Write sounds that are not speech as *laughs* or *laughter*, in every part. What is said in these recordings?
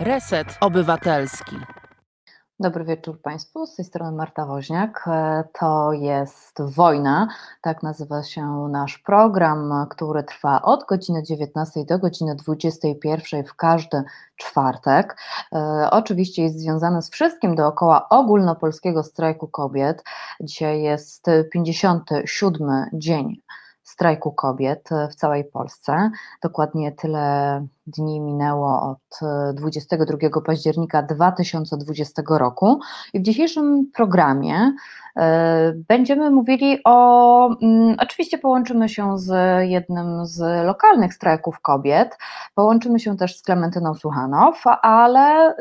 Reset Obywatelski. Dobry wieczór Państwu, z tej strony Marta Woźniak. E, to jest Wojna, tak nazywa się nasz program, który trwa od godziny 19 do godziny 21 w każdy czwartek. E, oczywiście jest związany z wszystkim dookoła ogólnopolskiego strajku kobiet. Dzisiaj jest 57 dzień strajku kobiet w całej Polsce. Dokładnie tyle dni minęło od 22 października 2020 roku. I w dzisiejszym programie e, będziemy mówili o. Mm, oczywiście połączymy się z jednym z lokalnych strajków kobiet, połączymy się też z Klementyną Suchanow, ale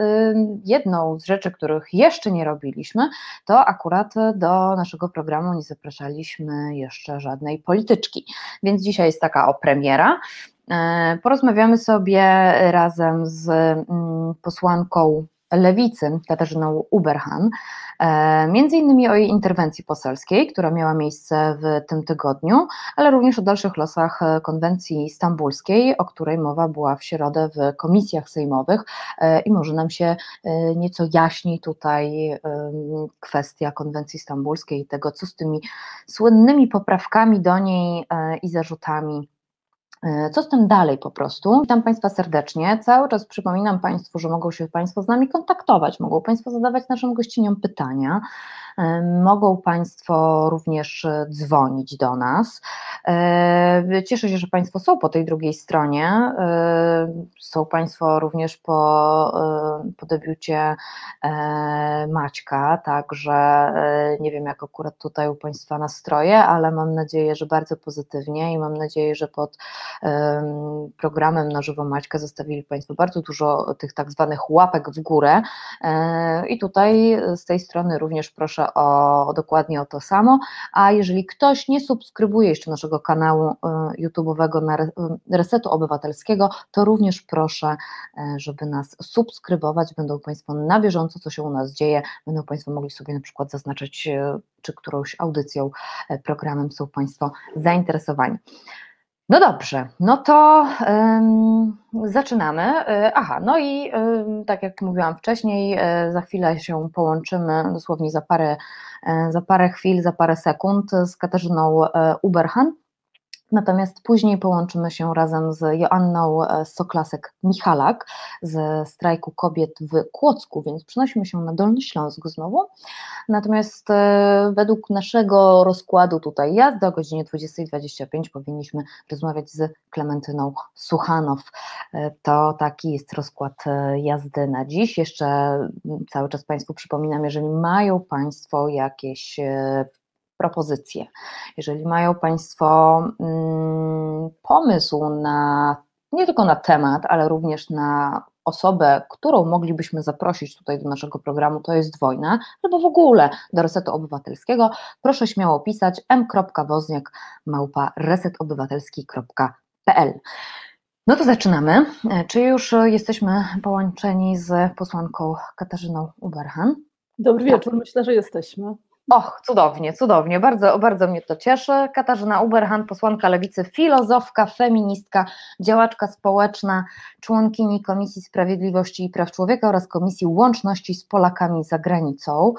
jedną z rzeczy, których jeszcze nie robiliśmy, to akurat do naszego programu nie zapraszaliśmy jeszcze żadnej polityczki. Więc dzisiaj jest taka o premiera. E, porozmawiamy sobie razem z mm, posłanką Lewicy, Katarzyną Uberhan, e, między innymi o jej interwencji poselskiej, która miała miejsce w tym tygodniu, ale również o dalszych losach konwencji stambulskiej, o której mowa była w środę w komisjach sejmowych. E, i może nam się nieco jaśni tutaj kwestia konwencji stambulskiej i tego, co z tymi słynnymi poprawkami do niej i zarzutami co z tym dalej po prostu? Witam Państwa serdecznie. Cały czas przypominam Państwu, że mogą się Państwo z nami kontaktować, mogą Państwo zadawać naszym gościniom pytania. Mogą Państwo również e, dzwonić do nas. E, cieszę się, że Państwo są po tej drugiej stronie. E, są Państwo również po, po debiucie Maćka, także nie wiem, jak akurat tutaj u Państwa nastroje, ale mam nadzieję, że bardzo pozytywnie i mam nadzieję, że pod programem na żywo Maćka zostawili Państwo bardzo dużo tych tak zwanych łapek w górę. I tutaj z tej strony również proszę o, dokładnie o to samo, a jeżeli ktoś nie subskrybuje jeszcze naszego kanału e, YouTube'owego na Resetu Obywatelskiego, to również proszę, e, żeby nas subskrybować, będą Państwo na bieżąco, co się u nas dzieje, będą Państwo mogli sobie na przykład zaznaczyć, czy którąś audycją, programem są Państwo zainteresowani. No dobrze, no to um, zaczynamy. E, aha, no i um, tak jak mówiłam wcześniej, e, za chwilę się połączymy, dosłownie za parę, e, za parę chwil, za parę sekund z Katarzyną Uberhan Natomiast później połączymy się razem z Joanną e, Soklasek-Michalak ze strajku kobiet w Kłodzku, więc przenosimy się na Dolny Śląsk znowu. Natomiast e, według naszego rozkładu tutaj jazdy o godzinie 20.25 powinniśmy rozmawiać z Klementyną Suchanow. E, to taki jest rozkład jazdy na dziś. Jeszcze cały czas Państwu przypominam, jeżeli mają Państwo jakieś propozycje. Jeżeli mają Państwo mm, pomysł na nie tylko na temat, ale również na osobę, którą moglibyśmy zaprosić tutaj do naszego programu, to jest wojna, albo w ogóle do Resetu Obywatelskiego, proszę śmiało pisać m.wozniak małpa resetobywatelski.pl. No to zaczynamy. Czy już jesteśmy połączeni z posłanką Katarzyną Uberhan? Dobry wieczór, myślę, że jesteśmy. Och, cudownie, cudownie, bardzo, bardzo mnie to cieszy. Katarzyna Uberhan, posłanka lewicy, filozofka, feministka, działaczka społeczna, członkini Komisji Sprawiedliwości i Praw Człowieka oraz Komisji Łączności z Polakami za granicą.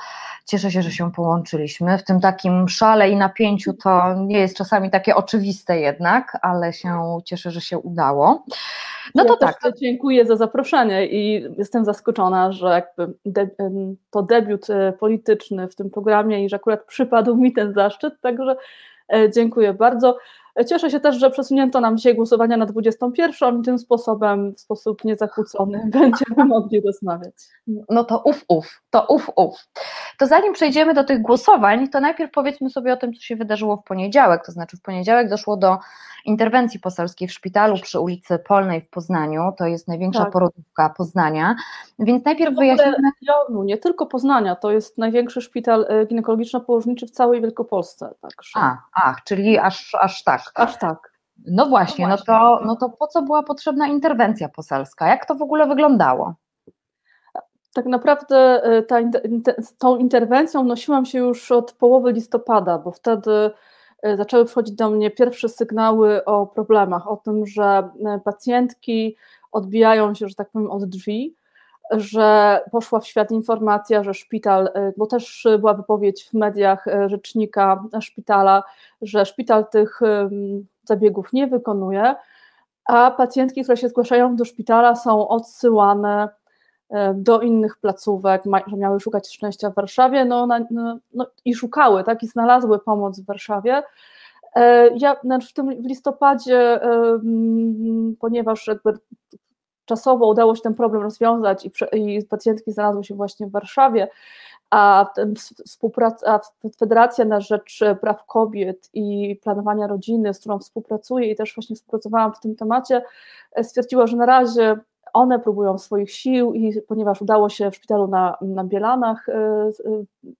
Cieszę się, że się połączyliśmy. W tym takim szale i napięciu to nie jest czasami takie oczywiste jednak, ale się cieszę, że się udało. No to ja tak. dziękuję za zaproszenie i jestem zaskoczona, że jakby de, to debiut e, polityczny w tym programie i że akurat przypadł mi ten zaszczyt, także e, dziękuję bardzo. Cieszę się też, że przesunięto nam dzisiaj głosowania na 21 i tym sposobem, w sposób niezakłócony, *laughs* będziemy mogli rozmawiać. No to uf, uf, to uf, uf. To zanim przejdziemy do tych głosowań, to najpierw powiedzmy sobie o tym, co się wydarzyło w poniedziałek. To znaczy, w poniedziałek doszło do interwencji poselskiej w szpitalu przy ulicy Polnej w Poznaniu. To jest największa tak. porodówka Poznania. Więc najpierw wyjaśnimy. No, nie tylko Poznania, to jest największy szpital e, ginekologiczno-położniczy w całej Wielkopolsce. Także. A, ach, czyli aż, aż tak. Aż tak. No właśnie, no, właśnie. No, to, no to po co była potrzebna interwencja poselska? Jak to w ogóle wyglądało? Tak naprawdę e, ta, tą interwencją nosiłam się już od połowy listopada, bo wtedy e, zaczęły wchodzić do mnie pierwsze sygnały o problemach, o tym, że e, pacjentki odbijają się, że tak powiem, od drzwi, że poszła w świat informacja, że szpital, bo też była wypowiedź w mediach rzecznika szpitala, że szpital tych zabiegów nie wykonuje, a pacjentki, które się zgłaszają do szpitala, są odsyłane e, do innych placówek, że miały szukać szczęścia w Warszawie, no, no, no, i szukały, tak, i znalazły pomoc w Warszawie. E, ja znaczy w tym listopadzie, ponieważ jakby czasowo udało się ten problem rozwiązać i, i pacjentki znalazły się właśnie w Warszawie, a, współpraca, a Federacja na Rzecz Praw Kobiet i Planowania Rodziny, z którą współpracuję i też właśnie współpracowałam w tym temacie, e, stwierdziła, że na razie one próbują swoich sił i ponieważ udało się w szpitalu na, na Bielanach, e, e,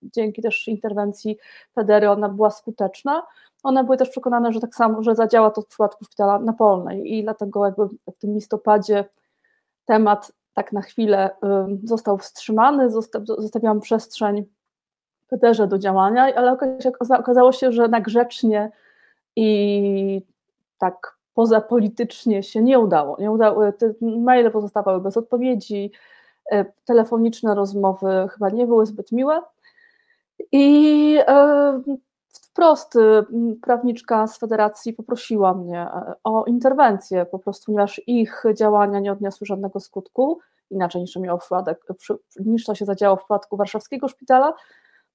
dzięki też interwencji Federy ona była skuteczna, one były też przekonane, że tak samo, że zadziała to w przypadku szpitala na Polnej i dlatego jakby w tym listopadzie temat tak na chwilę został wstrzymany, zostawiałam przestrzeń Peterze do działania, ale okazało się, że na grzecznie i tak pozapolitycznie się nie udało. Nie udało te maile pozostawały bez odpowiedzi, e, telefoniczne rozmowy chyba nie były zbyt miłe. I wprost prawniczka z federacji poprosiła mnie e, o interwencję, po prostu, ponieważ ich działania nie odniosły żadnego skutku, inaczej niż to, przypadek, niż to się zadziało w przypadku warszawskiego szpitala,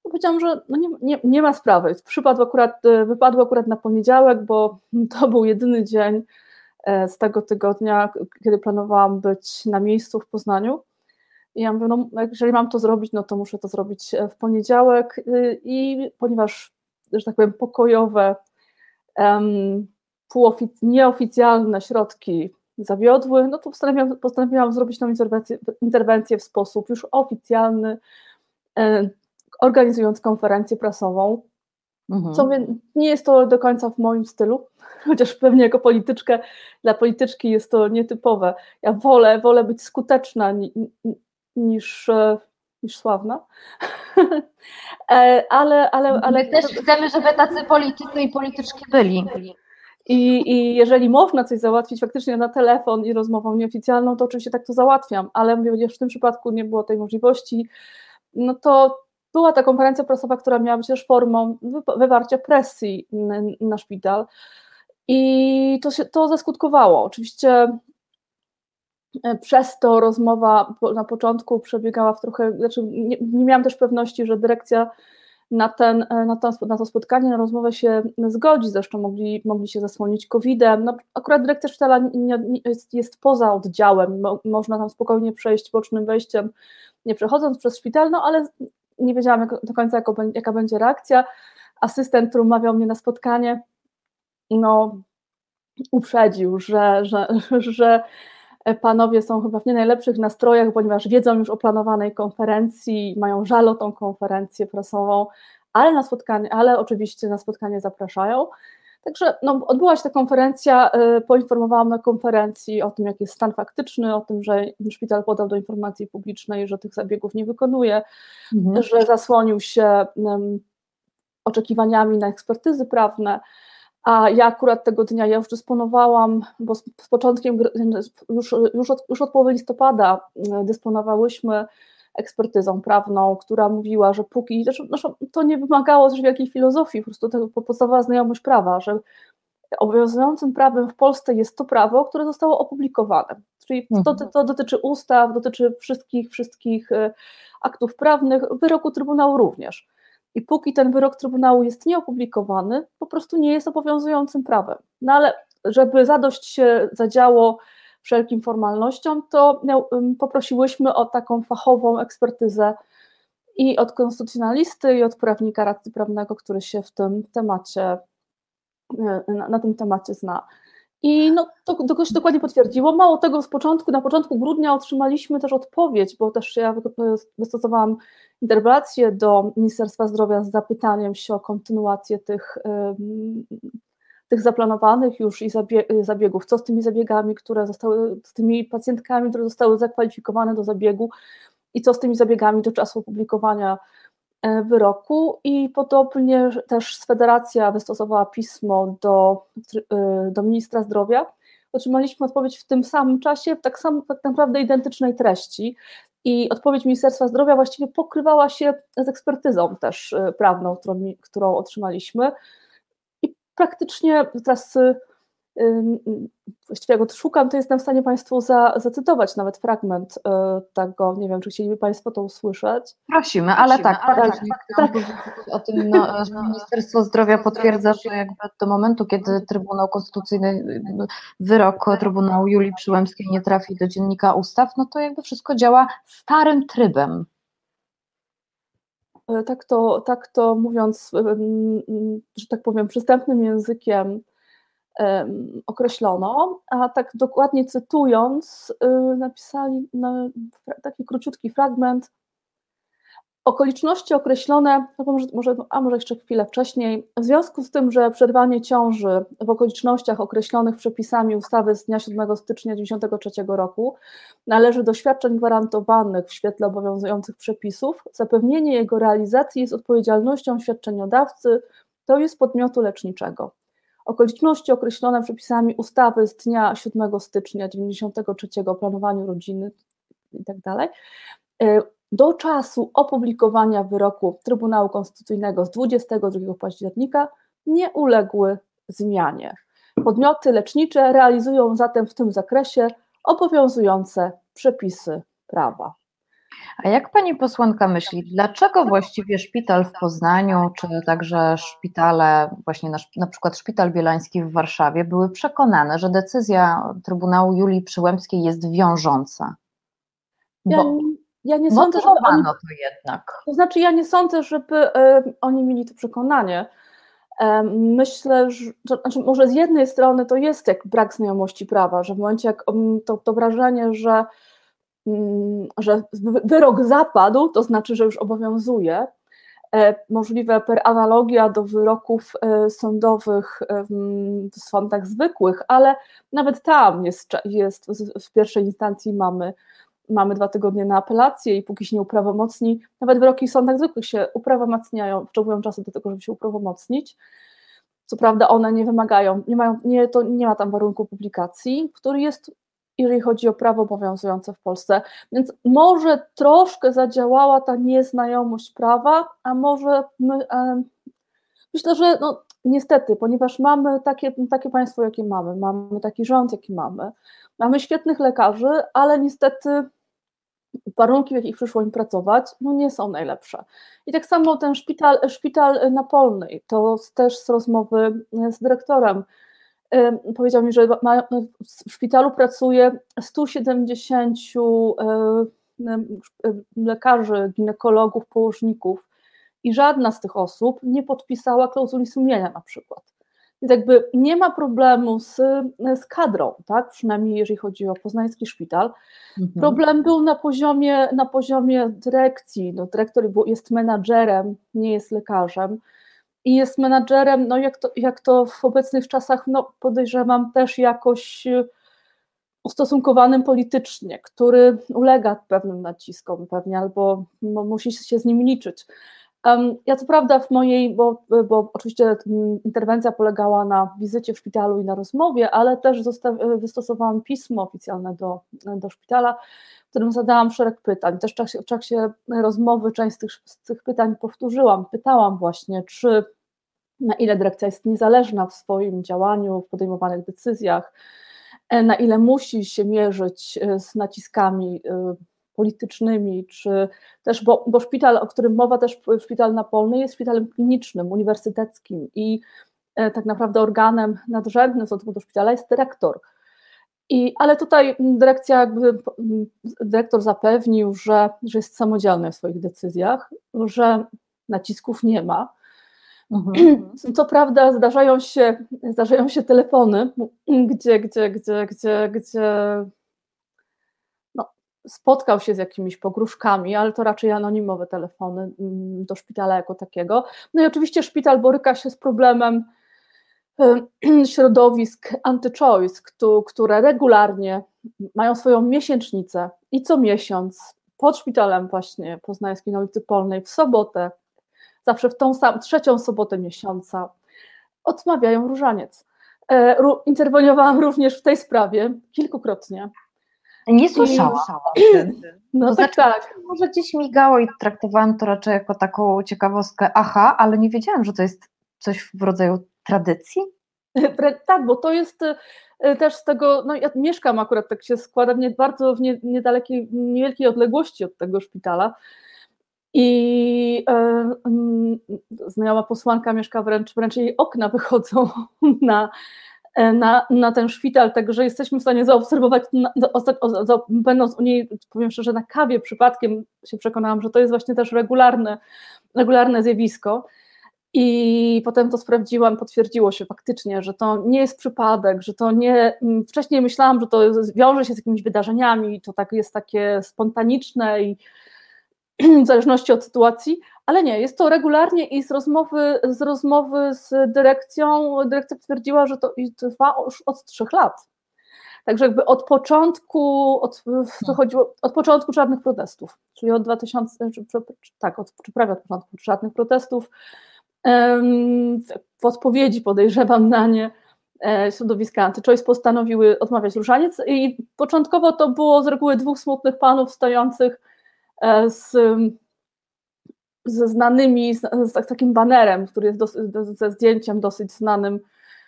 powiedziałam, że no nie, nie, nie, ma sprawy. Przypadł akurat, e, wypadł akurat na poniedziałek, bo *laughs* to był jedyny dzień e, z tego tygodnia, kiedy planowałam być na miejscu w Poznaniu. I ja mówię, no jeżeli mam to zrobić, no to muszę to zrobić w poniedziałek i ponieważ że tak powiem, pokojowe, um, półofic- nieoficjalne środki zawiodły, no to postanowiłam, postanowiłam zrobić tą interwencję, interwencję w sposób już oficjalny, e, organizując konferencję prasową. Mhm. Co nie jest to do końca w moim stylu, *laughs* chociaż pewnie jako polityczkę, dla polityczki jest to nietypowe. Ja wolę, wolę być skuteczna niż e, niż sławna. *laughs* E, ale, ale, ale My też chcemy, żeby tacy politycy i polityczki byli. I, I jeżeli można coś załatwić faktycznie na telefon i rozmową nieoficjalną, to oczywiście tak to załatwiam, ale ponieważ w tym przypadku nie było tej możliwości, no to była ta konferencja prasowa, która miała być też formą wywarcia presji na, szpital. I to, się, to zaskutkowało. Oczywiście przez to rozmowa na początku przebiegała w trochę, znaczy nie, nie miałam też pewności, że dyrekcja na, ten, e, na, to, na to spotkanie, na rozmowę się zgodzi, zresztą mogli, mogli się zasłonić COVID-em. No, akurat dyrekcja szpitala nie, nie, jest, jest, poza oddziałem, mo, można tam spokojnie przejść bocznym wejściem, nie przechodząc przez szpital, no ale nie wiedziałam jak, do końca, jako, jaka będzie reakcja. Asystent, który umawiał mnie na spotkanie, no uprzedził, że, że, *laughs* że panowie są chyba w nie najlepszych nastrojach, ponieważ wiedzą już o planowanej konferencji, mają żal o tą konferencję prasową, ale na spotkanie, ale oczywiście na spotkanie zapraszają. Także no, odbyła się ta konferencja, y, poinformowałam na konferencji o tym, jaki jest stan faktyczny, o tym, że szpital podał do informacji publicznej, że tych zabiegów nie wykonuje, mhm. że zasłonił się oczekiwaniami na ekspertyzy prawne, a ja akurat tego dnia ja już dysponowałam, bo z, z początkiem, już, już, od, już od połowy listopada e, dysponowałyśmy ekspertyzą prawną, która mówiła, że póki, zresztą to nie wymagało też wielkiej filozofii, po prostu to podstawowa znajomość prawa, że obowiązującym prawem w Polsce jest to prawo, które zostało opublikowane. Czyli to, mhm. to dotyczy ustaw, dotyczy wszystkich, wszystkich e, aktów prawnych, wyroku Trybunału również. I póki ten wyrok Trybunału jest nieopublikowany, po prostu nie jest obowiązującym prawem. No ale żeby zadość się zadziało wszelkim formalnościom, to poprosiłyśmy o taką fachową ekspertyzę i od konstytucjonalisty, i od prawnika radcy prawnego, który się w tym temacie, e, na, na tym temacie zna. I no, to, to się dokładnie potwierdziło. Mało tego, z początku, na początku grudnia otrzymaliśmy też odpowiedź, bo też ja wystosowałam interpelację do Ministerstwa Zdrowia z zapytaniem się o kontynuację tych, tych zaplanowanych już i zabiegów. Co z tymi zabiegami, które zostały, z tymi pacjentkami, które zostały zakwalifikowane do zabiegu i co z tymi zabiegami do czasu opublikowania wyroku i podobnie też Federacja wystosowała pismo do, e, do ministra zdrowia. Otrzymaliśmy odpowiedź w tym samym czasie, w tak, sam, tak naprawdę identycznej treści. i odpowiedź Ministerstwa Zdrowia właściwie pokrywała się z ekspertyzą też prawną, którą, którą otrzymaliśmy. I praktycznie teraz właściwie jak szukam, to jestem w stanie Państwu za, zacytować nawet fragment e, tego, nie wiem, czy chcieliby Państwo to usłyszeć. Prosimy, ale tak, ale tak, tak, tak. O tym no, *laughs* że Ministerstwo Zdrowia potwierdza, że jakby do momentu, kiedy Trybunał Konstytucyjny, wyrok Trybunału Julii Przyłębskiej nie trafi do dziennika ustaw, no to jakby wszystko działa starym trybem. E, tak to, tak to mówiąc, że tak powiem, przystępnym językiem, określono, a tak dokładnie cytując, y, napisali taki króciutki fragment. Okoliczności określone, no może, a może jeszcze chwilę wcześniej, w związku z tym, że przerwanie ciąży w okolicznościach określonych przepisami ustawy z dnia 7 stycznia 1993 roku należy do świadczeń gwarantowanych w świetle obowiązujących przepisów, zapewnienie jego realizacji jest odpowiedzialnością świadczeniodawcy, to jest podmiotu leczniczego. Okoliczności określone przepisami ustawy z dnia 7 stycznia 1993 o planowaniu rodziny itd. Tak e, do czasu opublikowania wyroku Trybunału Konstytucyjnego z 22 października nie uległy zmianie. Podmioty lecznicze realizują zatem w tym zakresie obowiązujące przepisy prawa. A jak pani posłanka myśli, dlaczego właściwie szpital w Poznaniu, czy także szpitale, właśnie na, na przykład szpital bielański w Warszawie, były przekonane, że decyzja Trybunału Julii Przyłębskiej jest wiążąca? Bo, ja, ja nie sądzę, że oni, to jednak. To znaczy, ja nie sądzę, żeby y, oni mieli to przekonanie. Myślę, że znaczy może z jednej strony to jest jak brak znajomości prawa, że w momencie jak to, to wrażenie, że Mm, że wyrok zapadł, to znaczy, że już obowiązuje. E, możliwe per analogia do wyroków e, sądowych w sądach zwykłych, ale nawet tam jest, jest w pierwszej instancji mamy, mamy dwa tygodnie na apelację i póki się nie uprawomocni, nawet wyroki w sądach zwykłych się uprawomacniają, potrzebują czasu do tego, żeby się uprawomocnić. Co prawda one nie wymagają, nie, mają, nie, to nie ma tam warunku publikacji, który jest jeżeli chodzi o prawo obowiązujące w Polsce. Więc może troszkę zadziałała ta nieznajomość prawa, a może my, e, myślę, że no, niestety, ponieważ mamy takie, takie państwo, jakie mamy, mamy taki rząd, jaki mamy, mamy świetnych lekarzy, ale niestety warunki, w jakich przyszło im pracować, no nie są najlepsze. I tak samo ten szpital, szpital na Polnej, to też z rozmowy z dyrektorem powiedział mi, że w szpitalu pracuje 170 lekarzy, ginekologów, położników i żadna z tych osób nie podpisała klauzuli sumienia na przykład. Więc jakby nie ma problemu z, z kadrą, tak? przynajmniej jeżeli chodzi o poznański szpital. Mhm. Problem był na poziomie, na poziomie dyrekcji. No, dyrektor jest menadżerem, nie jest lekarzem i jest menadżerem, no jak to, jak to w obecnych czasach, no podejrzewam też jakoś y, ustosunkowanym politycznie, który ulega pewnym naciskom pewnie, albo no, musi się z nim liczyć. Ja co prawda w mojej, bo, bo oczywiście interwencja polegała na wizycie w szpitalu i na rozmowie, ale też wystosowałam pismo oficjalne do, do szpitala, którym zadałam szereg pytań. Też w czasie, w czasie rozmowy część z tych, z tych pytań powtórzyłam. Pytałam właśnie, czy na ile dyrekcja jest niezależna w swoim działaniu, w podejmowanych decyzjach, e, na ile musi się mierzyć e, z naciskami e, politycznymi, czy też, bo, bo szpital, o którym mowa też szpital napolny jest szpitalem klinicznym, uniwersyteckim i tak naprawdę organem nadrzędnym co do szpitala jest dyrektor. I, ale tutaj dyrekcja, jakby, dyrektor zapewnił, że, że jest samodzielny w swoich decyzjach, że nacisków nie ma, Mhm. Co prawda zdarzają się, zdarzają się telefony, gdzie, gdzie, gdzie, gdzie, gdzie no, spotkał się z jakimiś pogróżkami, ale to raczej anonimowe telefony mm, do szpitala jako takiego. No i oczywiście szpital boryka się z problemem *clears throat* środowisk anty-choice, które regularnie mają swoją miesięcznicę i co miesiąc pod szpitalem właśnie poznańskiej na ulicy Polnej w sobotę zawsze w tą sam, trzecią sobotę miesiąca odmawiają różaniec. E, interweniowałam również w tej sprawie kilkukrotnie. Nie słyszałam. *clears throat* No to tak, znaczy, tak. Może gdzieś migało i traktowałam to raczej jako taką ciekawostkę, aha, ale nie wiedziałam, że to jest coś w rodzaju tradycji. *laughs* Tak, bo to jest e, też z tego, no ja mieszkam akurat, tak się składa, w bardzo w niedalekiej, niewielkiej odległości od tego szpitala i e, znajoma posłanka mieszka wręcz, wręcz jej okna wychodzą *laughs* na, e, na, na ten szpital, także jesteśmy w stanie zaobserwować, na, za, za, będąc u niej, powiem szczerze, na kawie przypadkiem się przekonałam, że to jest właśnie też regularne, regularne zjawisko. I potem to sprawdziłam, potwierdziło się faktycznie, że to nie jest przypadek, że to nie. Wcześniej myślałam, że to wiąże się z jakimiś wydarzeniami, to tak jest takie spontaniczne i *clears throat* w zależności od sytuacji, ale nie, jest to regularnie i z rozmowy z, rozmowy z dyrekcją, dyrekcja twierdziła, że to trwa już od trzech lat. Także jakby od początku, od, dochodziło, od początku żadnych protestów, czyli od 2000, tak, od, czy prawie od początku żadnych protestów. W odpowiedzi podejrzewam na nie e, środowiska anty-choice postanowiły odmawiać różaniec i początkowo to było z reguły dwóch smutnych panów stojących E, z, ze znanymi, z, z, takim banerem, który jest ze zdjęciem dosyć znanym,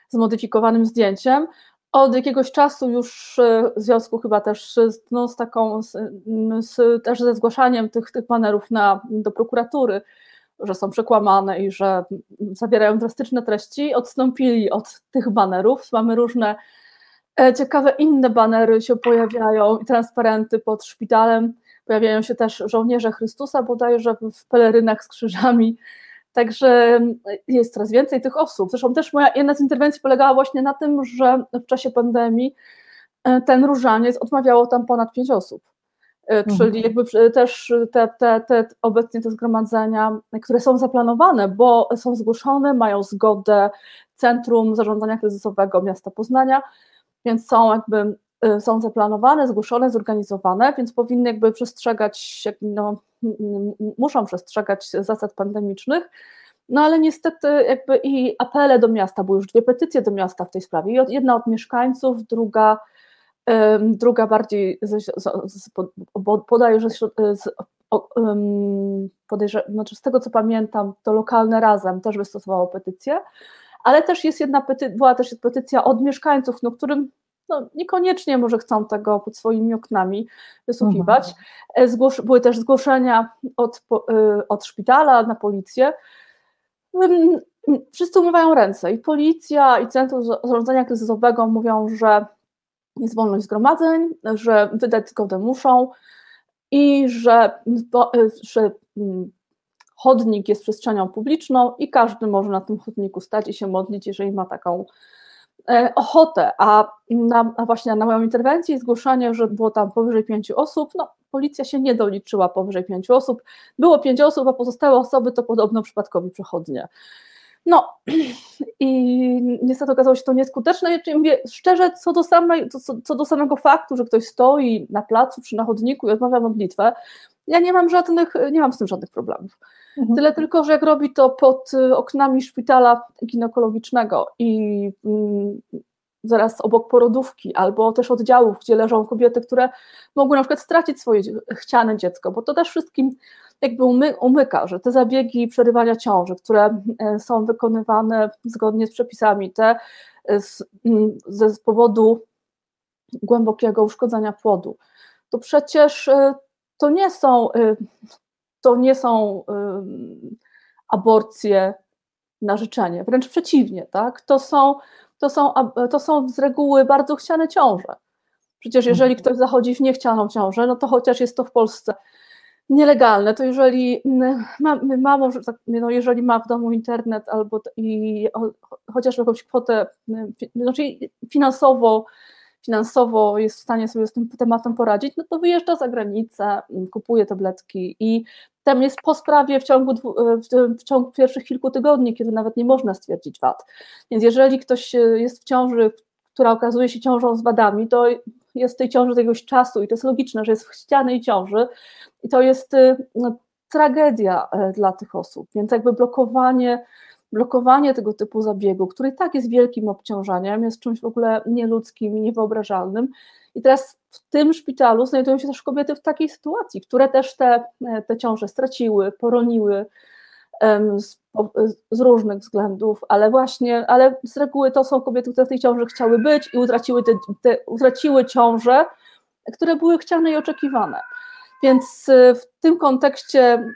zmodyfikowanym zdjęciem. Od jakiegoś czasu już e, w związku chyba też no, z taką, z, też ze zgłaszaniem tych, tych banerów na, do prokuratury, że są przekłamane i że zawierają drastyczne treści, odstąpili od tych banerów. Mamy różne e, ciekawe inne banery się pojawiają i transparenty pod szpitalem Pojawiają się też żołnierze Chrystusa bodajże w pelerynach z krzyżami. Także jest coraz więcej tych osób. Zresztą też moja jedna z interwencji polegała właśnie na tym, że w czasie pandemii e, ten różaniec odmawiało tam ponad pięć osób. E, mhm. Czyli jakby też te, te, te obecnie te zgromadzenia, które są zaplanowane, bo są zgłoszone, mają zgodę Centrum Zarządzania Kryzysowego Miasta Poznania, więc są jakby Y, są zaplanowane, zgłoszone, zorganizowane, więc powinny jakby przestrzegać, no, muszą przestrzegać zasad pandemicznych. No ale niestety jakby i apele do miasta, były już dwie petycje do miasta w tej sprawie. Jedna od mieszkańców, druga, druga bardziej podaje, że z, podejrze, znaczy z tego co pamiętam, to lokalne razem też wystosowało petycję, ale też jest jedna petycja, była też petycja od mieszkańców, no, którym no, niekoniecznie może chcą tego pod swoimi oknami wysłuchiwać. Mhm. Zgłosz, były też zgłoszenia od, y, od szpitala na policję. Wszyscy umywają ręce i policja, i Centrum Zarządzania Kryzysowego mówią, że jest wolność zgromadzeń, że wydać zgodę muszą i że, y, że mm, chodnik jest przestrzenią publiczną i każdy może na tym chodniku stać i się modlić, jeżeli ma taką E, ochotę, a, na, a właśnie na moją interwencję i zgłoszenie, że było tam powyżej pięciu osób, no policja się nie doliczyła powyżej pięciu osób, było pięć osób, a pozostałe osoby to podobno przypadkowi przechodnie. No *clears throat* i niestety okazało się to nieskuteczne. Ja mówię szczerze, co do, samej, co, co do samego faktu, że ktoś stoi na placu czy na chodniku i odmawia modlitwę, ja nie mam żadnych, nie mam z tym żadnych problemów. Mhm. Tyle tylko, że jak robi to pod y, oknami szpitala ginekologicznego i mm, zaraz obok porodówki, albo też oddziałów, gdzie leżą kobiety, które mogły na przykład stracić swoje chciane dziecko, bo to też wszystkim jakby umyka, że te zabiegi przerywania ciąży, które e, są wykonywane zgodnie z przepisami, te e, z, z powodu głębokiego uszkodzenia płodu, to przecież e, to nie są to nie są aborcje na życzenie, wręcz przeciwnie, tak? To są, to są, to są z reguły bardzo chciane ciąże. Przecież jeżeli mhm. ktoś zachodzi w niechcianą ciążę, no to chociaż jest to w Polsce nielegalne, to jeżeli ma, tak, no jeżeli ma w domu internet albo i chociaż jakąś kwotę, znaczy finansowo finansowo jest w stanie sobie z tym tematem poradzić, no to wyjeżdża za granicę, kupuje tabletki i tam jest po sprawie w ciągu, w ciągu pierwszych kilku tygodni, kiedy nawet nie można stwierdzić wad. Więc jeżeli ktoś jest w ciąży, która okazuje się ciążą z wadami, to jest w tej ciąży od jakiegoś czasu i to jest logiczne, że jest w chcianej ciąży i to jest no, tragedia e, dla tych osób, więc jakby blokowanie blokowanie tego typu zabiegu, który tak jest wielkim obciążeniem, jest czymś w ogóle nieludzkim i niewyobrażalnym. I teraz w tym szpitalu znajdują się też kobiety w takiej sytuacji, które też te, te ciąże straciły, poroniły z, z, różnych względów, ale właśnie, ale z reguły to są kobiety, które w tej ciąży chciały być i utraciły, te, te, utraciły ciąże, które były chciane i oczekiwane. Więc e, w tym kontekście,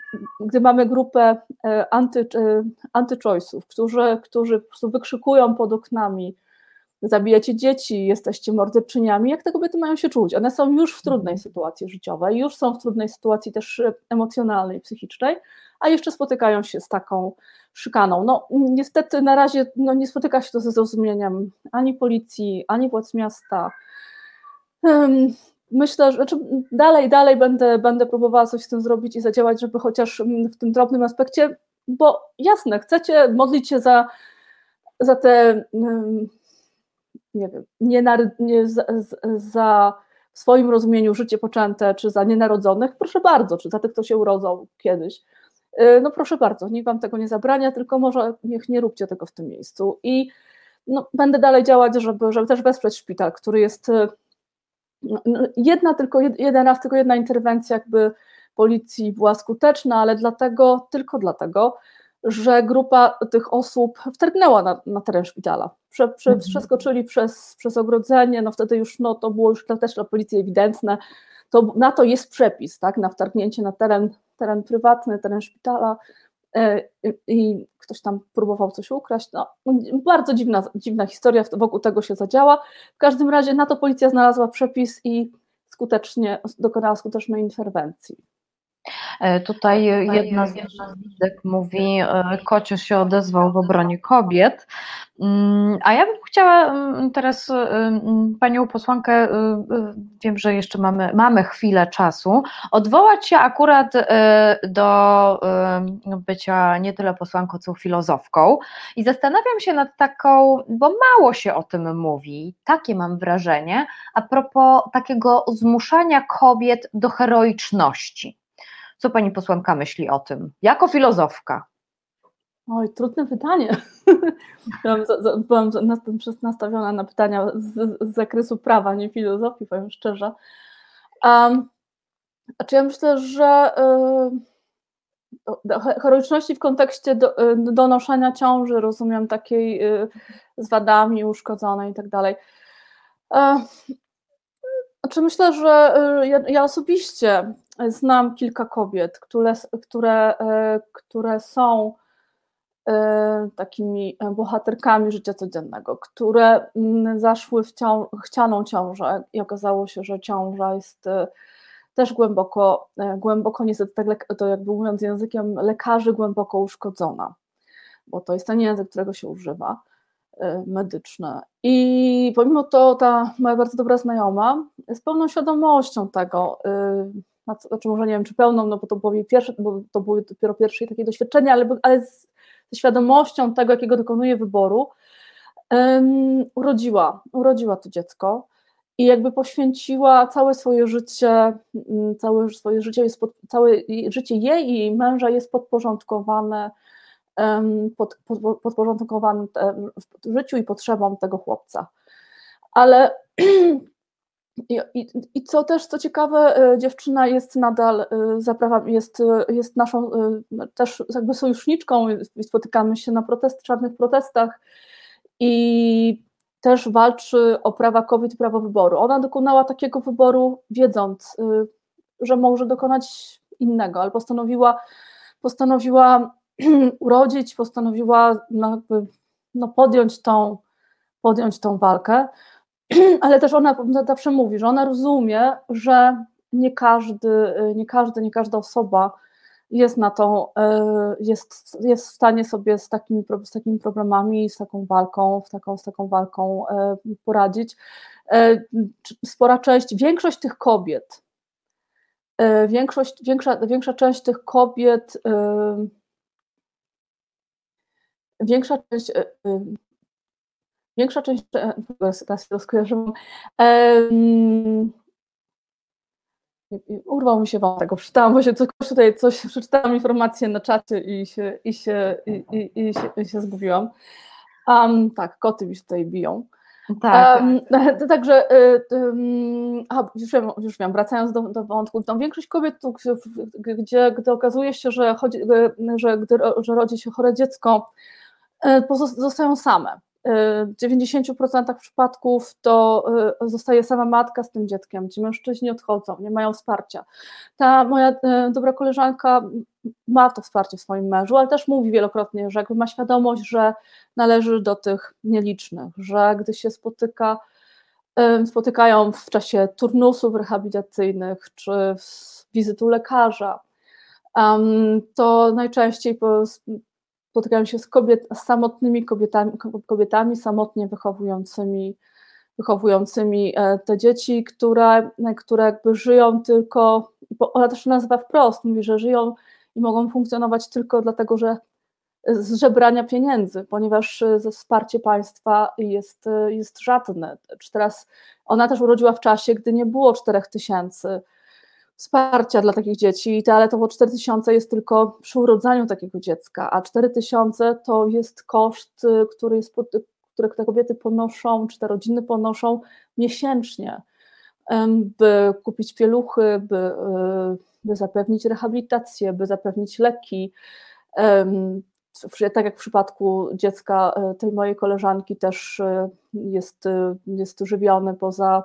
gdy mamy grupę e, anty, e, anty-choice'ów, którzy, którzy po prostu wykrzykują pod oknami, zabijacie dzieci, jesteście morderczyniami, jak te kobiety mają się czuć? One są już w trudnej sytuacji życiowej, już są w trudnej sytuacji też emocjonalnej, psychicznej, a jeszcze spotykają się z taką szykaną. No niestety na razie no, nie spotyka się to ze zrozumieniem ani policji, ani władz miasta. Myślę, że znaczy dalej, dalej będę, będę próbowała coś z tym zrobić i zadziałać, żeby chociaż w tym drobnym aspekcie, bo jasne, chcecie modlić się za, za te, nie wiem, nie, nie za, za w swoim rozumieniu życie poczęte, czy za nienarodzonych, proszę bardzo, czy za tych, kto się urodzą kiedyś. Y, no proszę bardzo, nikt wam tego nie zabrania, tylko może niech nie róbcie tego w tym miejscu. I no, będę dalej działać, żeby, żeby też wesprzeć szpital, który jest y, no, no, jedna tylko, jeden raz tylko jedna interwencja jakby policji była skuteczna, ale dlatego, tylko dlatego, że grupa tych osób wtargnęła na, na teren szpitala. Prze, prze, mhm. Przeskoczyli przez, przez ogrodzenie, no wtedy już no, to było już też dla policji ewidentne. To, na to jest przepis, tak, na wtargnięcie na teren teren prywatny, teren szpitala e, i ktoś tam próbował coś ukraść. No, bardzo dziwna, dziwna historia wokół tego się zadziała. W każdym razie na to policja znalazła przepis i skutecznie dokonała skutecznej interwencji. E, tutaj jedna z widzek mówi, e, Kocio się odezwał w obronie kobiet, mm, a ja bym chciała mm, teraz mm, panią posłankę, wiem, że jeszcze mamy, mamy chwilę czasu, odwołać się akurat do bycia nie tyle posłanką, co filozofką i zastanawiam się nad taką, bo mało się o tym mówi, takie mam wrażenie, a propos takiego zmuszania kobiet do heroiczności. Co pani posłanka myśli o tym? Jako filozofka. Oj, trudne pytanie. *laughs* byłam, byłam nastawiona na pytania z, z, zakresu prawa, nie filozofii, powiem szczerze. Um, znaczy ja myślę, że y, heroiczności w kontekście do, y, donoszenia ciąży, rozumiem, takiej y, z wadami uszkodzonej i tak dalej. Znaczy myślę, że ja, ja osobiście znam kilka kobiet, które, które, e, które są e, takimi bohaterkami życia codziennego, które mm, zaszły w cią chcianą ciążę i okazało się, że ciąża jest e, też głęboko, głęboko niestety tak to jakby mówiąc językiem lekarzy głęboko uszkodzona, bo to jest ten język, którego się używa medyczne. I pomimo to ta moja bardzo dobra znajoma z pełną świadomością tego, znaczy może nie wiem, czy pełną, no bo to było pierwsze, bo to były dopiero pierwsze takie doświadczenia, ale, ale z, świadomością tego, jakiego dokonuje wyboru, um, urodziła, urodziła to dziecko i jakby poświęciła całe swoje życie, mm, całe swoje życie jest pod, całe życie jej i jej męża jest podporządkowane pod, pod, podporządkowane w życiu i potrzebom tego chłopca. Ale *clears throat* I, i, I, co też, co ciekawe, e, dziewczyna jest nadal, e, zaprawa, jest, e, jest naszą też jakby sojuszniczką, spotykamy się na protest, czarnych protestach i też walczy o prawa kobiet i prawo wyboru. Ona dokonała takiego wyboru, wiedząc, że może dokonać innego, ale postanowiła, postanowiła *clears throat* urodzić, postanowiła no, no podjąć, tą, podjąć tą walkę. *clears throat* ale też ona zawsze mówi, że ona rozumie, że nie każdy, nie każdy, nie każda osoba jest na to, e, jest, jest w stanie sobie z takimi, z takimi problemami, z taką walką, z taką, z taką walką e, poradzić. E, spora część, większość tych kobiet, większość, większa, większa część tych kobiet, większa część większa część, teraz się rozkojarzyłam, urwał mi się wam tego, przeczytałam właśnie coś tutaj, coś, przeczytałam informację na czacie i się, i się, i, i, i się, i się zgubiłam. Um, tak, koty mi się tutaj biją. Tak. Um, *laughs* także, um, aha, już, wiem, już wiem, wracając do, do wątku, tam większość kobiet, gdzie, gdy okazuje się, że, chodzi, że, gdy, że rodzi się chore dziecko, zostają same. W 90% przypadków to y, zostaje sama matka z tym dzieckiem, ci mężczyźni odchodzą, nie mają wsparcia. Ta moja dobra koleżanka ma to wsparcie w swoim mężu, ale też mówi wielokrotnie, że jakby ma świadomość, że należy do tych nielicznych, że gdy się spotyka, spotykają w czasie turnusów rehabilitacyjnych czy wizytu lekarza, to najczęściej spotykają się z, kobiet, samotnymi kobietami, kobietami samotnie wychowującymi, wychowującymi e, te dzieci, które, które jakby żyją tylko, bo ona też nazywa wprost, mówi, że żyją i mogą funkcjonować tylko dlatego, że z żebrania pieniędzy, ponieważ e, ze wsparcie państwa jest, e, jest żadne. Teraz ona też urodziła w czasie, gdy nie było 4 tysięcy wsparcia dla takich dzieci, ale to 4000 jest tylko przy urodzeniu takiego dziecka, a 4000 to jest koszt, y, który, jest, który te kobiety ponoszą, czy te rodziny ponoszą miesięcznie, by kupić pieluchy, by, y, by zapewnić rehabilitację, by zapewnić leki. Tak jak w przypadku dziecka y, tej mojej koleżanki też jest, jest żywiony poza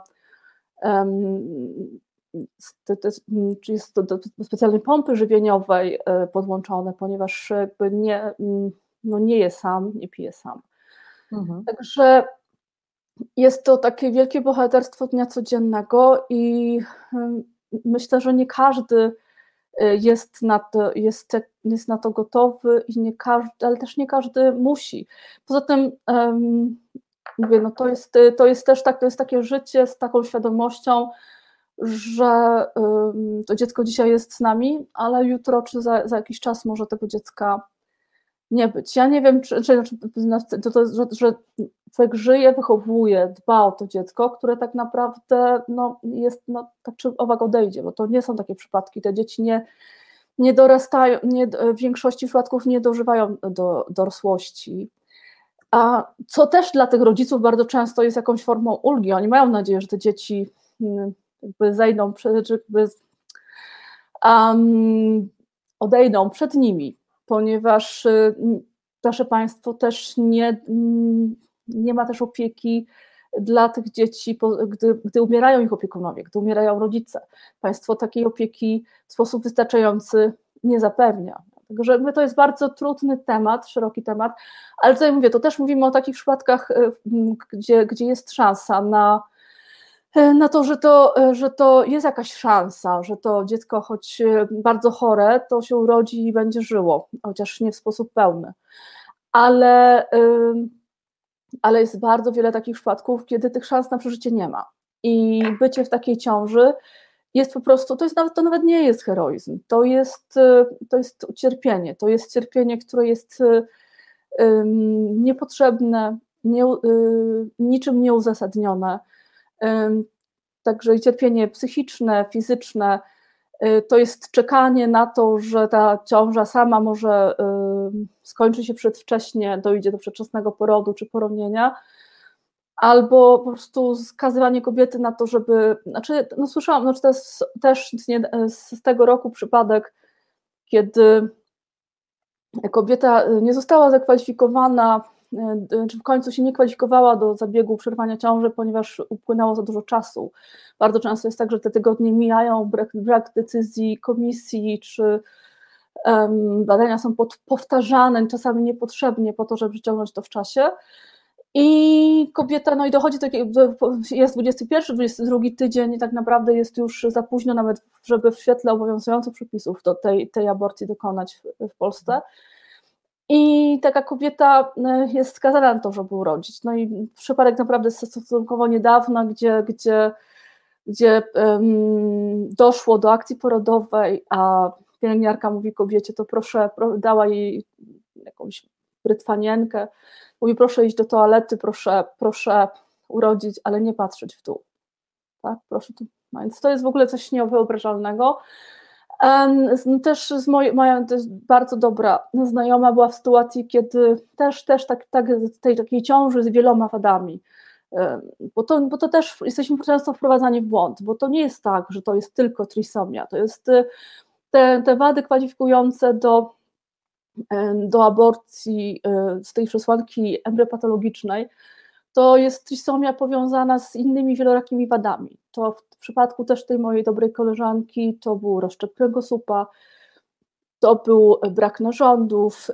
czy jest to do specjalnej pompy żywieniowej e, podłączone, ponieważ jakby nie, mm, no nie je sam, nie pije sam. Mhm. Także jest to takie wielkie bohaterstwo dnia codziennego i myślę, że nie każdy e, jest na to, jest, jest na to gotowy i nie każdy, ale też nie każdy musi. Poza tym um, mówię, no to jest, to jest też tak, to jest takie życie z taką świadomością, że to dziecko dzisiaj jest z nami, ale jutro czy za, za jakiś czas może tego dziecka nie być. Ja nie wiem, czy, czy, to, to, że, że człowiek żyje, wychowuje, dba o to dziecko, które tak naprawdę no, jest, no, tak czy owak odejdzie, bo to nie są takie przypadki. Te dzieci nie, nie dorastają, nie, w większości przypadków nie dożywają do dorosłości. A co też dla tych rodziców bardzo często jest jakąś formą ulgi. Oni mają nadzieję, że te dzieci hmm, jakby zejdą, przed, jakby um, odejdą przed nimi, ponieważ y, nasze państwo też nie, nie ma też opieki dla tych dzieci, gdy, gdy umierają ich opiekunowie, gdy umierają rodzice. Państwo takiej opieki w sposób wystarczający nie zapewnia. Także to jest bardzo trudny temat, szeroki temat, ale tutaj mówię, to też mówimy o takich przypadkach, y, gdzie, gdzie jest szansa na na to, że to, e, że to jest jakaś szansa, że to dziecko, choć e, bardzo chore, to się urodzi i będzie żyło, chociaż nie w sposób pełny. Ale, ale jest bardzo wiele takich przypadków, kiedy tych szans na przeżycie nie ma. I bycie w takiej ciąży jest po prostu, to, jest nawet, to nawet nie jest heroizm, to jest, to jest cierpienie, to jest cierpienie, które jest niepotrzebne, nie, niczym nieuzasadnione Także cierpienie psychiczne, fizyczne, y, to jest czekanie na to, że ta ciąża sama może skończy się przedwcześnie, dojdzie do przedwczesnego porodu czy poronienia, albo po prostu skazywanie kobiety na to, żeby. Znaczy, no słyszałam, znaczy to jest też z tego roku przypadek, kiedy kobieta nie została zakwalifikowana w końcu się nie kwalifikowała do zabiegu przerwania ciąży, ponieważ upłynęło za dużo czasu. Bardzo często jest tak, że te tygodnie mijają, brak, brak decyzji komisji, czy um, badania są pod, powtarzane, czasami niepotrzebnie po to, żeby przyciągnąć to w czasie. I kobieta, no i dochodzi do jest 21, 22 tydzień i tak naprawdę jest już za późno nawet, żeby w świetle obowiązujących przepisów do tej, tej aborcji dokonać w, w Polsce. I taka kobieta e, jest skazana na to, żeby urodzić. No i przypadek naprawdę stosunkowo niedawno, gdzie, gdzie, gdzie um, doszło do akcji porodowej, a pielęgniarka mówi kobiecie, to proszę, pro, dała jej jakąś brytwanienkę, mówi proszę iść do toalety, proszę, proszę urodzić, ale nie patrzeć w dół. Tak, proszę tu. Więc to jest w ogóle coś niewyobrażalnego. Też z mojej, moja też bardzo dobra znajoma była w sytuacji, kiedy też, też tak, tak tej takiej ciąży z wieloma wadami. Bo to, bo to też jesteśmy często wprowadzani w błąd, bo to nie jest tak, że to jest tylko trisomia, to jest te, te wady kwalifikujące do, do aborcji z tej przesłanki embryopatologicznej, to jest trisomia powiązana z innymi wielorakimi wadami. To w przypadku też tej mojej dobrej koleżanki to był rozszczep kręgosłupa, to był brak narządów,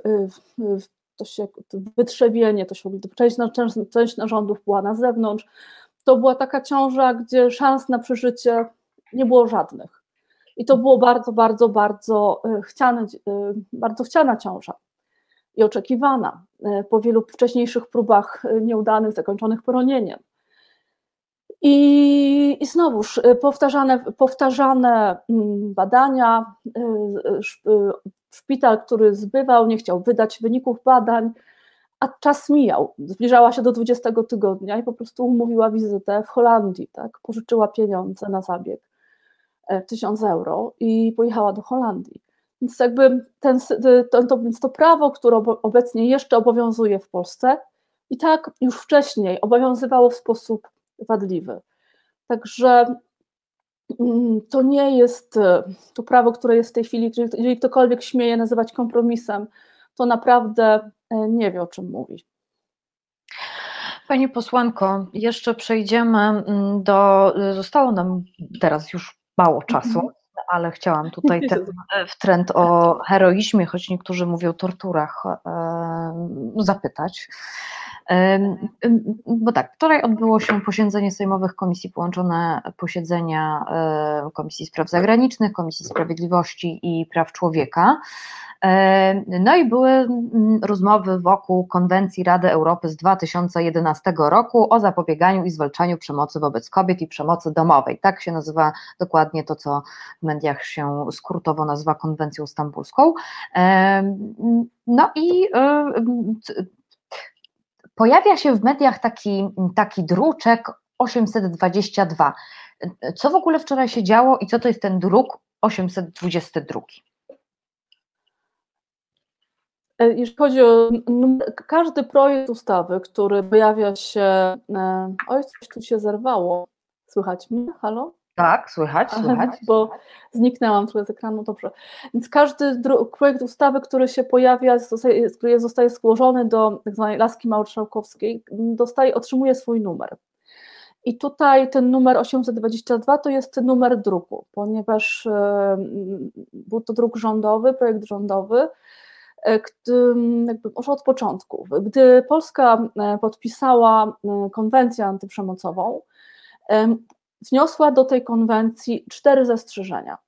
to się to wytrzewienie, to się część, część, część narządów była na zewnątrz. To była taka ciąża, gdzie szans na przeżycie nie było żadnych. I to było bardzo, bardzo, bardzo e, chciane, bardzo chciana ciąża i oczekiwana e, po wielu wcześniejszych próbach nieudanych, zakończonych poronieniem. I, i znowuż powtarzane, powtarzane mm, badania, szpital, który zbywał, nie chciał wydać wyników badań, a czas mijał. Zbliżała się do 20 tygodnia i po prostu umówiła wizytę w Holandii, tak? pożyczyła pieniądze na zabieg, 1000 euro i pojechała do Holandii. Więc jakby ten, to, to, więc to prawo, które obecnie jeszcze obowiązuje w Polsce, i tak już wcześniej obowiązywało w sposób wadliwy. Także mm, to nie jest e, to prawo, które jest w tej chwili, jeżeli ktokolwiek śmieje nazywać kompromisem, to naprawdę e, nie wie, o czym mówi. Pani posłanko, jeszcze przejdziemy mm, do. Zostało nam teraz już mało czasu, mhm. Ale chciałam tutaj *laughs* ten w trend o heroizmie, choć niektórzy mówią o torturach, zapytać. Bo tak, wczoraj odbyło się posiedzenie sejmowych komisji, połączone posiedzenia Komisji Spraw Zagranicznych, Komisji Sprawiedliwości i Praw Człowieka. No i były rozmowy wokół konwencji Rady Europy z 2011 roku o zapobieganiu i zwalczaniu przemocy wobec kobiet i przemocy domowej. Tak się nazywa dokładnie to, co w mediach się skrótowo nazywa konwencją stambulską. No i pojawia się w mediach taki, taki druczek 822. Co w ogóle wczoraj się działo i co to jest ten druk 822? E, jeśli chodzi o każdy projekt ustawy, który pojawia się. E, oj, coś tu się zerwało. Słychać mnie? Halo? Tak, słychać, słychać. *laughs* Bo zniknęłam trochę z ekranu, dobrze. Więc każdy projekt ustawy, który się pojawia, zostaje, który zostaje złożony do tak zwanej laski marszałkowskiej, dostaje, otrzymuje swój numer. I tutaj ten numer 822 to jest numer druku, ponieważ e, był to druk rządowy, projekt rządowy, E, jakby może od początku. Gdy Polska e, podpisała e, konwencję antyprzemocową, wniosła do tej konwencji cztery zastrzeżenia.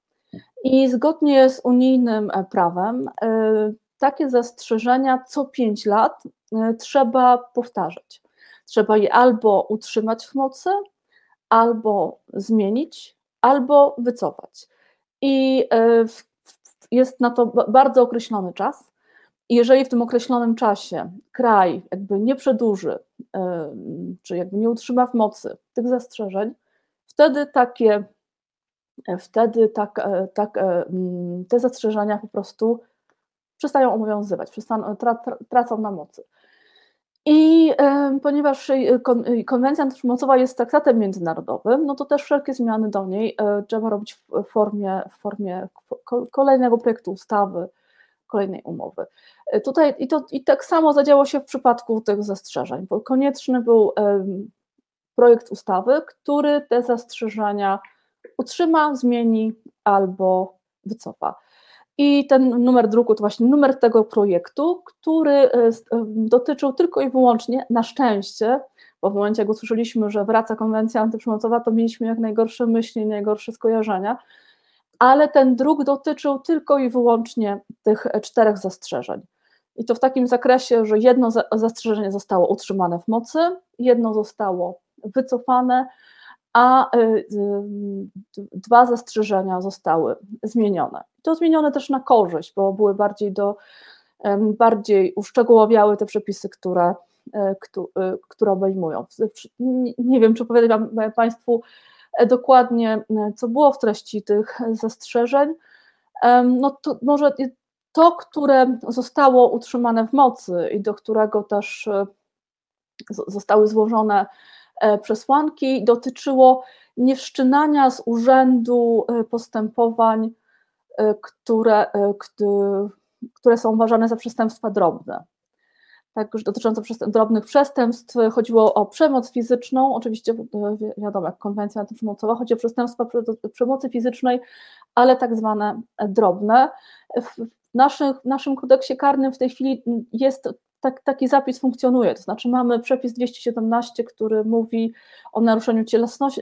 I zgodnie z unijnym prawem takie zastrzeżenia co pięć lat trzeba powtarzać. Trzeba je albo utrzymać w mocy, albo zmienić, albo wycofać. I jest na to bardzo określony czas. Jeżeli w tym określonym czasie kraj jakby nie przedłuży, czy jakby nie utrzyma w mocy tych zastrzeżeń, wtedy takie, wtedy tak, e, tak, e, te zastrzeżenia po prostu przestają obowiązywać, przestaną, tracą na mocy. I ponieważ konwencja antyprzemocowa jest traktatem międzynarodowym, no to też wszelkie zmiany do niej e, trzeba robić w formie, w formie kolejnego projektu ustawy, kolejnej umowy. E, tutaj i, to, i tak samo zadziało się w przypadku tych zastrzeżeń, bo konieczny był projekt ustawy, który te zastrzeżenia utrzyma, zmieni albo wycofa. I ten numer druku to właśnie numer tego projektu, który e, dotyczył tylko i wyłącznie, na szczęście, bo w momencie jak usłyszeliśmy, że wraca konwencja antyprzemocowa, to mieliśmy jak najgorsze myśli, najgorsze skojarzenia, ale ten druk dotyczył tylko i wyłącznie tych czterech zastrzeżeń. I to w takim zakresie, że jedno zastrzeżenie zostało utrzymane w mocy, jedno zostało wycofane, a y, y, dwa zastrzeżenia zostały zmienione. To zmienione też na korzyść, bo były bardziej do bardziej uszczegółowiały te przepisy, które, e, e, które obejmują. Nie wiem, czy opowiadam Państwu E, dokładnie, e, co było w treści tych zastrzeżeń, no to może to, które zostało utrzymane w mocy i do którego też zostały złożone przesłanki dotyczyło niewszczynania z urzędu postępowań, które, które są uważane za przestępstwa drobne tak już dotyczące drobnych przestępstw. Chodziło o przemoc fizyczną, oczywiście e, wiadomo, jak konwencja antyprzemocowa, chodzi o przestępstwa przemocy fizycznej, ale tak zwane drobne. W naszym, naszym kodeksie karnym w tej chwili jest tak, taki zapis funkcjonuje, to znaczy mamy przepis 217, który mówi o naruszeniu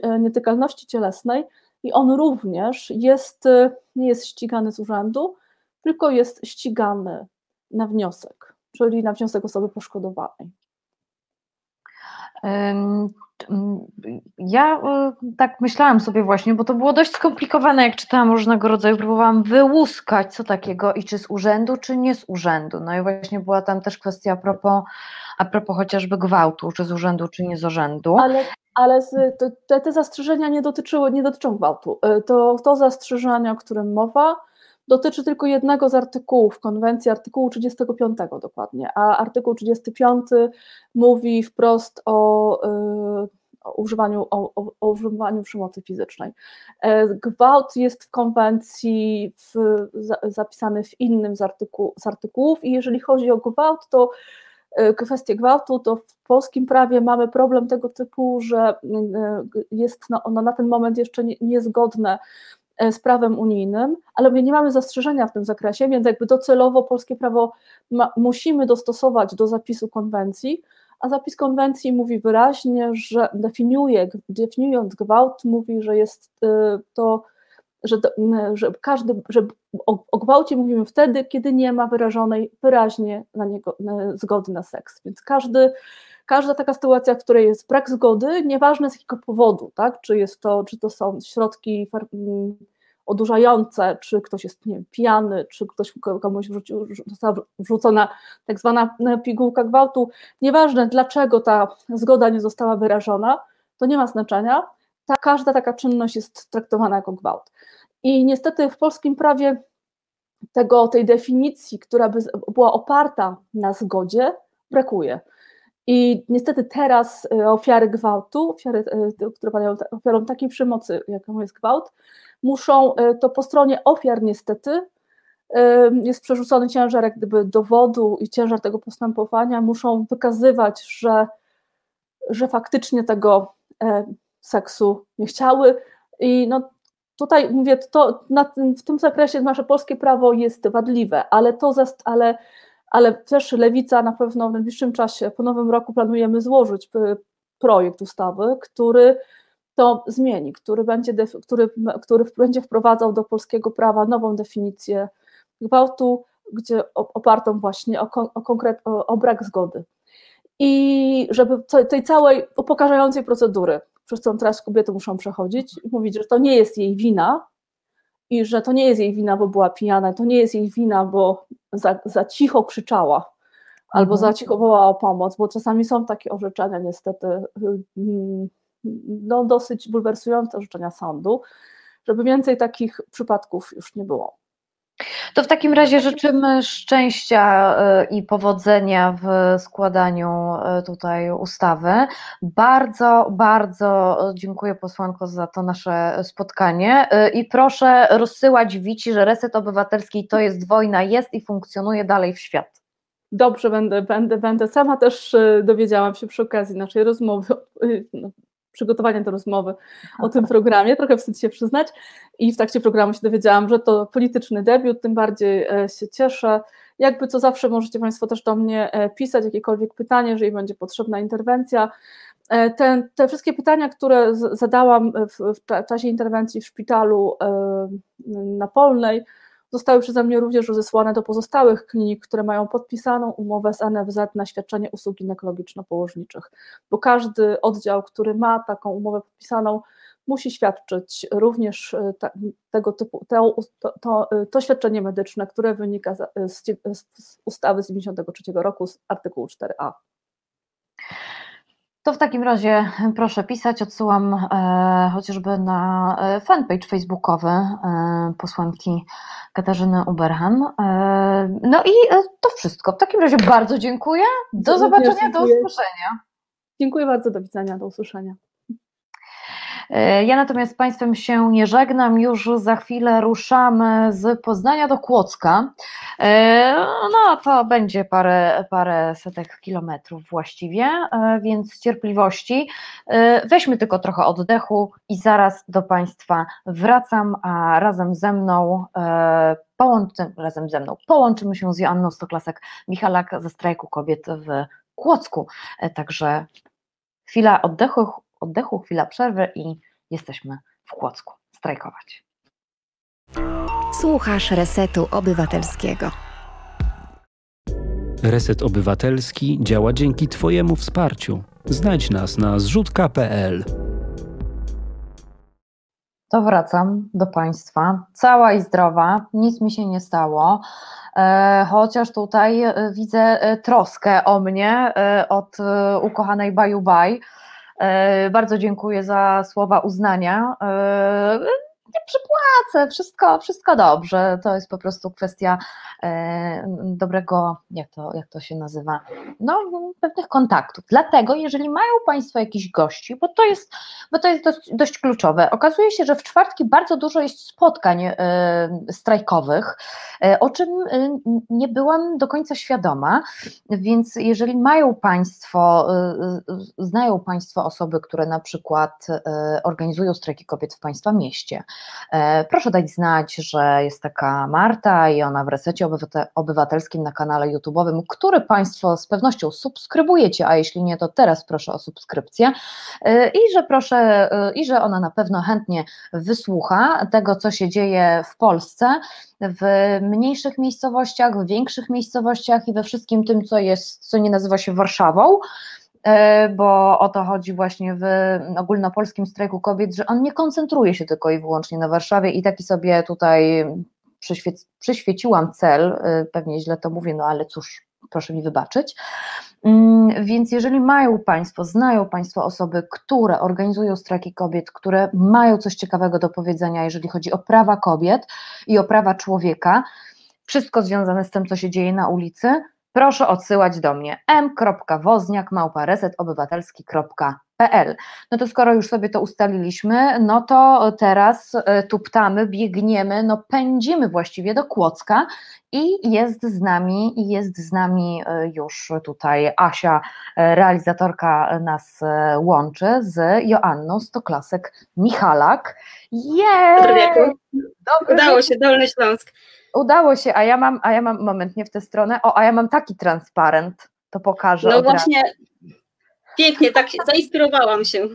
e, nietykalności cielesnej i on również jest, e, nie jest ścigany z urzędu, tylko jest ścigany na wniosek czyli na wniosek osoby poszkodowanej. Ja e, tak myślałam sobie właśnie, bo to było dość skomplikowane, jak czytałam różnego rodzaju, próbowałam wyłuskać co takiego i czy z urzędu, czy nie z urzędu. No i właśnie była tam też kwestia a propos, a propos chociażby gwałtu, czy z urzędu, czy nie z urzędu. Ale, ale te, te zastrzeżenia nie dotyczyły, nie dotyczą gwałtu. E, to, to zastrzeżenia, o którym mowa, dotyczy tylko jednego z artykułów konwencji, artykułu 35 dokładnie, a artykuł 35 mówi wprost o, y, o używaniu, o, o, używaniu przemocy fizycznej. E, gwałt jest w konwencji w, zapisany w innym z, artykuł, z artykułów i jeżeli chodzi o gwałt, to e, kwestię gwałtu, to w polskim prawie mamy problem tego typu, że e, jest ono na ten moment jeszcze niezgodne z prawem unijnym, ale my nie mamy zastrzeżenia w tym zakresie, więc jakby docelowo polskie prawo ma, musimy dostosować do zapisu konwencji, a zapis konwencji mówi wyraźnie, że definiuje, definiując gwałt, mówi, że jest e, to, że, że każdy, że o, o gwałcie mówimy wtedy, kiedy nie ma wyrażonej wyraźnie na niego na zgody na seks. Więc każdy każda taka sytuacja, w której jest brak zgody, nieważne z jakiego powodu, tak? czy, jest to, czy to są środki odurzające, czy ktoś jest nie wiem, pijany, czy ktoś komuś wrzucił, została wrzucona tak zwana e, pigułka gwałtu, nieważne dlaczego ta zgoda nie została wyrażona, to nie ma znaczenia, ta, każda taka czynność jest traktowana jako gwałt. I niestety w polskim prawie tego, tej definicji, która by była oparta na zgodzie, brakuje. I niestety teraz e, ofiary gwałtu, ofiary, e, które padają ofiarą takiej przemocy, jaką jest gwałt, muszą, e, to po stronie ofiar niestety jest przerzucony ciężar jak gdyby dowodu i ciężar tego postępowania, muszą wykazywać, że, że faktycznie tego seksu nie chciały. I no tutaj mówię, to na, w tym zakresie nasze polskie prawo jest wadliwe, ale to, ale ale też Lewica na pewno w najbliższym czasie, po nowym roku planujemy złożyć projekt ustawy, który to zmieni, który będzie, który, który będzie wprowadzał do polskiego prawa nową definicję gwałtu, gdzie opartą właśnie o, o, konkret, o, o brak zgody. I żeby tej całej upokarzającej procedury, przez którą teraz kobiety muszą przechodzić, mówić, że to nie jest jej wina, i że to nie jest jej wina, bo była pijana, to nie jest jej wina, bo za, za cicho krzyczała albo mhm. za cicho wołała o pomoc, bo czasami są takie orzeczenia niestety mm, no, dosyć bulwersujące orzeczenia sądu, żeby więcej takich przypadków już nie było. To w takim razie życzymy szczęścia e, i powodzenia w składaniu e, tutaj ustawy. Bardzo, bardzo dziękuję posłanko za to nasze spotkanie e, i proszę rozsyłać wici, że Reset Obywatelski to jest wojna, jest i funkcjonuje dalej w świat. Dobrze, będę, będę, będę. Sama też dowiedziałam się przy okazji naszej rozmowy, no, przygotowania do rozmowy o tym programie, trochę wstyd się przyznać i w trakcie programu się dowiedziałam, że to polityczny debiut, tym bardziej e, się cieszę. Jakby co zawsze możecie Państwo też do mnie e, pisać jakiekolwiek pytanie, jeżeli będzie potrzebna interwencja. E, te, te wszystkie pytania, które zadałam w, w czasie interwencji w szpitalu na Polnej, Zostały przeze mnie również rozesłane do pozostałych klinik, które mają podpisaną umowę z NFZ na świadczenie usług ginekologiczno-położniczych, bo każdy oddział, który ma taką umowę podpisaną, musi świadczyć również e, tego typu, to, to, to, to świadczenie medyczne, które wynika z, z ustawy z 1993 roku z artykułu 4a. To w takim razie proszę pisać, odsyłam e, chociażby na e, fanpage facebookowy e, posłanki Katarzyny Uberhan. E, no i e, to wszystko. W takim razie bardzo dziękuję. Do zobaczenia, do usłyszenia. Dziękuję bardzo, do widzenia, do usłyszenia. E, ja natomiast z Państwem się nie żegnam, już za chwilę ruszamy z Poznania do Kłodzka. E, no to będzie parę, parę setek kilometrów właściwie, e, więc cierpliwości. Weźmy tylko trochę oddechu i zaraz do Państwa wracam, a razem ze mną połączy, razem ze mną połączymy się z Joanną Stoklasek Michalak ze strajku kobiet w Kłodzku. Także chwila oddechu, oddechu, chwila przerwy i jesteśmy w Kłodzku strajkować. Słuchasz Resetu Obywatelskiego. Reset Obywatelski działa dzięki Twojemu wsparciu. Znajdź nas na zrzutka.pl. To wracam do Państwa. Cała i zdrowa, nic mi się nie stało. E, chociaż tutaj e, widzę e, troskę o mnie od ukochanej Baju Baj. Bardzo dziękuję za słowa uznania nie przypłacę, wszystko, wszystko dobrze. To jest po prostu kwestia e, dobrego, jak to, jak to się nazywa, no, pewnych kontaktów. Dlatego, jeżeli mają Państwo jakiś gości, bo to jest, bo to jest dość, dość kluczowe, okazuje się, że w czwartki bardzo dużo jest spotkań e, strajkowych, e, o czym nie byłam do końca świadoma, więc jeżeli mają Państwo, znają Państwo osoby, które na przykład organizują strajki kobiet w Państwa mieście, proszę dać znać, że jest taka Marta i ona w resecie obywatelskim na kanale YouTube'owym, który Państwo z pewnością subskrybujecie, a jeśli nie, to teraz proszę o subskrypcję e, i że proszę, e, i że ona na pewno chętnie wysłucha tego, co się dzieje w Polsce, w mniejszych miejscowościach, w większych miejscowościach i we wszystkim tym, co jest, co nie nazywa się Warszawą. E, bo o to chodzi właśnie w ogólnopolskim strajku kobiet, że on nie koncentruje się tylko i wyłącznie na Warszawie i taki sobie tutaj przyświeciłam cel, e, pewnie źle to mówię, no ale cóż, proszę mi wybaczyć. Mm, więc jeżeli mają Państwo, znają Państwo osoby, które organizują strajki kobiet, które mają coś ciekawego do powiedzenia, jeżeli chodzi o prawa kobiet i o prawa człowieka, wszystko związane z tym, co się dzieje na ulicy, proszę odsyłać do mnie m.wozniak.resetobywatelski.pl No to skoro już sobie to ustaliliśmy, no to teraz e, tuptamy, biegniemy, no pędzimy właściwie do Kłodzka i jest z nami, i jest z nami e, już tutaj Asia, e, realizatorka nas łączy z Joanną Stoklasek Michalak. Jej! Dobry wieczór. Udało się, Dolny Śląsk udało się, a ja mam, a ja mam, moment, nie w tę stronę, o, a ja mam taki transparent, to pokażę. No właśnie, pięknie, tak zainspirowałam się.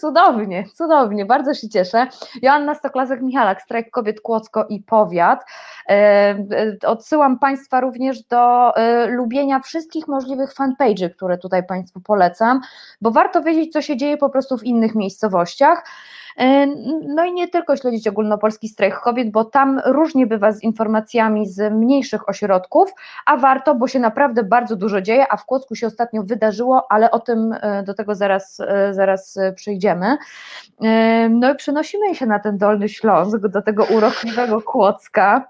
Cudownie, cudownie, bardzo się cieszę. Joanna Stoklasek Michalak, Strajk Kobiet Kłodzko i Powiat. E, e, odsyłam Państwa również do e, lubienia wszystkich możliwych fanpage'y, które tutaj Państwu polecam, bo warto wiedzieć, co się dzieje po prostu w innych miejscowościach. E, no i nie tylko śledzić ogólnopolski strajk kobiet, bo tam różnie bywa z informacjami z mniejszych ośrodków, a warto, bo się naprawdę bardzo dużo dzieje, a w Kłodzku się ostatnio wydarzyło, ale o tym e, do tego zaraz, e, zaraz przejdziemy. No i przenosimy się na ten Dolny Śląsk, do tego urokliwego Kłodzka.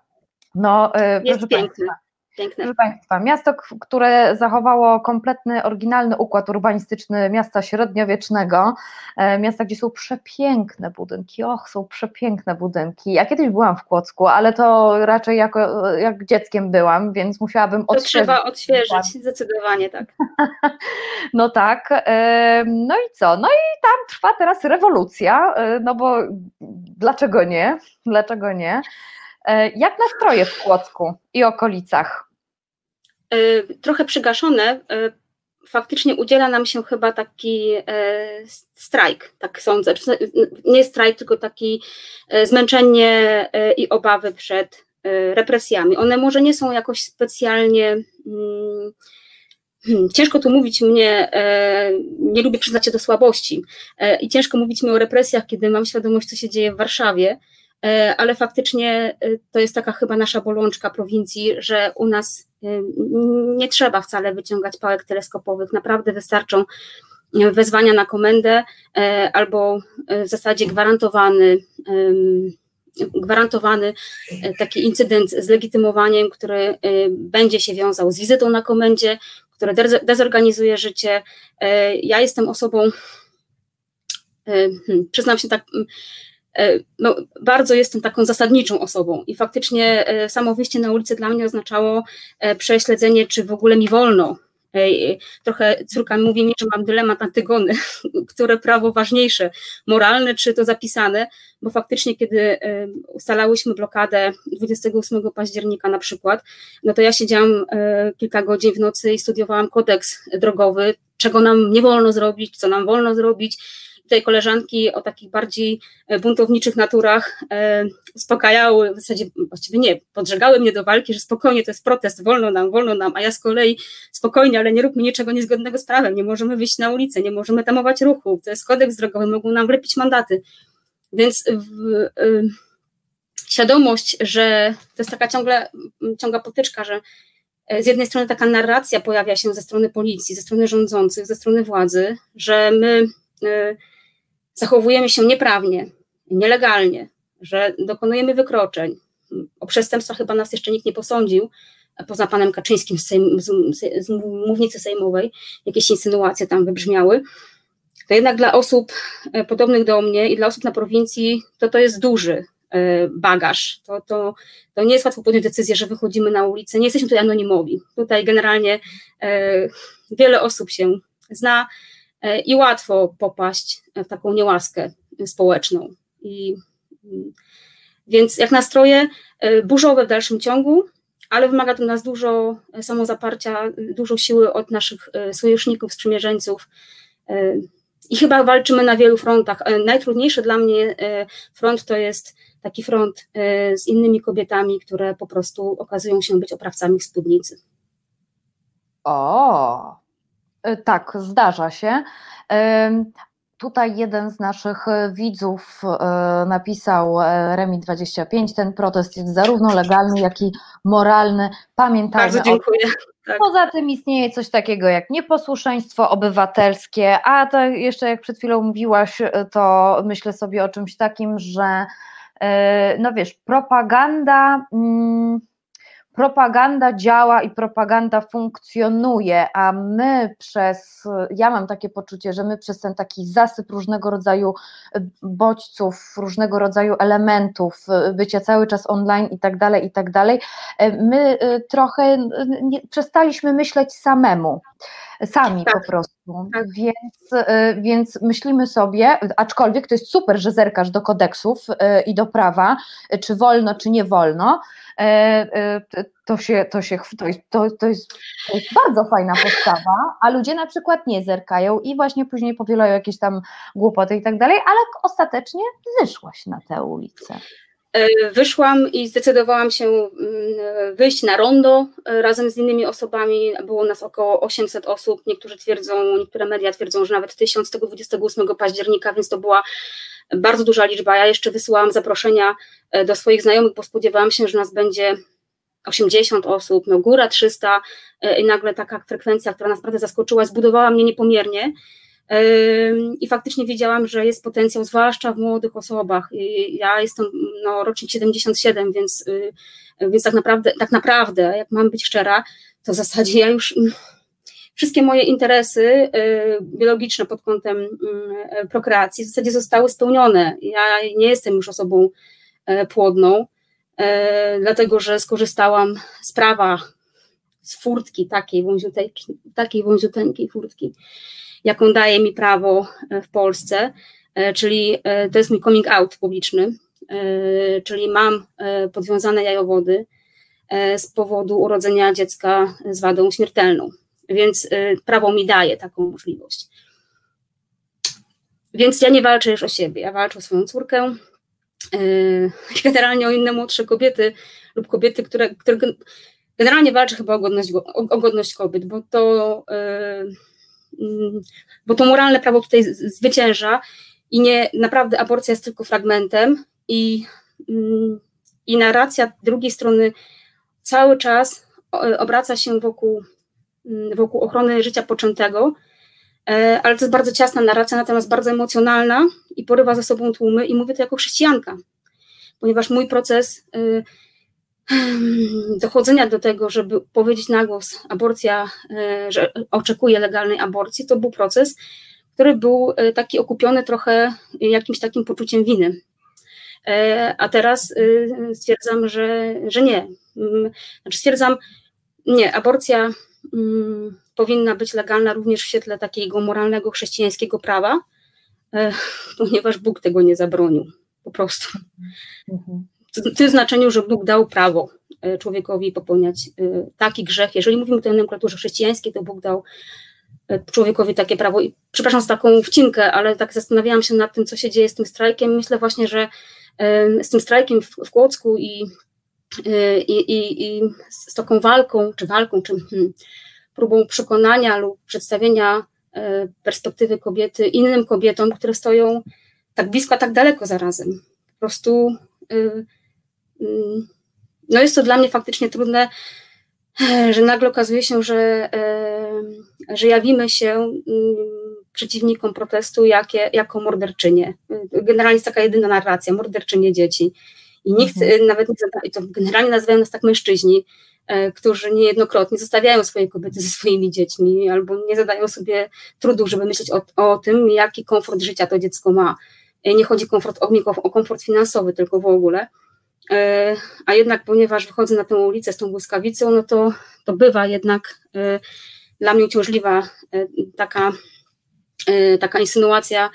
No, Jest proszę piękny. Państwa, Piękne. Proszę Państwa, miasto, które zachowało kompletny, oryginalny układ urbanistyczny miasta średniowiecznego, e, miasta, gdzie są przepiękne budynki, och, są przepiękne budynki. Ja kiedyś byłam w Kłodzku, ale to raczej jako, jak dzieckiem byłam, więc musiałabym to odświeżyć. To trzeba odświeżyć, zdecydowanie tak. *laughs* no tak, e, no i co? No i tam trwa teraz rewolucja, e, no bo dlaczego nie? Dlaczego nie? E, jak nastroje w Kłodzku i okolicach? E, trochę przygaszone. E, faktycznie udziela nam się chyba taki strajk, tak sądzę. Nie strajk, tylko taki zmęczenie i obawy przed represjami. One może nie są jakoś specjalnie. Hmm, hmm ciężko tu mówić mnie, nie lubię przyznać się do słabości i ciężko mówić mi o represjach, kiedy mam świadomość, co się dzieje w Warszawie, ale faktycznie e, to jest taka chyba nasza bolączka prowincji, że u nas e, nie trzeba wcale wyciągać pałek teleskopowych, naprawdę wystarczą wezwania na komendę albo w zasadzie gwarantowany gwarantowany taki incydent z legitymowaniem, który będzie się wiązał z wizytą na komendzie, które dezorganizuje życie. Ja jestem osobą, hmm, przyznam się tak, no, bardzo jestem taką zasadniczą osobą i faktycznie samo wyjście na ulicę dla mnie oznaczało prześledzenie, czy w ogóle mi wolno. Trochę córka mówi mi, że mam dylemat na tygony, *laughs* które prawo ważniejsze, moralne czy to zapisane, bo faktycznie kiedy ustalałyśmy blokadę 28 października na przykład, no to ja siedziałam e, kilka godzin w nocy i studiowałam kodeks drogowy, czego nam nie wolno zrobić, co nam wolno zrobić, tutaj koleżanki o takich bardziej e, buntowniczych naturach e, uspokajały, w zasadzie właściwie nie, podżegały mnie do walki, że spokojnie, to jest protest, wolno nam, wolno nam, a ja z kolei spokojnie, ale nie róbmy niczego niezgodnego z prawem, nie możemy wyjść na ulicę, nie możemy tamować ruchu, to jest kodeks drogowy, mogą nam wlepić mandaty. Więc w, y, świadomość, że to jest taka ciągle, ciągła potyczka, że z jednej strony taka narracja pojawia się ze strony policji, ze strony rządzących, ze strony władzy, że my zachowujemy się nieprawnie, nielegalnie, że dokonujemy wykroczeń. O przestępstwa chyba nas jeszcze nikt nie posądził, poza panem Kaczyńskim z, sejm, z, z, z mównicy sejmowej, jakieś insynuacje tam wybrzmiały. To jednak dla osób e, podobnych do mnie i dla osób na prowincji to to jest duży e, bagaż. To, to, to nie jest łatwo podjąć decyzję, że wychodzimy na ulicę. Nie jesteśmy tutaj anonimowi. Tutaj generalnie e, wiele osób się zna, i łatwo popaść w taką niełaskę społeczną. I, mm, więc jak nastroje e, burzowe w dalszym ciągu, ale wymaga to nas dużo samozaparcia, dużo siły od naszych e, sojuszników, sprzymierzeńców. I chyba walczymy na wielu frontach. Najtrudniejszy dla mnie front to jest taki front z innymi kobietami, które po prostu okazują się być oprawcami spódnicy. O, E, tak, zdarza się. Tutaj jeden z naszych widzów e, napisał e, Remi25, ten protest jest zarówno legalny, jak i moralny. Pamiętajmy Bardzo dziękuję. *laughs* Tak. Poza tym istnieje coś takiego jak nieposłuszeństwo obywatelskie, a to jeszcze jak przed chwilą mówiłaś, to myślę sobie o czymś takim, że no wiesz, propaganda. Hmm, propaganda działa i propaganda funkcjonuje, a my przez, ja mam takie poczucie, że my przez ten taki zasyp różnego rodzaju bodźców, różnego rodzaju elementów, bycia cały czas online i tak dalej, i tak dalej, my trochę nie, przestaliśmy myśleć samemu sami tak, po prostu. Tak. Więc, więc myślimy sobie, aczkolwiek to jest super, że zerkasz do kodeksów i do prawa, czy wolno, czy nie wolno, E, e, to, się, to, się, to, jest, to, to, jest, to jest bardzo fajna postawa, a ludzie na przykład nie zerkają i właśnie później powielają jakieś tam głupoty i tak dalej, ale ostatecznie wyszłaś na tę ulicę. E, wyszłam i zdecydowałam się mm, wyjść na rondo razem z innymi osobami. Było nas około 800 osób. Niektórzy twierdzą, niektóre media twierdzą, że nawet 1000 tego 28 października, więc to była bardzo duża liczba. Ja jeszcze wysyłałam zaproszenia e, do swoich znajomych, bo spodziewałam się, że nas będzie 80 osób, no góra 300 e, i nagle taka frekwencja, która nas naprawdę zaskoczyła, zbudowała mnie niepomiernie. I faktycznie wiedziałam, że jest potencjał, zwłaszcza w młodych osobach. Ja jestem no, rocznik 77, więc, y, więc tak naprawdę, tak naprawdę, jak mam być szczera, to w zasadzie ja już wszystkie moje interesy y, biologiczne pod kątem y, prokreacji w zasadzie zostały spełnione. Ja nie jestem już osobą e, płodną, e, dlatego że skorzystałam z prawa, z furtki takiej, takiej wąziuteńkiej furtki, jaką daje mi prawo e, w Polsce, czyli to jest mój coming out publiczny, czyli mam podwiązane jajowody z powodu urodzenia dziecka z wadą śmiertelną. Więc prawo mi daje taką możliwość. Więc ja nie walczę już o siebie, ja walczę o swoją córkę, generalnie o inne młodsze kobiety lub kobiety, które, które generalnie walczę chyba o godność, o godność kobiet, bo to, bo to moralne prawo tutaj zwycięża i nie naprawdę aborcja jest tylko fragmentem i, mm, i narracja drugiej strony cały czas obraca się wokół Mm, wokół ochrony życia poczętego, e, ale to jest bardzo ciasna narracja, natomiast bardzo emocjonalna i porywa ze sobą tłumy i mówię to jako chrześcijanka, ponieważ mój proces y, dochodzenia do tego, żeby powiedzieć na głos aborcja, że oczekuje legalnej aborcji, to był proces, który był taki okupiony trochę jakimś takim poczuciem winy. A teraz stwierdzam, że, że nie. Mm, znaczy stwierdzam, nie, aborcja mm, powinna być legalna również w świetle takiego moralnego chrześcijańskiego prawa, e, ponieważ Bóg tego nie zabronił, po prostu. Mhm. W tym znaczeniu, że Bóg dał prawo e, człowiekowi popełniać e, taki grzech. Jeżeli mówimy o nomenklaturze chrześcijańskiej, to Bóg dał człowiekowi takie prawo. I przepraszam za taką wcinkę, ale tak zastanawiałam się nad tym, co się dzieje z tym strajkiem. Myślę właśnie, że z tym strajkiem w, w Kłodzku i, i, i, i z taką walką, czy walką, czy hmm, próbą przekonania lub przedstawienia e, perspektywy kobiety innym kobietom, które stoją tak blisko, a tak daleko zarazem. Po prostu e, no jest to dla mnie faktycznie trudne, e, że nagle okazuje się, że, że jawimy się mm, przeciwnikom protestu jakie, jako morderczynie. Generalnie jest taka jedyna narracja, morderczynie dzieci. I nikt mhm. nawet nie to generalnie nazywają nas tak mężczyźni, E, którzy niejednokrotnie zostawiają swoje kobiety ze swoimi dziećmi albo nie zadają sobie trudu, żeby myśleć o, o tym, jaki komfort życia to dziecko ma. E, nie chodzi komfort, o, o komfort finansowy, tylko w ogóle. E, a jednak, ponieważ wychodzę na tę ulicę z tą błyskawicą, no to, to bywa jednak dla mnie uciążliwa taka, taka insynuacja,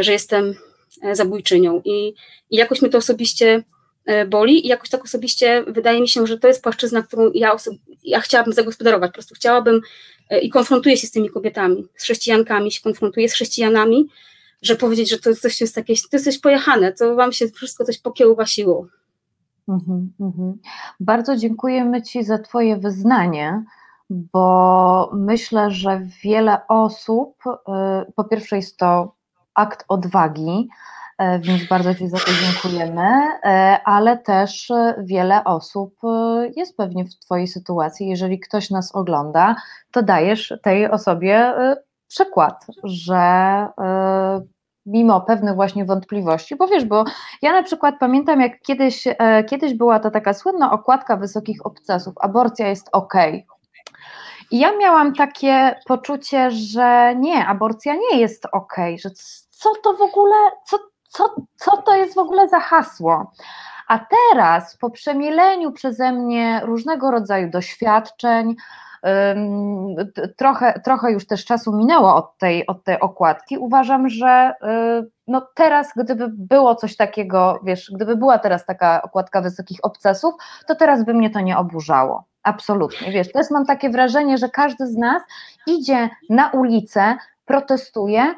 że jestem zabójczynią. I, i jakoś mnie to osobiście E, boli i jakoś tak osobiście wydaje mi się, że to jest płaszczyzna, którą ja, ja chciałabym zagospodarować, po prostu chciałabym e, i konfrontuję się z tymi kobietami, z chrześcijankami, się konfrontuję z chrześcijanami, że powiedzieć, że to coś jest takie, to jest coś pojechane, to wam się wszystko coś pokiełbasiło. Mhm, mhm. Bardzo dziękujemy Ci za Twoje wyznanie, bo myślę, że wiele osób, e, po pierwsze jest to akt odwagi, E, więc bardzo Ci za to dziękujemy, e, ale też wiele osób jest pewnie w Twojej sytuacji. Jeżeli ktoś nas ogląda, to dajesz tej osobie przykład, że mimo pewnych właśnie wątpliwości, bo wiesz, bo ja na przykład pamiętam, jak kiedyś, kiedyś była ta taka słynna okładka wysokich obcasów, aborcja jest ok. I ja miałam takie poczucie, że nie, aborcja nie jest ok, że co to w ogóle, co, co, co to jest w ogóle za hasło. A teraz, po przemieleniu przeze mnie różnego rodzaju doświadczeń, trochę, trochę już też czasu minęło od tej, od tej okładki. Uważam, że y, no teraz, gdyby było coś takiego, wiesz, gdyby była teraz taka okładka wysokich obcasów, to teraz by mnie to nie oburzało. Absolutnie, wiesz, też mam takie wrażenie, że każdy z nas idzie na ulicę, protestuje,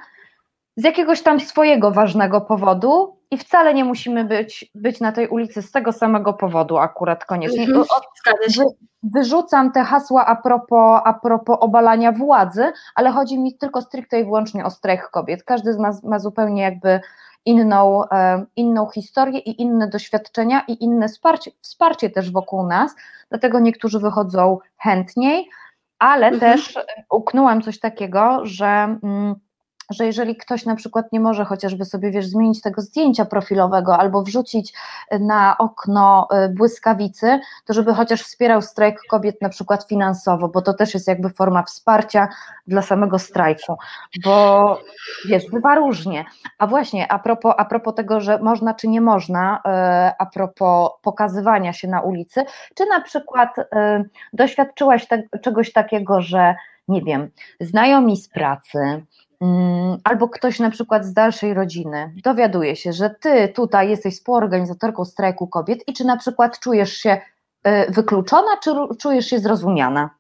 z jakiegoś tam swojego ważnego powodu i wcale nie musimy być, być na tej ulicy z tego samego powodu akurat koniecznie. Mhm, wy, wyrzucam te hasła a propos, a propos obalania władzy, ale chodzi mi tylko stricte i wyłącznie o strajk kobiet. Każdy z nas ma zupełnie jakby inną, e, inną historię i inne doświadczenia i inne wsparcie, wsparcie też wokół nas, dlatego niektórzy wychodzą chętniej, ale mhm. też uknęłam coś takiego, że mm, że jeżeli ktoś na przykład nie może chociażby sobie, wiesz, zmienić tego zdjęcia profilowego albo wrzucić na okno y, błyskawicy, to żeby chociaż wspierał strajk kobiet na przykład finansowo, bo to też jest jakby forma wsparcia dla samego strajku, bo wiesz, bywa różnie. A właśnie, a propos, a propos tego, że można czy nie można, y, a propos pokazywania się na ulicy, czy na przykład doświadczyłaś czegoś takiego, że nie wiem, znajomi z pracy, albo ktoś na przykład z dalszej rodziny dowiaduje się, że ty tutaj jesteś współorganizatorką strajku kobiet i czy na przykład czujesz się y, wykluczona, czy czujesz się zrozumiana?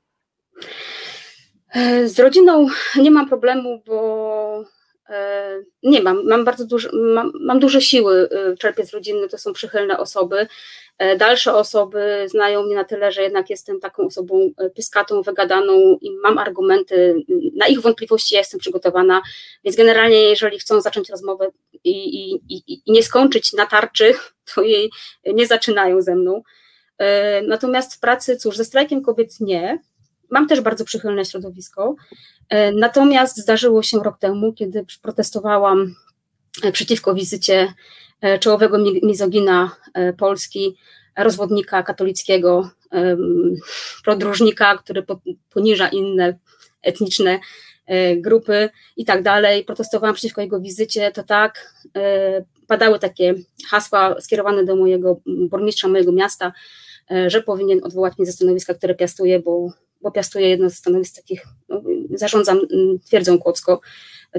E, z rodziną nie mam problemu, bo e, nie mam, mam bardzo duże, mam, mam duże siły, y, czerpiec rodzinny, to są przychylne osoby, E, dalsze osoby znają mnie na tyle, że jednak jestem taką osobą e, pyskatą, wygadaną i mam argumenty. Na ich wątpliwości ja jestem przygotowana, więc generalnie, jeżeli chcą zacząć rozmowę i, i, i, nie skończyć na tarczy, *laughs* to jej nie zaczynają ze mną. E, natomiast w pracy, cóż, ze strajkiem kobiet nie. Mam też bardzo przychylne środowisko. Natomiast zdarzyło się rok temu, kiedy protestowałam przeciwko wizycie E, czołowego mizogina e, Polski rozwodnika katolickiego, podróżnika, który poniża inne etniczne grupy i tak dalej. Protestowałam przeciwko jego wizycie, to tak, padały takie hasła skierowane do mojego burmistrza mojego miasta, że powinien odwołać mnie ze stanowiska, które piastuje, bo, bo piastuje jedno ze stanowisk takich, zarządzam twierdzą Kłodzko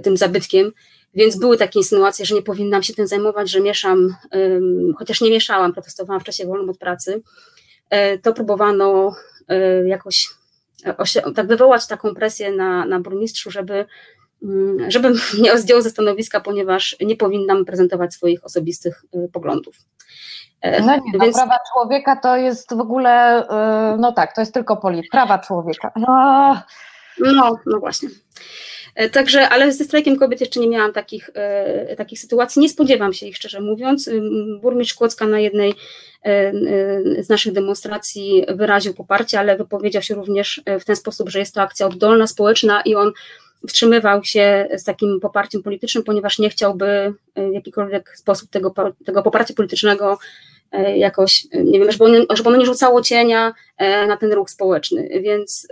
tym zabytkiem, więc były takie insynuacje, że nie powinnam się tym zajmować, że mieszam, chociaż nie mieszałam, protestowałam w czasie wolnym od pracy, e, to próbowano e, jakoś tak wywołać taką presję na, na burmistrzu, żeby, mm, żeby *laughs* mnie zdjął ze stanowiska, ponieważ nie powinnam prezentować swoich osobistych e, poglądów. No nie, no, Więc... prawa człowieka to jest w ogóle, no tak, to jest tylko polit, prawa człowieka. No, no, no właśnie. E, także, ale ze strajkiem kobiet jeszcze nie miałam takich, e, takich sytuacji. Nie spodziewam się ich, szczerze mówiąc. Burmistrz Kłodzka na jednej e, z naszych demonstracji wyraził poparcie, ale wypowiedział się również w ten sposób, że jest to akcja oddolna, społeczna i on wstrzymywał się z takim poparciem politycznym, ponieważ nie chciałby w jakikolwiek sposób tego, tego poparcia politycznego jakoś, nie wiem, żeby ono, żeby nie rzucało cienia na ten ruch społeczny, więc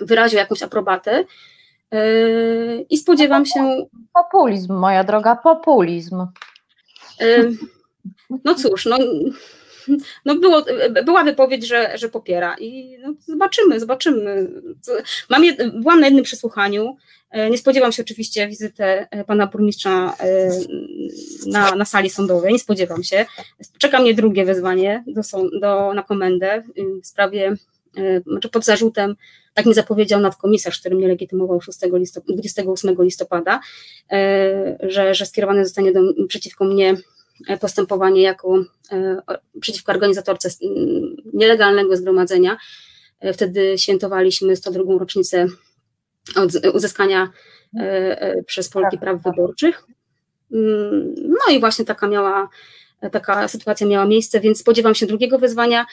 wyraził jakąś aprobatę. Yy, I spodziewam się. Populizm, moja droga, populizm. Yy, no cóż, no, no było, była wypowiedź, że, że popiera i no zobaczymy, zobaczymy. Mam jed, byłam na jednym przesłuchaniu. Yy, nie spodziewam się oczywiście wizyty pana burmistrza na, na sali sądowej, nie spodziewam się. Czeka mnie drugie wezwanie do, do, na komendę w sprawie, znaczy pod zarzutem tak mi zapowiedział nadkomisarz, który mnie legitymował 6 listop 28 listopada, e, że, że skierowane zostanie do, przeciwko mnie postępowanie jako przeciwko organizatorce nielegalnego zgromadzenia. Wtedy świętowaliśmy 102. rocznicę uzyskania przez Polki praw wyborczych. Mm, no i właśnie taka miała, taka sytuacja miała miejsce, więc spodziewam się drugiego wyzwania.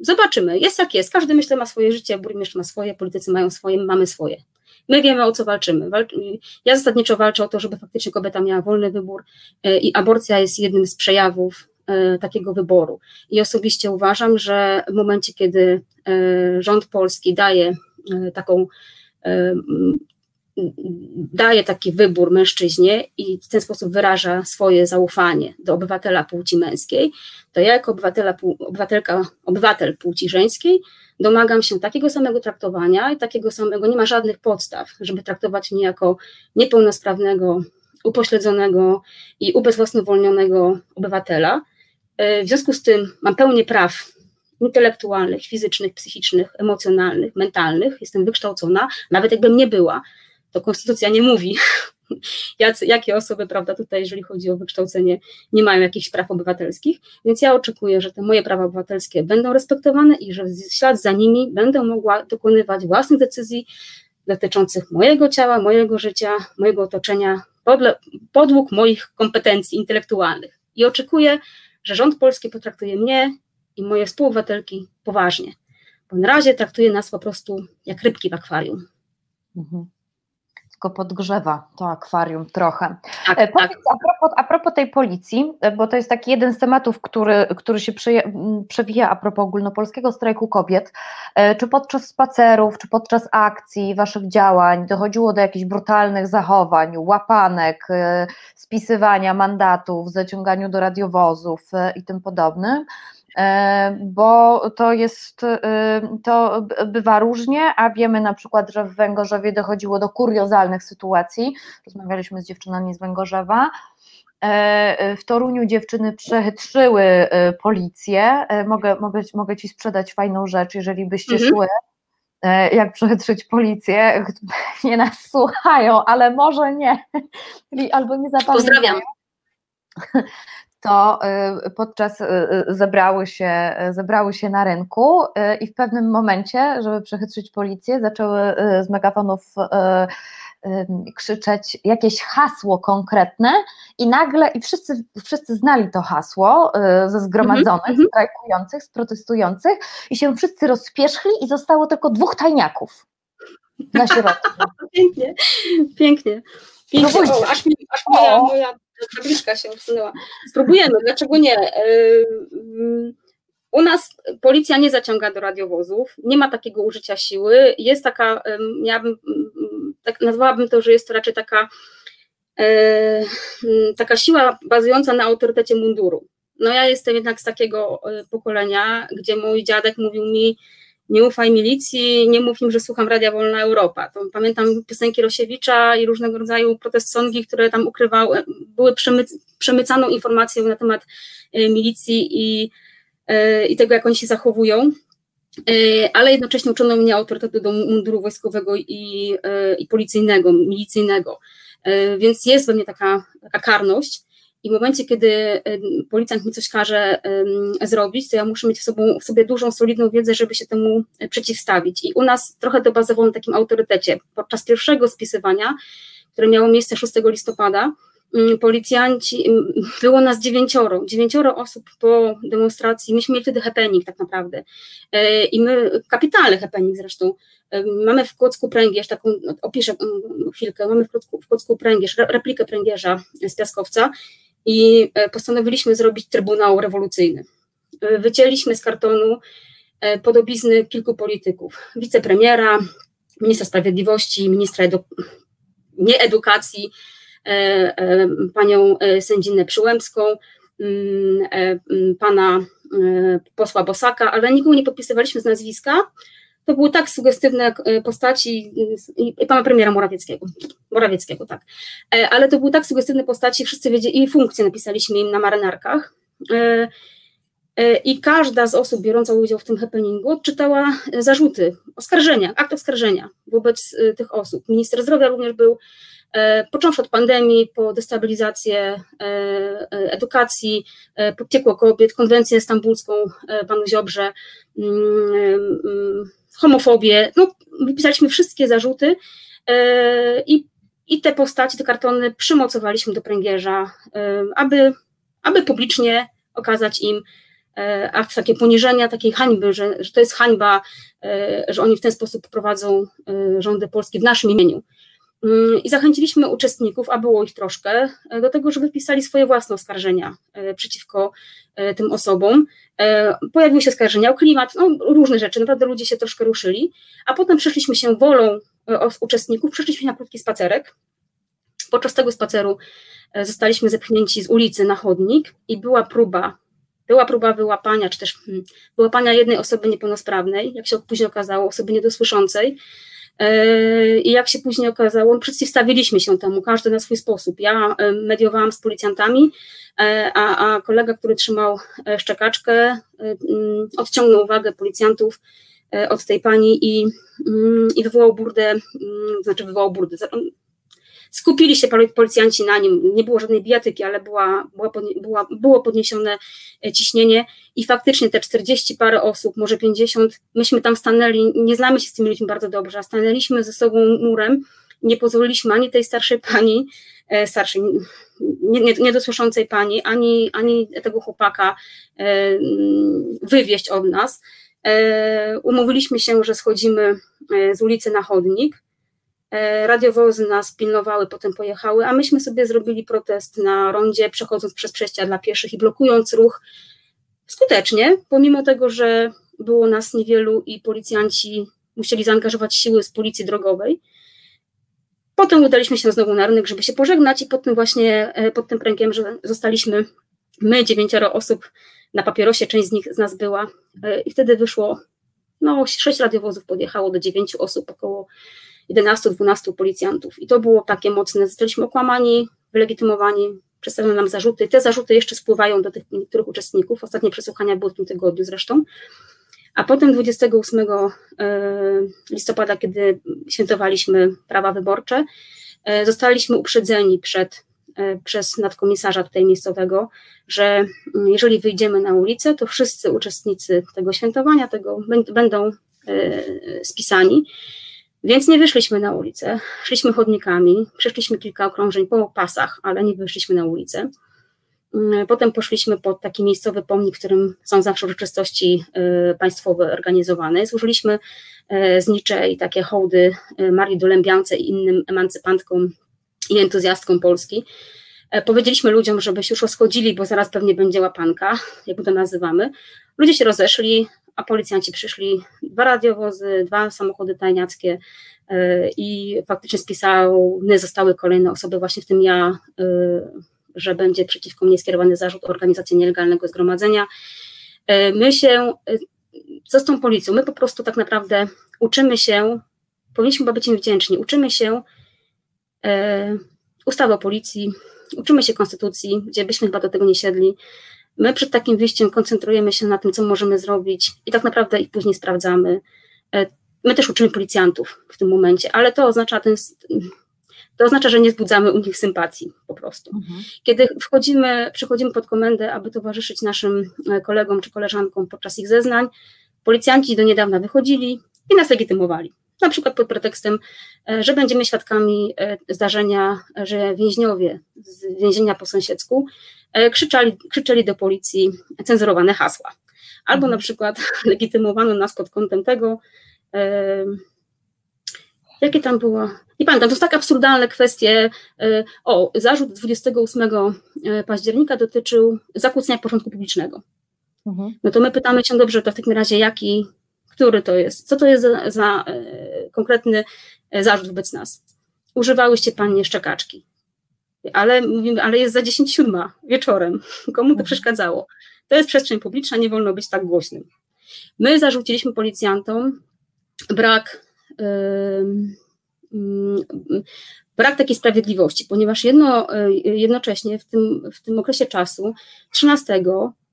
Zobaczymy, jest jak jest. Każdy myślę ma swoje życie, burmistrz ma swoje, politycy mają swoje, mamy swoje. My wiemy o co walczymy. Ja zasadniczo walczę o to, żeby faktycznie kobieta miała wolny wybór e, i aborcja jest jednym z przejawów e, takiego wyboru. I osobiście uważam, że w momencie, kiedy e, rząd polski daje taką daje taki wybór mężczyźnie i w ten sposób wyraża swoje zaufanie do obywatela płci męskiej, to ja jako obywatela, obywatelka, obywatel płci żeńskiej domagam się takiego samego traktowania i takiego samego, nie ma żadnych podstaw, żeby traktować mnie jako niepełnosprawnego, upośledzonego i ubezwłasnowolnionego obywatela. W związku z tym mam pełnię praw intelektualnych, fizycznych, psychicznych, emocjonalnych, mentalnych, jestem wykształcona, nawet jakbym nie była, to konstytucja nie mówi, *laughs* jacy, jakie osoby, prawda, tutaj, jeżeli chodzi o wykształcenie, nie mają jakichś praw obywatelskich, więc ja oczekuję, że te moje prawa obywatelskie będą respektowane i że w ślad za nimi będę mogła dokonywać własnych decyzji dotyczących mojego ciała, mojego życia, mojego otoczenia, podle, podług moich kompetencji intelektualnych. I oczekuję, że rząd polski potraktuje mnie i moje współobywatelki poważnie, bo na razie traktuje nas po prostu jak rybki w akwarium. Mhm tylko podgrzewa to akwarium trochę. Tak, e, Powiedz, tak. A, propos, a propos tej policji, e, bo to jest taki jeden z tematów, który, który się przewija a propos ogólnopolskiego strajku kobiet. E, czy podczas spacerów, czy podczas akcji, waszych działań dochodziło do jakichś brutalnych zachowań, łapanek, spisywania mandatów, zaciąganiu do radiowozów i tym podobnym? E, bo to jest, e, to bywa różnie, a wiemy na przykład, że w Węgorzewie dochodziło do kuriozalnych sytuacji. Rozmawialiśmy z dziewczynami z Węgorzewa. E, w Toruniu dziewczyny przechytrzyły policję. Mogę, mogę, mogę ci sprzedać fajną rzecz, jeżeli byście mhm. szły jak przechytrzyć policję. *laughs* Nie nas słuchają, ale może nie. *laughs* Albo nie zapamiętają. Pozdrawiam *laughs* to y, podczas y, y, zebrały się, zebrały się na rynku i w pewnym momencie, żeby przechytrzyć policję, zaczęły z megafonów krzyczeć jakieś hasło konkretne i nagle, i wszyscy, wszyscy znali to hasło ze zgromadzonych, mm -hmm. strajkujących, z protestujących i się wszyscy rozpieszli i zostało tylko dwóch tajniaków na środku. *laughs* pięknie, pięknie. pięknie. O, aż, mi, aż moja, moja tabliczka się usunęła. Spróbujemy, dlaczego nie? U nas policja nie zaciąga do radiowozów, nie ma takiego użycia siły. Jest taka, ja bym, tak nazwałabym to, że jest to raczej taka, e, taka siła bazująca na autorytecie munduru. No ja jestem jednak z takiego pokolenia, gdzie mój dziadek mówił mi, nie ufaj milicji, nie mów im, że słucham Radia Wolna Europa. To pamiętam piosenki Rosiewicza i różnego rodzaju protest songi, które tam ukrywały, były przemyc, przemycaną informacją na temat e, milicji i E, i tego, jak oni się zachowują, e, ale jednocześnie uczono mnie autorytetu do munduru wojskowego i, i policyjnego, milicyjnego. Więc jest we mnie taka, taka karność. I w momencie, kiedy policjant mi coś każe zrobić, to ja muszę mieć w, sobą, w sobie dużą, solidną wiedzę, żeby się temu przeciwstawić. I u nas trochę to bazowało na takim autorytecie. Podczas pierwszego spisywania, które miało miejsce 6 listopada, Mm, policjanci, było nas dziewięcioro, dziewięcioro osób po demonstracji, myśmy mieli wtedy happening tak naprawdę. E, i my, kapitalny happening zresztą, e, mamy w Kłodzku pręgierz, taką, no, opiszę mm, chwilkę, mamy w Kłodzku, w Kłodzku pręgierz, replikę pręgierza z Piaskowca i e, postanowiliśmy zrobić trybunał rewolucyjny. Wycięliśmy z kartonu podobizny kilku polityków, wicepremiera, ministra sprawiedliwości, ministra edu E, e, panią e, sędzinę Przyłębską, mm, pana posła Bosaka, ale nikogo nie podpisywaliśmy z nazwiska. To były tak sugestywne postaci i pana premiera Morawieckiego, Morawieckiego, tak. Ale to były tak sugestywne postaci, wszyscy wiedzieli, i funkcje napisaliśmy im na marynarkach. I każda z osób biorąca udział w tym happeningu odczytała zarzuty, oskarżenia, akt oskarżenia wobec tych osób. Minister zdrowia również był E, począwszy od pandemii, po destabilizację e, e, edukacji, podciekło kobiet, konwencję stambulską panu Ziobrze, mm, mm, homofobię, no wypisaliśmy wszystkie zarzuty i, i te postaci, te kartony przymocowaliśmy do pręgierza, aby, aby publicznie okazać im akt takie poniżenia, takiej hańby, że, że to jest hańba, że oni w ten sposób prowadzą rządy Polski w naszym imieniu. Mm, I zachęciliśmy uczestników, a było ich troszkę, e, do tego, żeby pisali swoje własne oskarżenia e, przeciwko e, tym osobom. Pojawiły się oskarżenia o klimat, no, różne rzeczy, naprawdę ludzie się troszkę ruszyli, a potem przeszliśmy się wolą uczestników, przeszliśmy na krótki spacerek. Podczas tego spaceru zostaliśmy zepchnięci z ulicy na chodnik i była próba, była próba wyłapania, czy też hmm, wyłapania jednej osoby niepełnosprawnej, jak się później okazało, osoby niedosłyszącej, I jak się później okazało, przeciwstawiliśmy się temu, każdy na swój sposób. Ja yy, mediowałam z policjantami, yy, a, a kolega, który trzymał szczekaczkę, odciągnął uwagę policjantów od tej pani i, i wywołał burdę, znaczy wywołał burdę, skupili się policjanci na nim, nie było żadnej bijatyki, ale była, była, była, było podniesione e, ciśnienie i faktycznie te 40 parę osób, może 50, myśmy tam stanęli, nie znamy się z tymi ludźmi bardzo dobrze, a stanęliśmy ze sobą murem, nie pozwoliliśmy ani tej starszej pani, e, starszej, niedosłyszącej nie, nie pani, ani, ani tego chłopaka e, wywieźć od nas. Umówiliśmy się, że schodzimy z ulicy na chodnik, radiowozy nas pilnowały, potem pojechały, a myśmy sobie zrobili protest na rondzie, przechodząc przez przejścia dla pieszych i blokując ruch skutecznie, pomimo tego, że było nas niewielu i policjanci musieli zaangażować siły z policji drogowej. Potem udaliśmy się znowu na rynek, żeby się pożegnać i pod tym właśnie, e, pod tym pręgiem, że zostaliśmy my, dziewięcioro osób na papierosie, część z nich z nas była e, i wtedy wyszło, no sześć radiowozów podjechało do dziewięciu osób, około 11-12 policjantów. I to było takie mocne. Zostaliśmy okłamani, wylegitymowani, przedstawiono nam zarzuty. Te zarzuty jeszcze spływają do tych niektórych uczestników. Ostatnie przesłuchania były w tym tygodniu zresztą. A potem 28 e, listopada, kiedy świętowaliśmy prawa wyborcze, e, zostaliśmy uprzedzeni przed, e, przez nadkomisarza tutaj miejscowego, że jeżeli wyjdziemy na ulicę, to wszyscy uczestnicy tego świętowania tego będą spisani. Więc nie wyszliśmy na ulicę, szliśmy chodnikami, przeszliśmy kilka okrążeń po pasach, ale nie wyszliśmy na ulicę. Mm, potem poszliśmy pod taki miejscowy pomnik, w którym są zawsze uroczystości y, państwowe organizowane. Złożyliśmy y, znicze i takie hołdy y, Marii Dolębiance i innym emancypantkom i entuzjastkom Polski. Powiedzieliśmy ludziom, żeby się już rozchodzili, bo zaraz pewnie będzie łapanka, jak to nazywamy. Ludzie się rozeszli, a policjanci przyszli, dwa radiowozy, dwa samochody tajniackie i faktycznie spisane zostały kolejne osoby, właśnie w tym ja, że będzie przeciwko mnie skierowany zarzut o organizację nielegalnego zgromadzenia. My się, co z tą policją? My po prostu tak naprawdę uczymy się, powinniśmy być im wdzięczni, uczymy się ustawy o policji, uczymy się konstytucji, gdzie byśmy chyba do tego nie siedli. My przed takim wyjściem koncentrujemy się na tym, co możemy zrobić i tak naprawdę ich później sprawdzamy. My też uczymy policjantów w tym momencie, ale to oznacza ten, to oznacza, że nie wzbudzamy u nich sympatii po prostu. Mhm. Kiedy wchodzimy, przychodzimy pod komendę, aby towarzyszyć naszym e, kolegom czy koleżankom podczas ich zeznań, policjanci do niedawna wychodzili i nas legitymowali. Na przykład pod pretekstem, e, że będziemy świadkami e, zdarzenia, że więźniowie z więzienia po sąsiedzku krzyczali, krzyczeli do policji cenzurowane hasła. Albo mhm. na przykład *laughs* legitymowano nas pod kątem tego, jakie tam było, nie pamiętam, to są tak absurdalne kwestie. E, o, zarzut 28 e, października dotyczył zakłócenia porządku publicznego. Mhm. No to my pytamy się, dobrze, to w takim razie jaki, który to jest, co to jest za, za e, konkretny zarzut wobec nas? Używałyście panie szczekaczki, ale mówimy, ale jest za 10 siódma wieczorem, *laughs* komu to przeszkadzało? To jest przestrzeń publiczna, nie wolno być tak głośnym. My zarzuciliśmy policjantom brak Mm, brak takiej sprawiedliwości, ponieważ jedno, e, jednocześnie w tym, w tym okresie czasu 13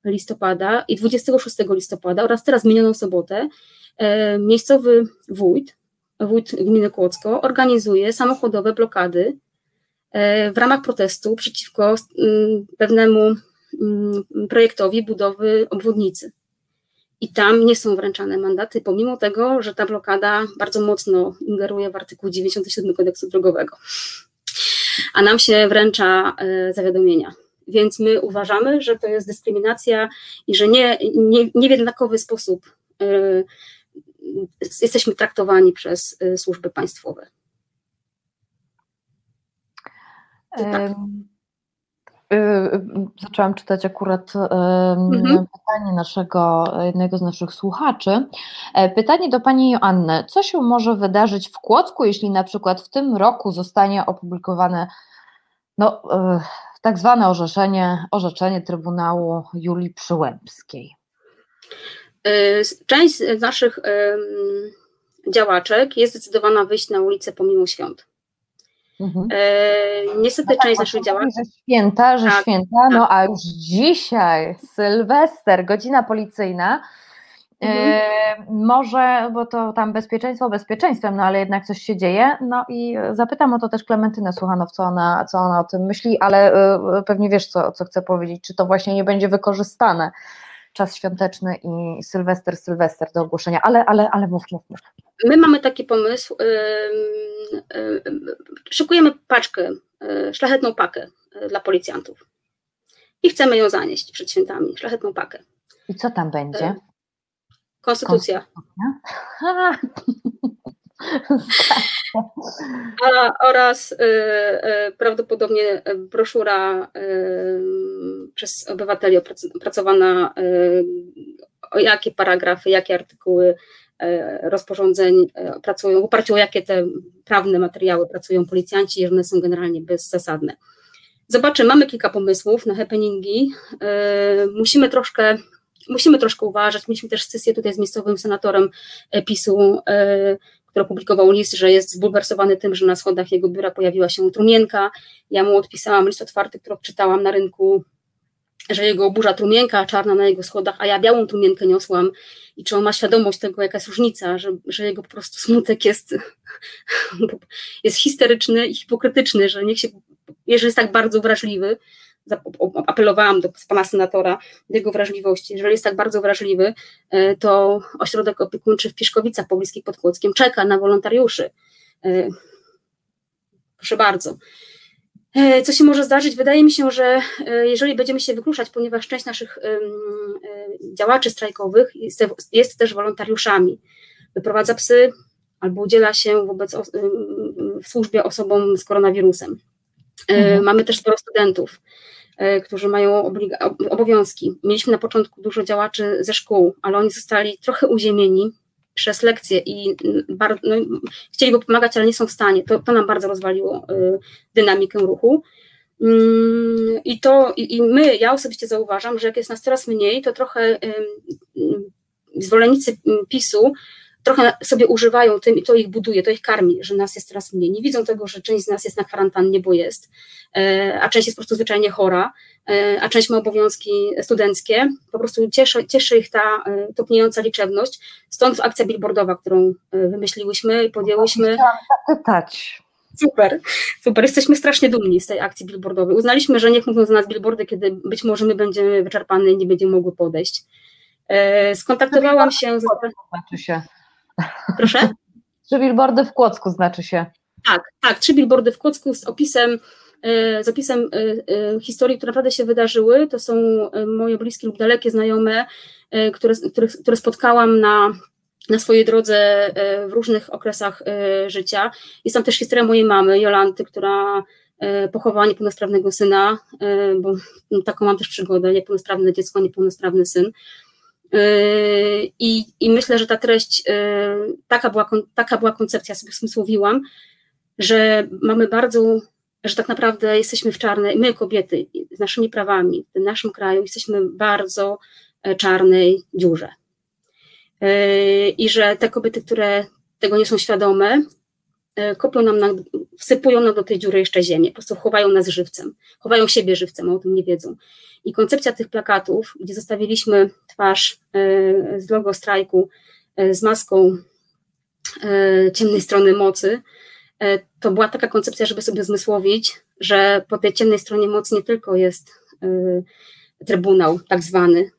listopada i 26 listopada oraz teraz minioną sobotę e, miejscowy wójt, wójt gminy Kłodzko organizuje samochodowe blokady e, w ramach protestu przeciwko mm, pewnemu mm, projektowi budowy obwodnicy i tam nie są wręczane mandaty, pomimo tego, że ta blokada bardzo mocno ingeruje w artykuł 97 kodeksu drogowego. A nam się wręcza e, zawiadomienia. Więc my uważamy, że to jest dyskryminacja i że nie, nie, nie w jednakowy sposób y, jesteśmy traktowani przez y, służby państwowe. Tak. Y, y, zaczęłam czytać akurat mhm. pytanie naszego, jednego z naszych słuchaczy. E, pytanie do Pani Joanny. Co się może wydarzyć w Kłodzku, jeśli na przykład w tym roku zostanie opublikowane no, e, tak zwane orzeczenie, orzeczenie Trybunału Julii Przyłębskiej? E, część z naszych działaczek jest zdecydowana wyjść na ulicę pomimo świąt. Mhm. E, niestety no tak, część naszych działań. Że święta, że tak, święta, no tak. a już dzisiaj, Sylwester, godzina policyjna. E, mhm. może, bo to tam bezpieczeństwo bezpieczeństwem, no ale jednak coś się dzieje. No i zapytam o to też Klementynę Słuchanow, co ona, co ona o tym myśli, ale e, pewnie wiesz, co, co chcę powiedzieć, czy to właśnie nie będzie wykorzystane czas świąteczny i Sylwester, Sylwester do ogłoszenia, ale, ale, ale mów, mów, mów. My mamy taki pomysł, szykujemy paczkę, y, szlachetną pakę y, dla policjantów i chcemy ją zanieść przed świętami, szlachetną pakę. I co tam będzie? Y, konstytucja. Konstytucja? *laughs* A, oraz y, y, prawdopodobnie broszura y, przez obywateli opracowana, o jakie paragrafy, jakie artykuły rozporządzeń pracują, w oparciu o jakie te prawne materiały pracują policjanci, że one są generalnie bezzasadne. Zobaczymy, mamy kilka pomysłów na happeningi. Musimy troszkę, musimy troszkę uważać. Mieliśmy też sesję tutaj z miejscowym senatorem PiSu, który opublikował list, że jest zbulwersowany tym, że na schodach jego biura pojawiła się trumienka. Ja mu odpisałam list otwarty, który czytałam na rynku, że jego burza trumienka czarna na jego schodach, a ja białą trumienkę niosłam i czy on ma świadomość tego, jaka jest różnica, że, że jego po prostu smutek jest, *laughs* jest histeryczny i hipokrytyczny, że niech się, jeżeli jest tak bardzo wrażliwy, apelowałam do pana senatora do jego wrażliwości. Jeżeli jest tak bardzo wrażliwy, e, to ośrodek opiekuńczy w Pieszkowicach Pobliskich pod Kłodzkiem czeka na wolontariuszy. E, proszę bardzo. E, co się może zdarzyć? Wydaje mi się, że jeżeli będziemy się wykluczać, ponieważ część naszych działaczy strajkowych jest, jest też wolontariuszami, wyprowadza psy albo udziela się wobec w służbie osobom z koronawirusem Mhm. Mamy też sporo studentów, którzy mają obowiązki. Mieliśmy na początku dużo działaczy ze szkół, ale oni zostali trochę uziemieni przez lekcje i bardzo, no, chcieliby pomagać, ale nie są w stanie. To, to nam bardzo rozwaliło dynamikę ruchu. Mm, I to, i my, ja osobiście zauważam, że jak jest nas coraz mniej, to trochę zwolennicy PiSu trochę sobie używają tym i to ich buduje, to ich karmi, że nas jest coraz mniej. Nie widzą tego, że część z nas jest na kwarantannie, bo jest, e, a część jest po prostu zwyczajnie chora, e, a część ma obowiązki studenckie. Po prostu cieszy, cieszy ich ta e, topniejąca liczebność. Stąd akcja billboardowa, którą wymyśliłyśmy i podjęłyśmy. Chciałam zapytać. Super, super. Jesteśmy strasznie dumni z tej akcji billboardowej. Uznaliśmy, że niech mówią za nas billboardy, kiedy być może my będziemy wyczerpane i nie będziemy mogły podejść. Skontaktowałam się z. Znaczy się. Proszę? *laughs* Trzy billboardy w Kłodzku znaczy się. Tak, tak, trzy billboardy w Kłodzku z opisem, e, z opisem e, e, historii, które naprawdę się wydarzyły. To są moje bliskie lub dalekie znajome, które, które, które spotkałam na, na swojej drodze w różnych okresach życia. Jest tam też historia mojej mamy, Jolanty, która pochowała niepełnosprawnego syna, bo taką mam też przygodę, niepełnosprawne dziecko, niepełnosprawny syn. Yy, I, I myślę, że ta treść, yy, taka była, taka była koncepcja, sobie smysłowiłam, że mamy bardzo, że tak naprawdę jesteśmy w czarnej, my kobiety z naszymi prawami w naszym kraju jesteśmy bardzo e, czarnej dziurze. Yy, I że te kobiety, które tego nie są świadome, e, kopią nam, na, wsypują nam do tej dziury jeszcze ziemię, po prostu chowają nas żywcem, chowają siebie żywcem, a o tym nie wiedzą. I koncepcja tych plakatów, gdzie zostawiliśmy twarz e, z logo strajku e, z maską e, ciemnej strony mocy, to była taka koncepcja, żeby sobie zmysłowić, że po tej ciemnej stronie mocy nie tylko jest trybunał tak zwany,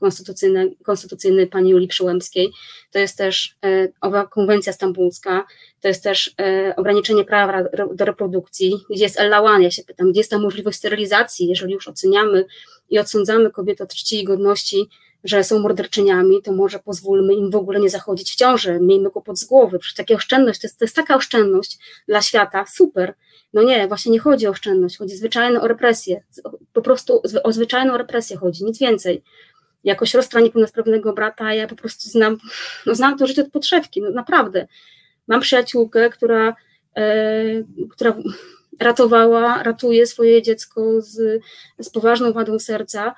konstytucyjny, konstytucyjny pani Julii Przyłębskiej, to jest też owa konwencja stambulska, to jest też ograniczenie prawa do reprodukcji, gdzie jest Ellawan, ja się pytam, gdzie jest ta możliwość sterylizacji, jeżeli już oceniamy i odsądzamy kobiety od czci i godności, że są morderczyniami, to może pozwólmy im w ogóle nie zachodzić w ciążę, miejmy kłopot z głowy, przecież taka oszczędność, to jest, to jest taka oszczędność dla świata, super, no nie, właśnie nie chodzi o oszczędność, chodzi zwyczajnie o represję, po prostu o zwyczajną represję chodzi, nic więcej. Jako siostra niepełnosprawnego brata ja po prostu znam, no znam to życie od podszewki, no naprawdę. Mam przyjaciółkę, która, e, która ratowała, ratuje swoje dziecko z, z poważną wadą serca,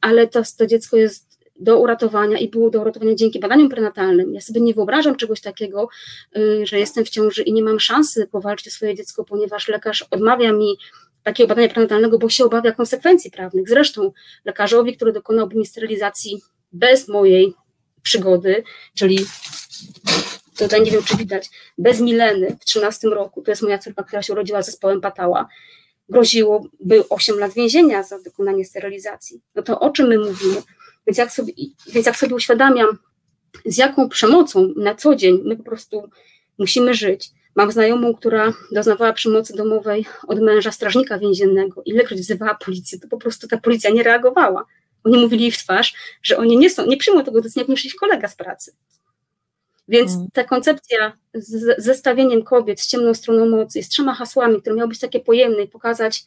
ale to, to dziecko jest do uratowania i było do uratowania dzięki badaniom prenatalnym. Ja sobie nie wyobrażam czegoś takiego, y, że jestem w ciąży i nie mam szansy powalczyć o swoje dziecko, ponieważ lekarz odmawia mi takiego badania prenatalnego, bo się obawia konsekwencji prawnych. Zresztą lekarzowi, który dokonałby mi sterylizacji bez mojej przygody, czyli tutaj nie wiem, czy widać, bez Mileny w 13 roku, to jest moja córka, która się urodziła z zespołem Patała, groziłoby 8 lat więzienia za dokonanie sterylizacji. No to o czym my mówimy? Więc jak sobie, więc jak sobie uświadamiam, z jaką przemocą na co dzień my po prostu musimy żyć. Mam znajomą, która doznawała przemocy domowej od męża strażnika więziennego. Ilekroć wzywała policję, to po prostu ta policja nie reagowała. Oni mówili jej w twarz, że oni nie są, nie przyjmą tego decyzji, jak niż kolega z pracy. Więc mm. ta koncepcja z zestawieniem kobiet z ciemną stroną mocy, z trzema hasłami, które miały być takie pojemne i pokazać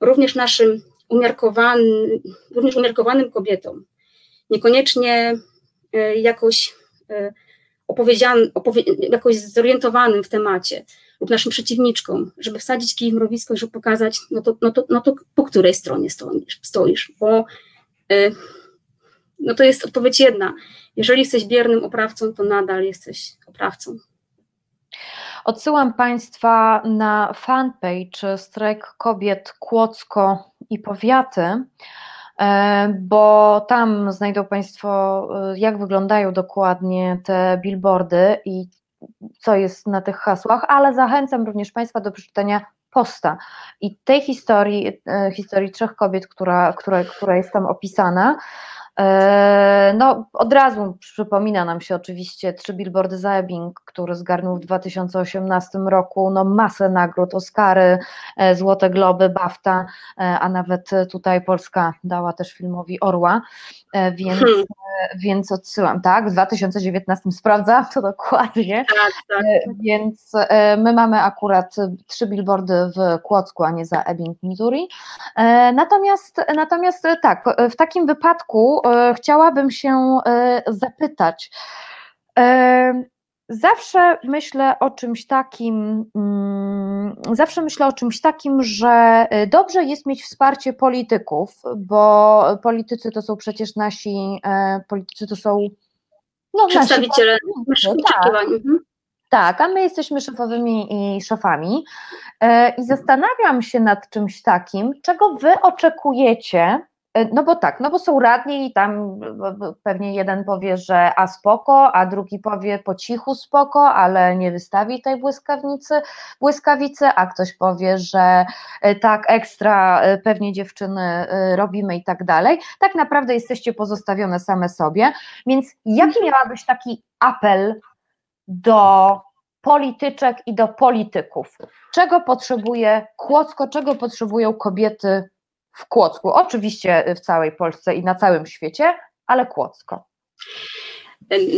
również naszym umiarkowanym, również umiarkowanym kobietom, niekoniecznie e, jakoś e, opowie, jakoś zorientowanym w temacie lub naszym przeciwniczkom, żeby wsadzić kij w mrowisko i żeby pokazać, no to, no to, no to po której stronie stoisz, stoisz bo e, no to jest odpowiedź jedna. Jeżeli jesteś biernym oprawcą, to nadal jesteś oprawcą. Odsyłam Państwa na fanpage Strajk Kobiet Kłodzko i Powiaty. E, bo tam znajdą Państwo, e, jak wyglądają dokładnie te billboardy i co jest na tych hasłach, ale zachęcam również Państwa do przeczytania posta i tej historii, e, historii trzech kobiet, która, która, która jest tam opisana. E, no, od razu przypomina nam się oczywiście trzy billboardy za Ebbing, który zgarnął w 2018 roku no, masę nagród, Oscary, e, Złote Globy, BAFTA, e, a nawet tutaj Polska dała też filmowi Orła, więc, hmm. więc odsyłam, tak, w 2019 sprawdza to dokładnie, tak, tak. więc my mamy akurat trzy billboardy w Kłodzku, a nie za Ebbing, Missouri, natomiast, natomiast tak, w takim wypadku E, chciałabym się e, zapytać. E, zawsze myślę o czymś takim, mm, zawsze myślę o czymś takim, że dobrze jest mieć wsparcie polityków, bo politycy to są przecież nasi, politycy to są no, przedstawiciele tak. Mhm. Tak, a my jesteśmy szefowymi i szefami. I zastanawiam się nad czymś takim, czego wy oczekujecie E, no bo tak, no bo są radni i tam pewnie jeden powie, że a spoko, a drugi powie po cichu spoko, ale nie wystawi tej błyskawnicy, błyskawicy, a ktoś powie, że e, tak ekstra e, pewnie dziewczyny robimy i tak dalej. Tak naprawdę jesteście pozostawione same sobie, więc jaki miała być taki apel do polityczek i do polityków? Czego potrzebuje Kłodzko, czego potrzebują kobiety w Kłodzku. Oczywiście w całej Polsce i na całym świecie, ale Kłodzko.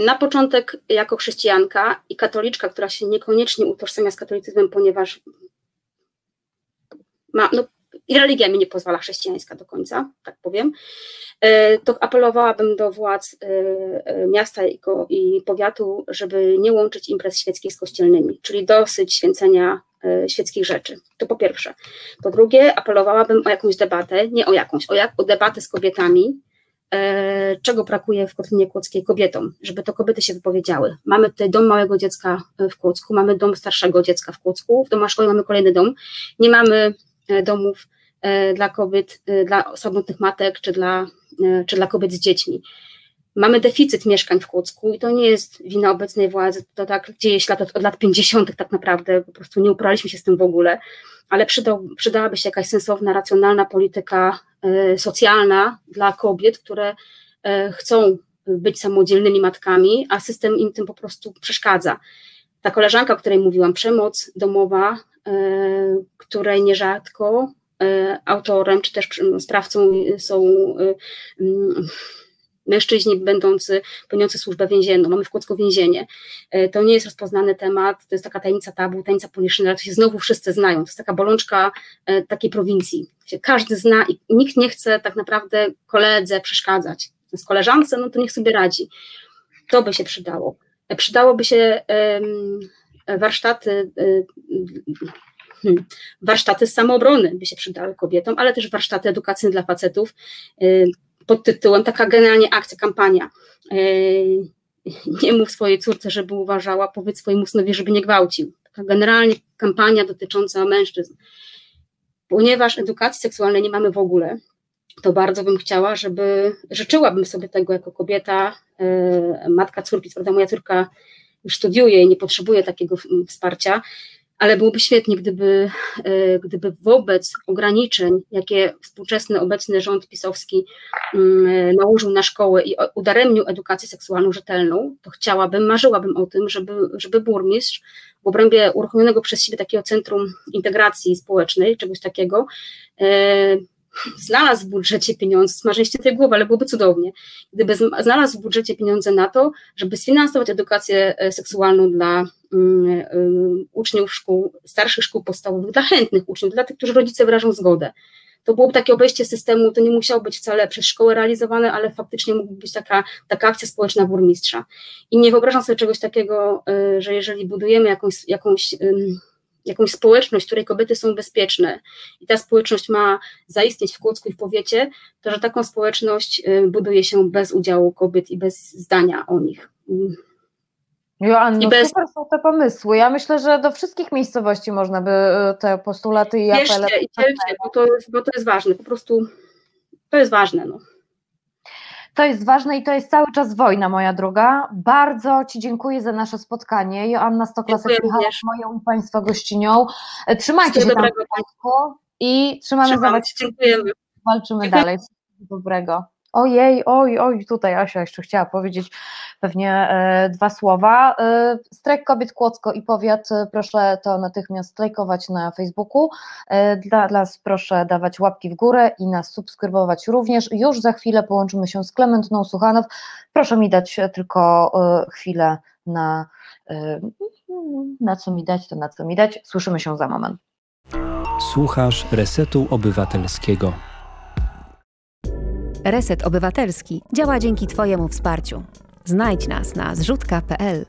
Na początek, jako chrześcijanka i katoliczka, która się niekoniecznie utożsamia z katolicyzmem, ponieważ ma, no, i religia mi nie pozwala chrześcijańska do końca, tak powiem, e, to apelowałabym do władz e, e, miasta i powiatu, żeby nie łączyć imprez świeckich z kościelnymi, czyli dosyć święcenia świeckich rzeczy. To po pierwsze. Po drugie, apelowałabym o jakąś debatę, nie o jakąś, o, jak, o debatę z kobietami, czego brakuje w Kotlinie Kłodzkiej kobietom, żeby to kobiety się wypowiedziały. Mamy tutaj dom małego dziecka w Kłodzku, mamy dom starszego dziecka w Kłodzku, w domu szkoły mamy kolejny dom, nie mamy domów E, dla kobiet, e, dla samotnych matek czy dla, e, czy dla kobiet z dziećmi. Mamy deficyt mieszkań w Kłodzku i to nie jest wina obecnej władzy, to tak dzieje się od, od lat 50. tak naprawdę, po prostu nie uporaliśmy się z tym w ogóle, ale przydał, przydałaby się jakaś sensowna, racjonalna polityka socjalna dla kobiet, które chcą być samodzielnymi matkami, a system im tym po prostu przeszkadza. Ta koleżanka, o której mówiłam, przemoc domowa, której nierzadko autorem czy też sprawcą są mężczyźni będący, pełniący służbę więzienną. Mamy w Kłodzku więzienie. E, to nie jest rozpoznany temat, to jest taka tajemnica tabu, tajemnica Poliszynela, to się znowu wszyscy znają. To jest taka bolączka takiej prowincji. Każdy zna i nikt nie chce tak naprawdę koledze przeszkadzać. Z koleżance, no to niech sobie radzi. To by się przydało. Przydałoby się warsztaty Hmm. warsztaty z samoobrony by się przydały kobietom, ale też warsztaty edukacyjne dla facetów pod tytułem taka generalnie akcja, kampania. Y, nie mów swojej córce, żeby uważała, powiedz swojemu synowi, żeby nie gwałcił. Taka generalnie kampania dotycząca mężczyzn. Ponieważ edukacji seksualnej nie mamy w ogóle, to bardzo bym chciała, żeby życzyłabym sobie tego jako kobieta, y, matka córki, co prawda moja córka już studiuje i nie potrzebuje takiego wsparcia, ale byłoby świetnie, gdyby, e, gdyby wobec ograniczeń, jakie współczesny, obecny rząd pisowski mm, e, nałożył na szkołę i udaremnił edukację seksualną rzetelną, to chciałabym, marzyłabym o tym, żeby, żeby burmistrz w obrębie uruchomionego przez siebie takiego centrum integracji społecznej, czegoś takiego, e, znalazł w budżecie pieniądze, smażyliście tej głowy, ale byłoby cudownie, gdyby znalazł w budżecie pieniądze na to, żeby sfinansować edukację e, seksualną dla um, um, uczniów szkół, starszych szkół podstawowych, dla chętnych uczniów, dla tych, którzy rodzice wyrażą zgodę. To byłoby takie obejście systemu, to nie musiało być wcale przez szkołę realizowane, ale faktycznie mógłby być taka, taka akcja społeczna burmistrza. I nie wyobrażam sobie czegoś takiego, e, że jeżeli budujemy jakąś, jakąś jakąś społeczność, w której kobiety są bezpieczne i ta społeczność ma zaistnieć w Kłodzku i w powiecie, to że taką społeczność y, buduje się bez udziału kobiet i bez zdania o nich. Joanno, bez... super są te pomysły. Ja myślę, że do wszystkich miejscowości można by y, te postulaty i apele... Wierzcie i bo to, jest, bo to jest ważne, po prostu to jest ważne. No. To jest ważne i to jest cały czas wojna, moja droga. Bardzo Ci dziękuję za nasze spotkanie. Joanna Stoklasek jest moją i Państwa gościnią. E, trzymajcie się tam Państwo i trzymamy za Was. Dziękujemy. Walczymy dalej. Wszystkiego dobrego. Ojej, oj, oj, tutaj Asia jeszcze chciała powiedzieć pewnie e, dwa słowa. E, strajk kobiet Kłodzko i powiat, e, proszę to natychmiast strajkować na Facebooku. Dla nas proszę dawać łapki w górę i nas subskrybować również. Już za chwilę połączymy się z Klementną Suchanow. Proszę mi dać tylko chwilę na, na co mi dać, to na co mi dać. Słyszymy się za moment. Słuchasz Resetu Obywatelskiego. Reset Obywatelski działa dzięki Twojemu wsparciu. Znajdź nas na zrzutka.pl.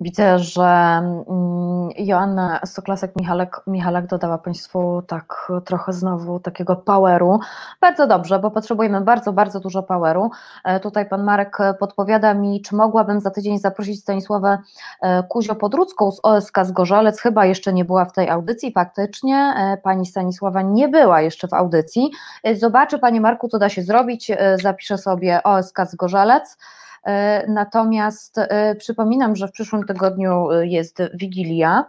Widzę, że mm, Joanna Stoklasek-Michalek Michalek dodała Państwu tak trochę znowu takiego poweru. Bardzo dobrze, bo potrzebujemy bardzo, bardzo dużo poweru. E, Tutaj Pan Marek podpowiada mi, czy mogłabym za tydzień zaprosić Stanisławę e, Kuzio-Podrucką z OSK z Gorzalec. Chyba jeszcze nie była w tej audycji, faktycznie. E, Pani Stanisława nie była jeszcze w audycji. Zobaczy Panie Marku, co da się zrobić. Zapiszę sobie OSK z Gorzalec. E, Natomiast e, przypominam, że w przyszłym tygodniu e, jest Wigilia,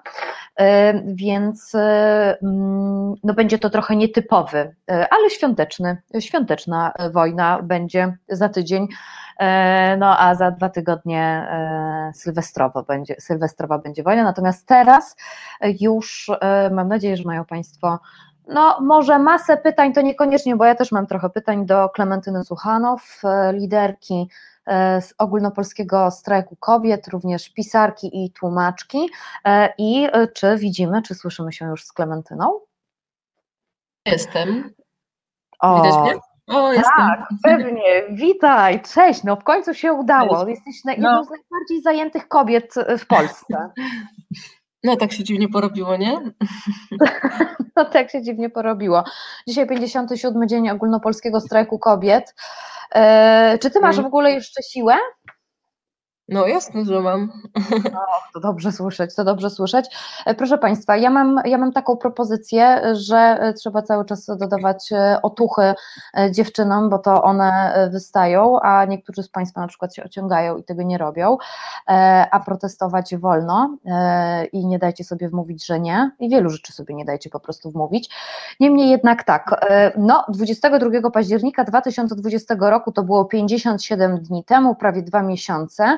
więc mm, no będzie to trochę nietypowy, ale świąteczny, świąteczna wojna będzie za tydzień, no a za dwa tygodnie sylwestrowo będzie, sylwestrowa będzie wojna. Natomiast teraz już mam nadzieję, że mają Państwo no, może masę pytań, to niekoniecznie, bo ja też mam trochę pytań do Klementyny Suchanow, liderki z ogólnopolskiego strajku kobiet, również pisarki i tłumaczki. E, I e, czy widzimy, czy słyszymy się już z Klementyną? Jestem. O, Widać mnie? O, jestem. tak, pewnie. Witaj, cześć, no w końcu się udało. Cześć. Jesteś na, No. jedną z najbardziej zajętych kobiet w Polsce. *laughs* No tak się dziwnie porobiło, nie? *laughs* No tak się dziwnie porobiło. Dzisiaj 57 dzień ogólnopolskiego strajku kobiet. E, czy ty masz w Mm. ogóle jeszcze siłę? No jasne, że mam. To dobrze słyszeć, to dobrze słyszeć. E, Proszę Państwa, ja mam, ja mam taką propozycję, że e, trzeba cały czas dodawać e, otuchy dziewczynom, bo to one wystają, a niektórzy z Państwa na przykład się ociągają i tego nie robią, a protestować wolno i nie dajcie sobie wmówić, że nie i wielu rzeczy sobie nie dajcie po prostu wmówić. Niemniej jednak tak, no 22 października 2020 roku to było 57 dni temu, prawie dwa miesiące.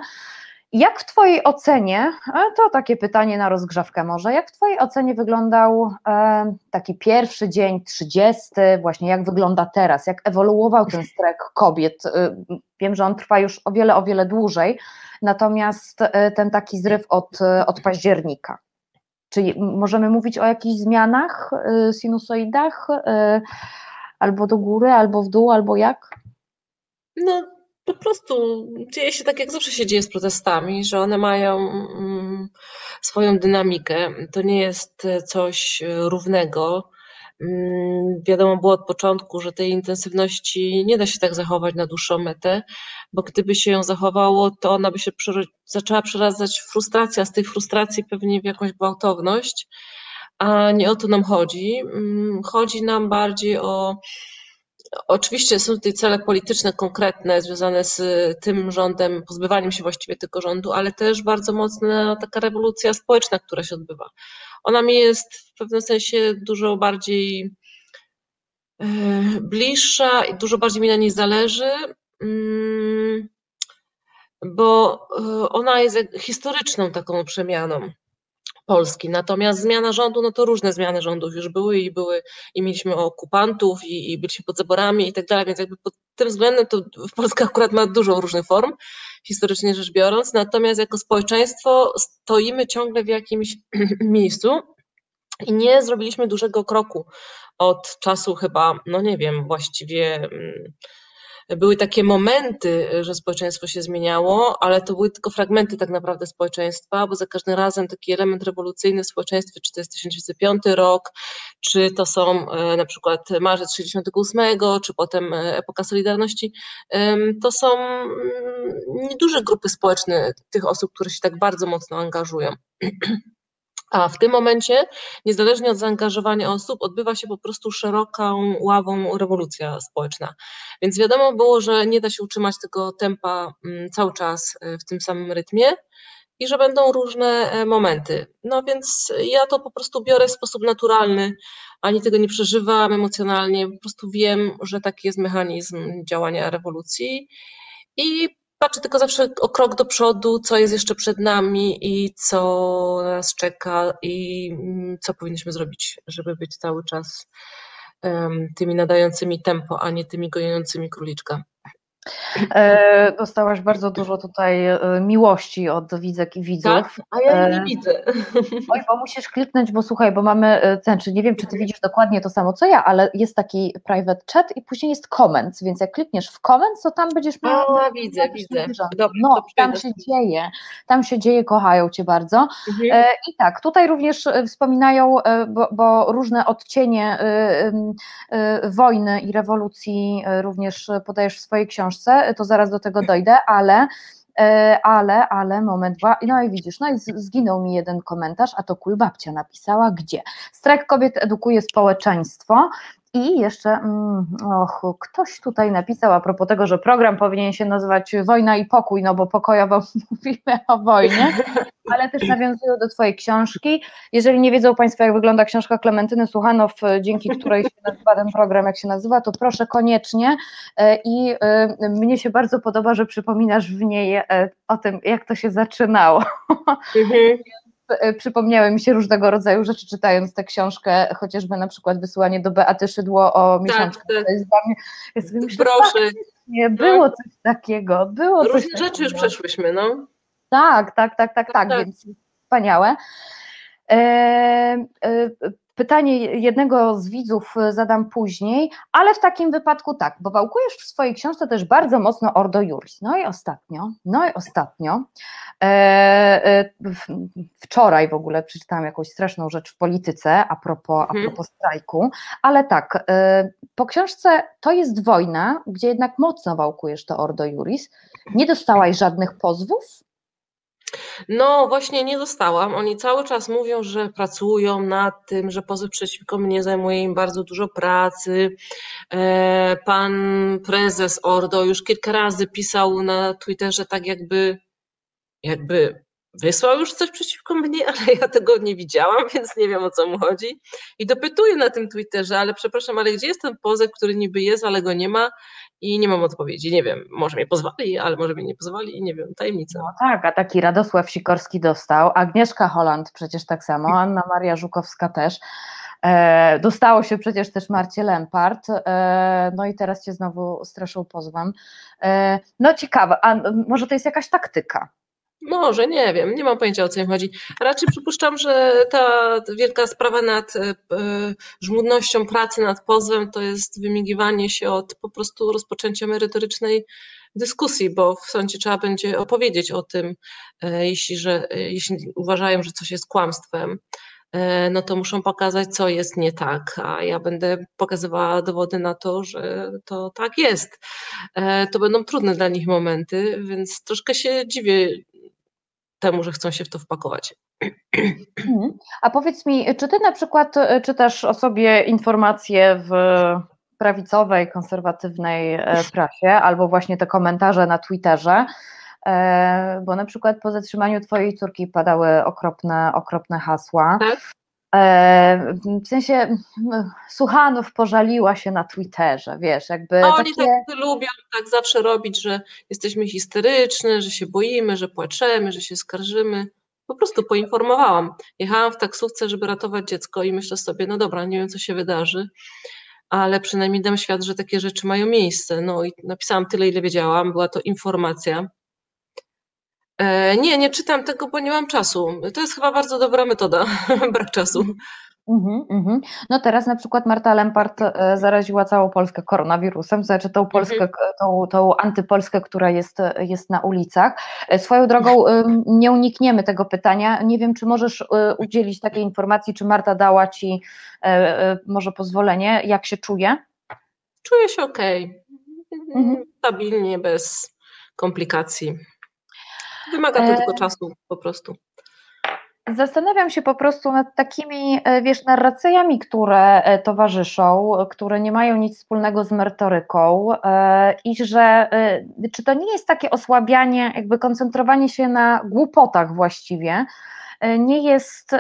Jak w Twojej ocenie, to takie pytanie na rozgrzewkę może, jak w Twojej ocenie wyglądał e, taki pierwszy dzień, 30, właśnie jak wygląda teraz, jak ewoluował ten strajk kobiet? E, Wiem, że on trwa już o wiele, o wiele dłużej, natomiast e, ten taki zryw od, od października. Czy możemy mówić o jakichś zmianach, sinusoidach, albo do góry, albo w dół, albo jak? No po prostu dzieje się tak, jak zawsze się dzieje z protestami, że one mają mm, swoją dynamikę. To nie jest e, coś e, równego. Mm, Wiadomo było od początku, że tej intensywności nie da się tak zachować na dłuższą metę, bo gdyby się ją zachowało, to ona by się zaczęła przeradzać w frustrację, a z tej frustracji pewnie w jakąś gwałtowność, a nie o to nam chodzi. Mm, Chodzi nam bardziej o Oczywiście są tutaj cele polityczne konkretne związane z tym rządem, pozbywaniem się właściwie tego rządu, ale też bardzo mocna taka rewolucja społeczna, która się odbywa. Ona mi jest w pewnym sensie dużo bardziej e, bliższa i dużo bardziej mi na niej zależy, mm, bo e, ona jest historyczną taką przemianą. Polski. Natomiast zmiana rządu, no to różne zmiany rządów już były i były, i mieliśmy okupantów, i, i byliśmy pod zaborami i tak dalej, więc jakby pod tym względem to *laughs* Polska akurat ma dużo różnych form, historycznie rzecz biorąc, natomiast jako społeczeństwo stoimy ciągle w jakimś *clears throat* miejscu i nie zrobiliśmy dużego kroku od czasu chyba, no nie wiem, właściwie mm, były takie momenty, że społeczeństwo się zmieniało, ale to były tylko fragmenty tak naprawdę społeczeństwa, bo za każdym razem taki element rewolucyjny w społeczeństwie, czy to jest 1905 rok, czy to są e, na przykład marzec 68, czy potem e, epoka Solidarności, to są mm, nieduże grupy społeczne tych osób, które się tak bardzo mocno angażują. *clears throat* A w tym momencie, niezależnie od zaangażowania osób, odbywa się po prostu szeroką ławą rewolucja społeczna. Więc wiadomo było, że nie da się utrzymać tego tempa mm, cały czas y, w tym samym rytmie. i że będą różne momenty. No więc ja to po prostu biorę w sposób naturalny, ani tego nie przeżywam emocjonalnie, po prostu wiem, że taki jest mechanizm działania rewolucji i patrzę tylko zawsze o krok do przodu, co jest jeszcze przed nami i co nas czeka i mm, co powinniśmy zrobić, żeby być cały czas tymi nadającymi tempo, a nie tymi gojącymi króliczka. E, dostałaś bardzo dużo tutaj e, miłości od widzek i widzów. Tak? A ja nie e, widzę. *laughs* Oj, bo musisz kliknąć, bo słuchaj, bo mamy ten, czy nie wiem, czy ty widzisz dokładnie to samo co ja, ale jest taki private chat i później jest comments, więc jak klikniesz w comments, to tam będziesz miał. A, widzę, widzę. Dobrze, no, tam się dzieje, tam się dzieje, kochają cię bardzo. Mhm. I tak, tutaj również wspominają, bo, bo różne odcienie wojny i rewolucji również podajesz w swojej książce książce, to zaraz do tego dojdę, ale e, ale, ale, moment, no i widzisz, no i zginął mi jeden komentarz, a to Kulbabcia napisała, gdzie? Strajk kobiet edukuje społeczeństwo, i jeszcze, mm, och, ktoś tutaj napisał a propos tego, że program powinien się nazywać Wojna i Pokój, no bo pokojowo *laughs* mówimy o wojnie, ale też nawiązują do Twojej książki. Jeżeli nie wiedzą Państwo, jak wygląda książka Klementyny Słuchanow, dzięki której się nazywa ten program, jak się nazywa, to proszę koniecznie. E, I e, mnie się bardzo podoba, że przypominasz w niej e, o tym, jak to się zaczynało. Mhm. *laughs* E, przypomniały mi się różnego rodzaju rzeczy czytając tę książkę, chociażby na przykład wysłanie do Beaty Szydło o miesiączkę. Tak, tak. To jest dla mnie, jest, myślę, Proszę. Nie, było tak. coś takiego. Było Różne coś rzeczy takiego. już przeszłyśmy, no. Tak, tak, tak, tak, tak, tak, więc wspaniałe. E, e, Pytanie jednego z widzów e, zadam później, ale w takim wypadku tak, bo wałkujesz w swojej książce też bardzo mocno Ordo Juris. No i ostatnio, no i ostatnio, e, e, wczoraj w ogóle przeczytałam jakąś straszną rzecz w polityce a propos, a mhm. propos strajku, ale tak, e, po książce To jest wojna, gdzie jednak mocno wałkujesz to Ordo Juris. Nie dostałaś żadnych pozwów? No właśnie nie dostałam. Oni cały czas mówią, że pracują nad tym, że pozew przeciwko mnie zajmuje im bardzo dużo pracy. E, pan prezes Ordo już kilka razy pisał na Twitterze tak jakby, jakby wysłał już coś przeciwko mnie, *laughs* ale ja tego nie widziałam, więc nie wiem o co mu chodzi. I dopytuję na tym Twitterze, ale przepraszam, ale gdzie jest ten pozew, który niby jest, ale go nie ma i nie mam odpowiedzi. Nie wiem, może mnie pozwali, ale może mnie nie pozwali i nie wiem, tajemnica. No tak, a taki Radosław Sikorski dostał, Agnieszka Holland przecież tak samo, Anna Maria Żukowska też. E, dostało się przecież też Marcie Lempart, e, no i teraz cię znowu straszą pozwem. E, no ciekawe, a może to jest jakaś taktyka? Może, nie wiem, nie mam pojęcia o co im chodzi. Raczej przypuszczam, że ta wielka sprawa nad e, żmudnością pracy nad pozwem to jest wymigiwanie się od po prostu rozpoczęcia merytorycznej dyskusji, bo w sądzie trzeba będzie opowiedzieć o tym, e, jeśli, że, e, jeśli uważają, że coś jest kłamstwem, no to muszą pokazać, co jest nie tak, a ja będę pokazywała dowody na to, że to tak jest. To będą trudne dla nich momenty, więc troszkę się dziwię temu, że chcą się w to wpakować. Mhm. A powiedz mi, czy ty na przykład e, czytasz o sobie informacje w prawicowej, konserwatywnej e, prasie, albo właśnie te komentarze na Twitterze, e, bo na przykład po zatrzymaniu twojej córki padały okropne, okropne hasła. Tak? W sensie Słuchanów pożaliła się na Twitterze, wiesz, jakby. A oni takie... tak lubią tak zawsze robić, że jesteśmy histeryczne, że się boimy, że płaczemy, że się skarżymy. Po prostu poinformowałam. Jechałam w taksówce, żeby ratować dziecko i myślę sobie, no dobra, nie wiem co się wydarzy, ale przynajmniej dam świat, że takie rzeczy mają miejsce. No i napisałam tyle, ile wiedziałam, była to informacja. E, nie, nie czytam tego, bo nie mam czasu. To jest chyba bardzo dobra metoda, *laughs* brak czasu. Mm -hmm. No teraz na przykład Marta Lempart e, zaraziła całą Polskę koronawirusem, znaczy tą Polskę, mm -hmm. tą, tą antypolskę, która jest, jest na ulicach. E, swoją drogą nie unikniemy tego pytania. Nie wiem, czy możesz udzielić takiej informacji, czy Marta dała Ci może pozwolenie, jak się czuje? Czuję się ok. Mm -hmm. Stabilnie, bez komplikacji. Wymaga to e... tylko czasu po prostu. Zastanawiam się po prostu nad takimi, e, wiesz, narracjami, które e, towarzyszą, które nie mają nic wspólnego z merytoryką i że czy to nie jest takie osłabianie, jakby koncentrowanie się na głupotach właściwie, nie jest,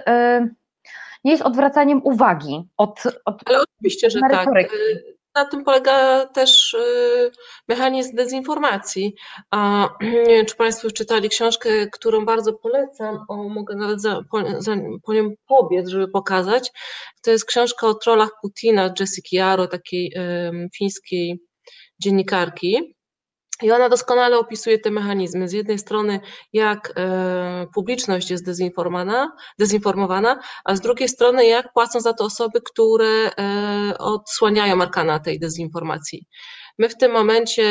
nie jest odwracaniem uwagi od, od Ale oczywiście, że merytoryki. tak na tym polega też y, mechanizm dezinformacji. A nie *clears throat* wiem, czy Państwo już czytali książkę, którą bardzo polecam, o, mogę nawet za, po, za, po nią pobiec, żeby pokazać. To jest książka o trollach Putina, Jessica Jaro, takiej fińskiej dziennikarki. I ona doskonale opisuje te mechanizmy. Z jednej strony, jak e, publiczność jest dezinformowana, dezinformowana, a z drugiej strony, jak płacą za to osoby, które e, odsłaniają arkana tej dezinformacji. My w tym momencie,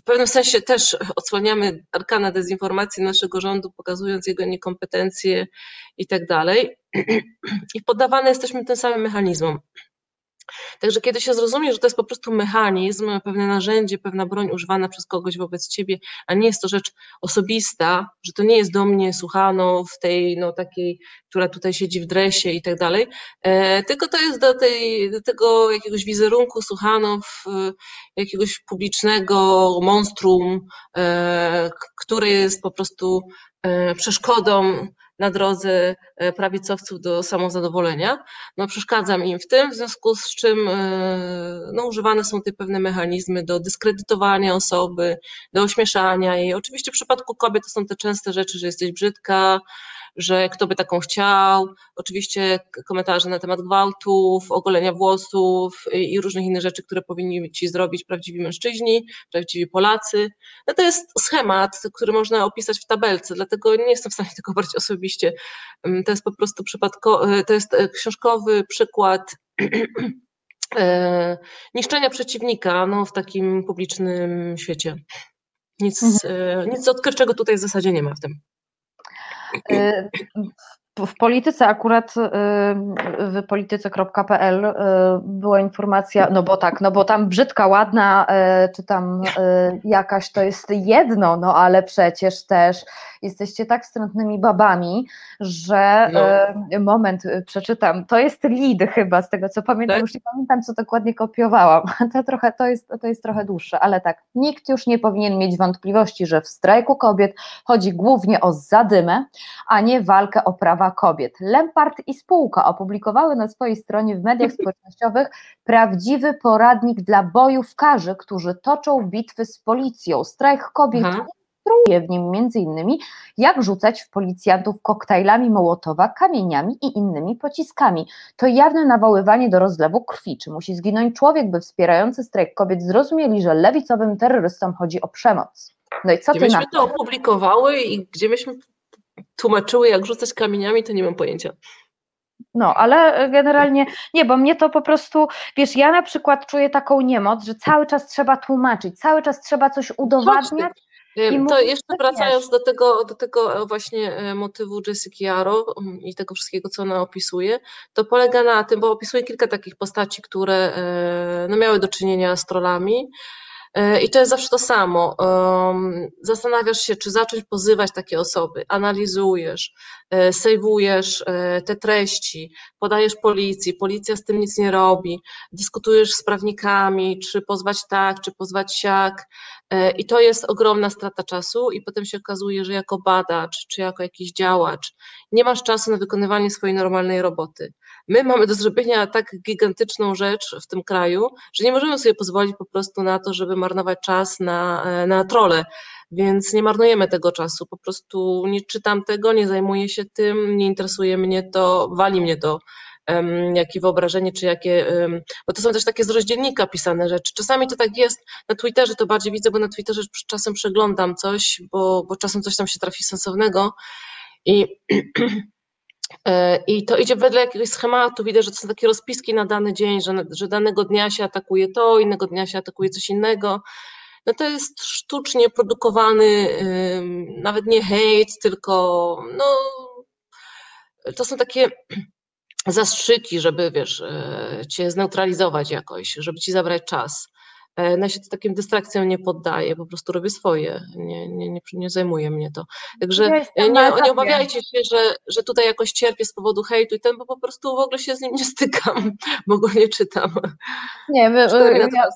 w pewnym sensie też odsłaniamy arkana dezinformacji naszego rządu, pokazując jego niekompetencje i tak dalej. *clears throat* I poddawane jesteśmy tym samym mechanizmom. Także kiedy się zrozumie, że to jest po prostu mechanizm, pewne narzędzie, pewna broń używana przez kogoś wobec ciebie, a nie jest to rzecz osobista, że to nie jest do mnie słuchano w tej no, takiej, która tutaj siedzi w dresie i tak dalej, e, tylko to jest do, tej, do tego jakiegoś wizerunku słuchano w jakiegoś publicznego monstrum, e, które jest po prostu e, przeszkodą na drodze e, prawicowców do samozadowolenia. No, przeszkadzam im w tym, w związku z czym e, no, używane są te pewne mechanizmy do dyskredytowania osoby, do ośmieszania jej. Oczywiście w przypadku kobiet to są te częste rzeczy, że jesteś brzydka, że kto by taką chciał. Oczywiście komentarze na temat gwałtów, ogolenia włosów i różnych innych rzeczy, które powinni ci zrobić prawdziwi mężczyźni, prawdziwi Polacy. No to jest schemat, który można opisać w tabelce, dlatego nie jestem w stanie tego brać osobiście. Mm, to jest po prostu przypadko, to jest e, książkowy przykład *clears throat* e, niszczenia przeciwnika no, w takim publicznym świecie. Nic, mhm. E, nic odkrywczego tutaj w zasadzie nie ma w tym. 呃 *laughs* w polityce akurat y, w polityce.pl y, była informacja, no bo tak, no bo tam brzydka, ładna, czy tam jakaś to jest jedno, no ale przecież też jesteście tak wstrętnymi babami, że no. moment, przeczytam, to jest lead chyba z tego co pamiętam, tak? już nie pamiętam co dokładnie kopiowałam, *laughs* to trochę, to jest, to jest trochę dłuższe, ale tak, nikt już nie powinien mieć wątpliwości, że w strajku kobiet chodzi głównie o zadymę, a nie walkę o prawa kobiet. Lempart i spółka opublikowały na swojej stronie w mediach *laughs* społecznościowych prawdziwy poradnik dla bojówkarzy, którzy toczą bitwy z policją. Strajk kobiet Aha instruuje w nim między innymi, jak rzucać w policjantów koktajlami Mołotowa, kamieniami i innymi pociskami. To jawne nawoływanie do rozlewu krwi. Czy musi zginąć człowiek, by wspierający strajk kobiet zrozumieli, że lewicowym terrorystom chodzi o przemoc? No i co gdzie ty myśmy to opublikowały i gdzie myśmy tłumaczyły, jak rzucać kamieniami, to nie mam pojęcia. No, ale generalnie nie, bo mnie to po prostu, wiesz, ja na przykład czuję taką niemoc, że cały czas trzeba tłumaczyć, cały czas trzeba coś udowadniać. To jeszcze wracając do tego, do tego e, właśnie e, motywu Jessica Jaro mm, i tego wszystkiego, co ona opisuje, to polega na tym, bo opisuje kilka takich postaci, które e, no, miały do czynienia z trollami, I to jest zawsze to samo. Zastanawiasz się, czy zacząć pozywać takie osoby, analizujesz, e, sejwujesz e, te treści, podajesz policji, policja z tym nic nie robi, dyskutujesz z prawnikami, czy pozwać tak, czy pozwać siak. I to jest ogromna strata czasu, i potem się okazuje, że jako badacz, czy jako jakiś działacz, nie masz czasu na wykonywanie swojej normalnej roboty. My mamy do zrobienia tak gigantyczną rzecz w tym kraju, że nie możemy sobie pozwolić po prostu na to, żeby marnować czas na, e, na trole. Więc nie marnujemy tego czasu, po prostu nie czytam tego, nie zajmuję się tym, nie interesuje mnie to, wali mnie to jakie wyobrażenie, czy jakie, bo to są też takie z rozdzielnika pisane rzeczy. Czasami to tak jest, na Twitterze to bardziej widzę, bo na Twitterze czasem przeglądam coś, bo, bo czasem coś tam się trafi sensownego i *clears throat* I to idzie wedle jakiegoś schematu, widać, że to są takie rozpiski na dany dzień, że, że danego dnia się atakuje to, innego dnia się atakuje coś innego. No to jest sztucznie produkowany, nawet nie hejt, tylko no, to są takie zastrzyki, żeby wiesz, e, cię zneutralizować jakoś, żeby ci zabrać czas. E, no ja się takim dystrakcjom nie poddaję, po prostu robię swoje, nie, nie, nie, nie zajmuje mnie to. Także nie, nie obawiajcie się, że, że tutaj jakoś cierpię z powodu hejtu i ten, bo po prostu w ogóle się z nim nie stykam, *laughs* bo go nie czytam. Nie, my, ja,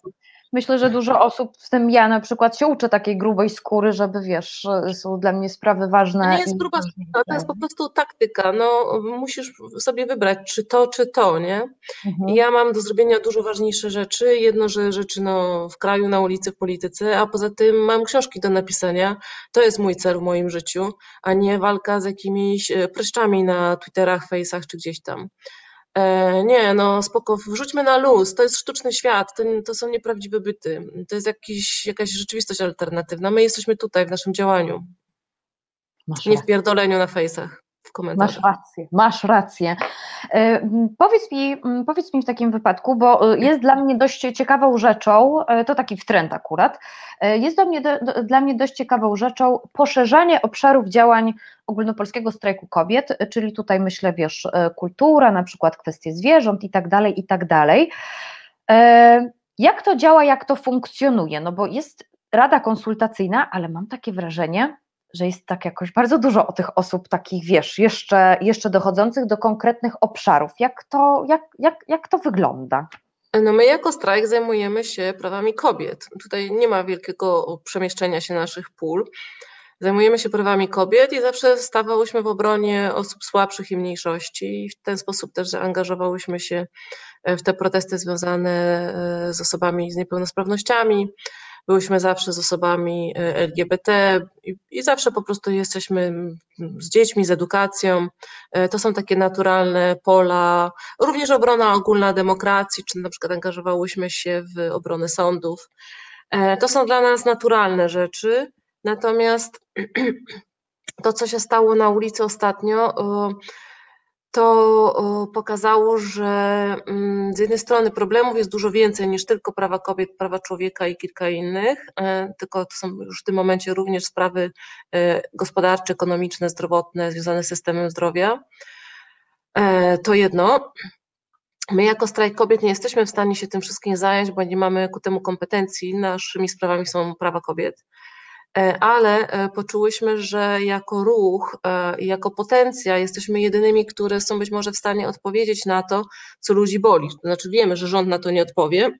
myślę, że dużo osób, w tym ja na przykład się uczę takiej grubej skóry, żeby wiesz, są dla mnie sprawy ważne. To nie jest gruba skóra, to jest po prostu taktyka. No, musisz sobie wybrać, czy to, czy to, nie? Mhm. Ja mam do zrobienia dużo ważniejsze rzeczy. Jedno, że rzeczy no, w kraju, na ulicy, w polityce, a poza tym mam książki do napisania. To jest mój cel w moim życiu, a nie walka z jakimiś e, pryszczami na Twitterach, Face'ach czy gdzieś tam. E, nie, no spoko, wrzućmy na luz, to jest sztuczny świat, to, to są nieprawdziwe byty, to jest jakiś, jakaś rzeczywistość alternatywna. My jesteśmy tutaj w naszym działaniu, Masz nie w pierdoleniu na Face'ach, w komentarzach. Masz rację, masz rację. E, Powiedz mi, powiedz mi w takim wypadku, bo e, jest dla mnie dość ciekawą rzeczą, e, to taki trend akurat, jest dla mnie, dla mnie dość ciekawą rzeczą poszerzanie obszarów działań ogólnopolskiego strajku kobiet, czyli tutaj myślę, wiesz, kultura, na przykład kwestie zwierząt i tak dalej, i tak dalej. Jak to działa, jak to funkcjonuje? No bo jest rada konsultacyjna, ale mam takie wrażenie, że jest tak jakoś bardzo dużo o tych osób takich, wiesz, jeszcze, jeszcze dochodzących do konkretnych obszarów. Jak to, jak, jak, jak to wygląda? No my jako strajk zajmujemy się prawami kobiet. Tutaj nie ma wielkiego przemieszczenia się naszych pól. Zajmujemy się prawami kobiet i zawsze stawałyśmy w obronie osób słabszych i mniejszości i w ten sposób też zaangażowałyśmy się w te protesty związane e, z osobami z niepełnosprawnościami. Byłyśmy zawsze z osobami e, LGBT i, i zawsze po prostu jesteśmy z dziećmi, z edukacją. E, To są takie naturalne pola, również obrona ogólna demokracji, czy na przykład angażowałyśmy się w obronę sądów. E, To są dla nas naturalne rzeczy. Natomiast *clears throat* to, co się stało na ulicy ostatnio, to pokazało, że mm, z jednej strony problemów jest dużo więcej niż tylko prawa kobiet, prawa człowieka i kilka innych, e, tylko to są już w tym momencie również sprawy e, gospodarcze, ekonomiczne, zdrowotne związane z systemem zdrowia. E, To jedno. My jako strajk kobiet nie jesteśmy w stanie się tym wszystkim zająć, bo nie mamy ku temu kompetencji. Naszymi sprawami są prawa kobiet. E, Ale e, poczułyśmy, że jako ruch e, jako potencja jesteśmy jedynymi, które są być może w stanie odpowiedzieć na to, co ludzi boli. To znaczy wiemy, że rząd na to nie odpowie.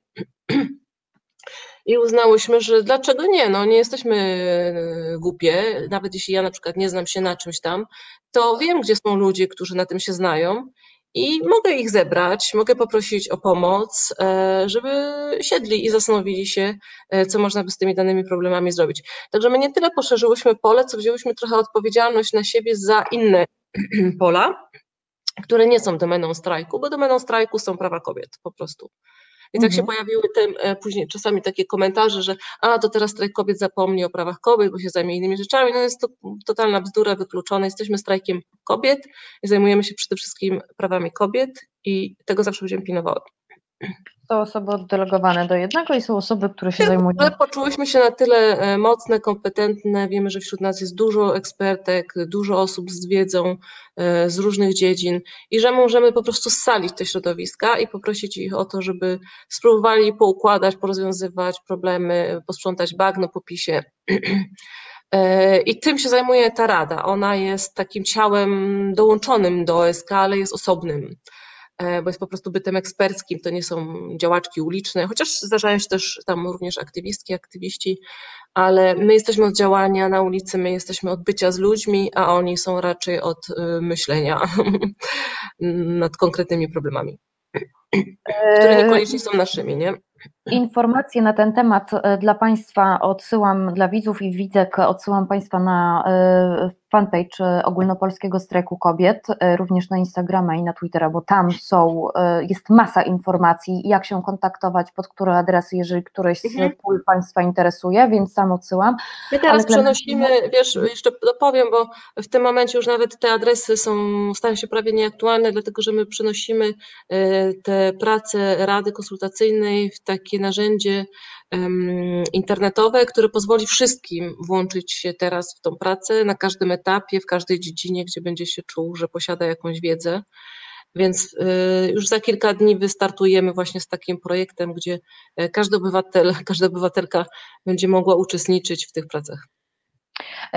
I uznałyśmy, że dlaczego nie? No nie jesteśmy głupie. Nawet jeśli ja na przykład nie znam się na czymś tam, to wiem, gdzie są ludzie, którzy na tym się znają i mogę ich zebrać, mogę poprosić o pomoc, e, żeby siedli i zastanowili się, e, co można by z tymi danymi problemami zrobić. Także my nie tyle poszerzyłyśmy pole, co wzięłyśmy trochę odpowiedzialność na siebie za inne *clears throat* pola, które nie są domeną strajku, bo domeną strajku są prawa kobiet po prostu. I tak się Mhm. pojawiły te, e, później czasami takie komentarze, że a to teraz strajk kobiet zapomni o prawach kobiet, bo się zajmie innymi rzeczami. No jest to totalna bzdura, wykluczone. Jesteśmy strajkiem kobiet i zajmujemy się przede wszystkim prawami kobiet i tego zawsze będziemy pilnowały. Są osoby oddelegowane do jednego i są osoby, które się zajmują. Ale poczułyśmy się na tyle e, mocne, kompetentne. Wiemy, że wśród nas jest dużo ekspertek, dużo osób z wiedzą e, z różnych dziedzin i że możemy po prostu scalić te środowiska i poprosić ich o to, żeby spróbowali poukładać, porozwiązywać problemy, posprzątać bagno po PiSie. *clears throat* E, I tym się zajmuje ta rada. Ona jest takim ciałem dołączonym do OSK, ale jest osobnym bo jest po prostu bytem eksperckim, to nie są działaczki uliczne, chociaż zdarzają się też tam również aktywistki, aktywiści, ale my jesteśmy od działania na ulicy, my jesteśmy od bycia z ludźmi, a oni są raczej od y, myślenia *laughs* nad konkretnymi problemami, które E, niekoniecznie są naszymi, nie? Informacje na ten temat e, dla Państwa odsyłam, dla widzów i widzek odsyłam Państwa na e, fanpage e, Ogólnopolskiego Strajku Kobiet, również na Instagrama i na Twittera, bo tam są, jest masa informacji, jak się kontaktować, pod które adresy, jeżeli któreś z Mhm. pól Państwa interesuje, więc sam odsyłam. My teraz Ale przenosimy, wiesz, jeszcze dopowiem, bo w tym momencie już nawet te adresy są, stają się prawie nieaktualne, dlatego że my przenosimy te prace Rady Konsultacyjnej w takie narzędzie em, internetowe, które pozwoli wszystkim włączyć się teraz w tą pracę na każdym etapie, w każdej dziedzinie, gdzie będzie się czuł, że posiada jakąś wiedzę. Więc już za kilka dni wystartujemy właśnie z takim projektem, gdzie każdy obywatel, *laughs* każda obywatelka będzie mogła uczestniczyć w tych pracach.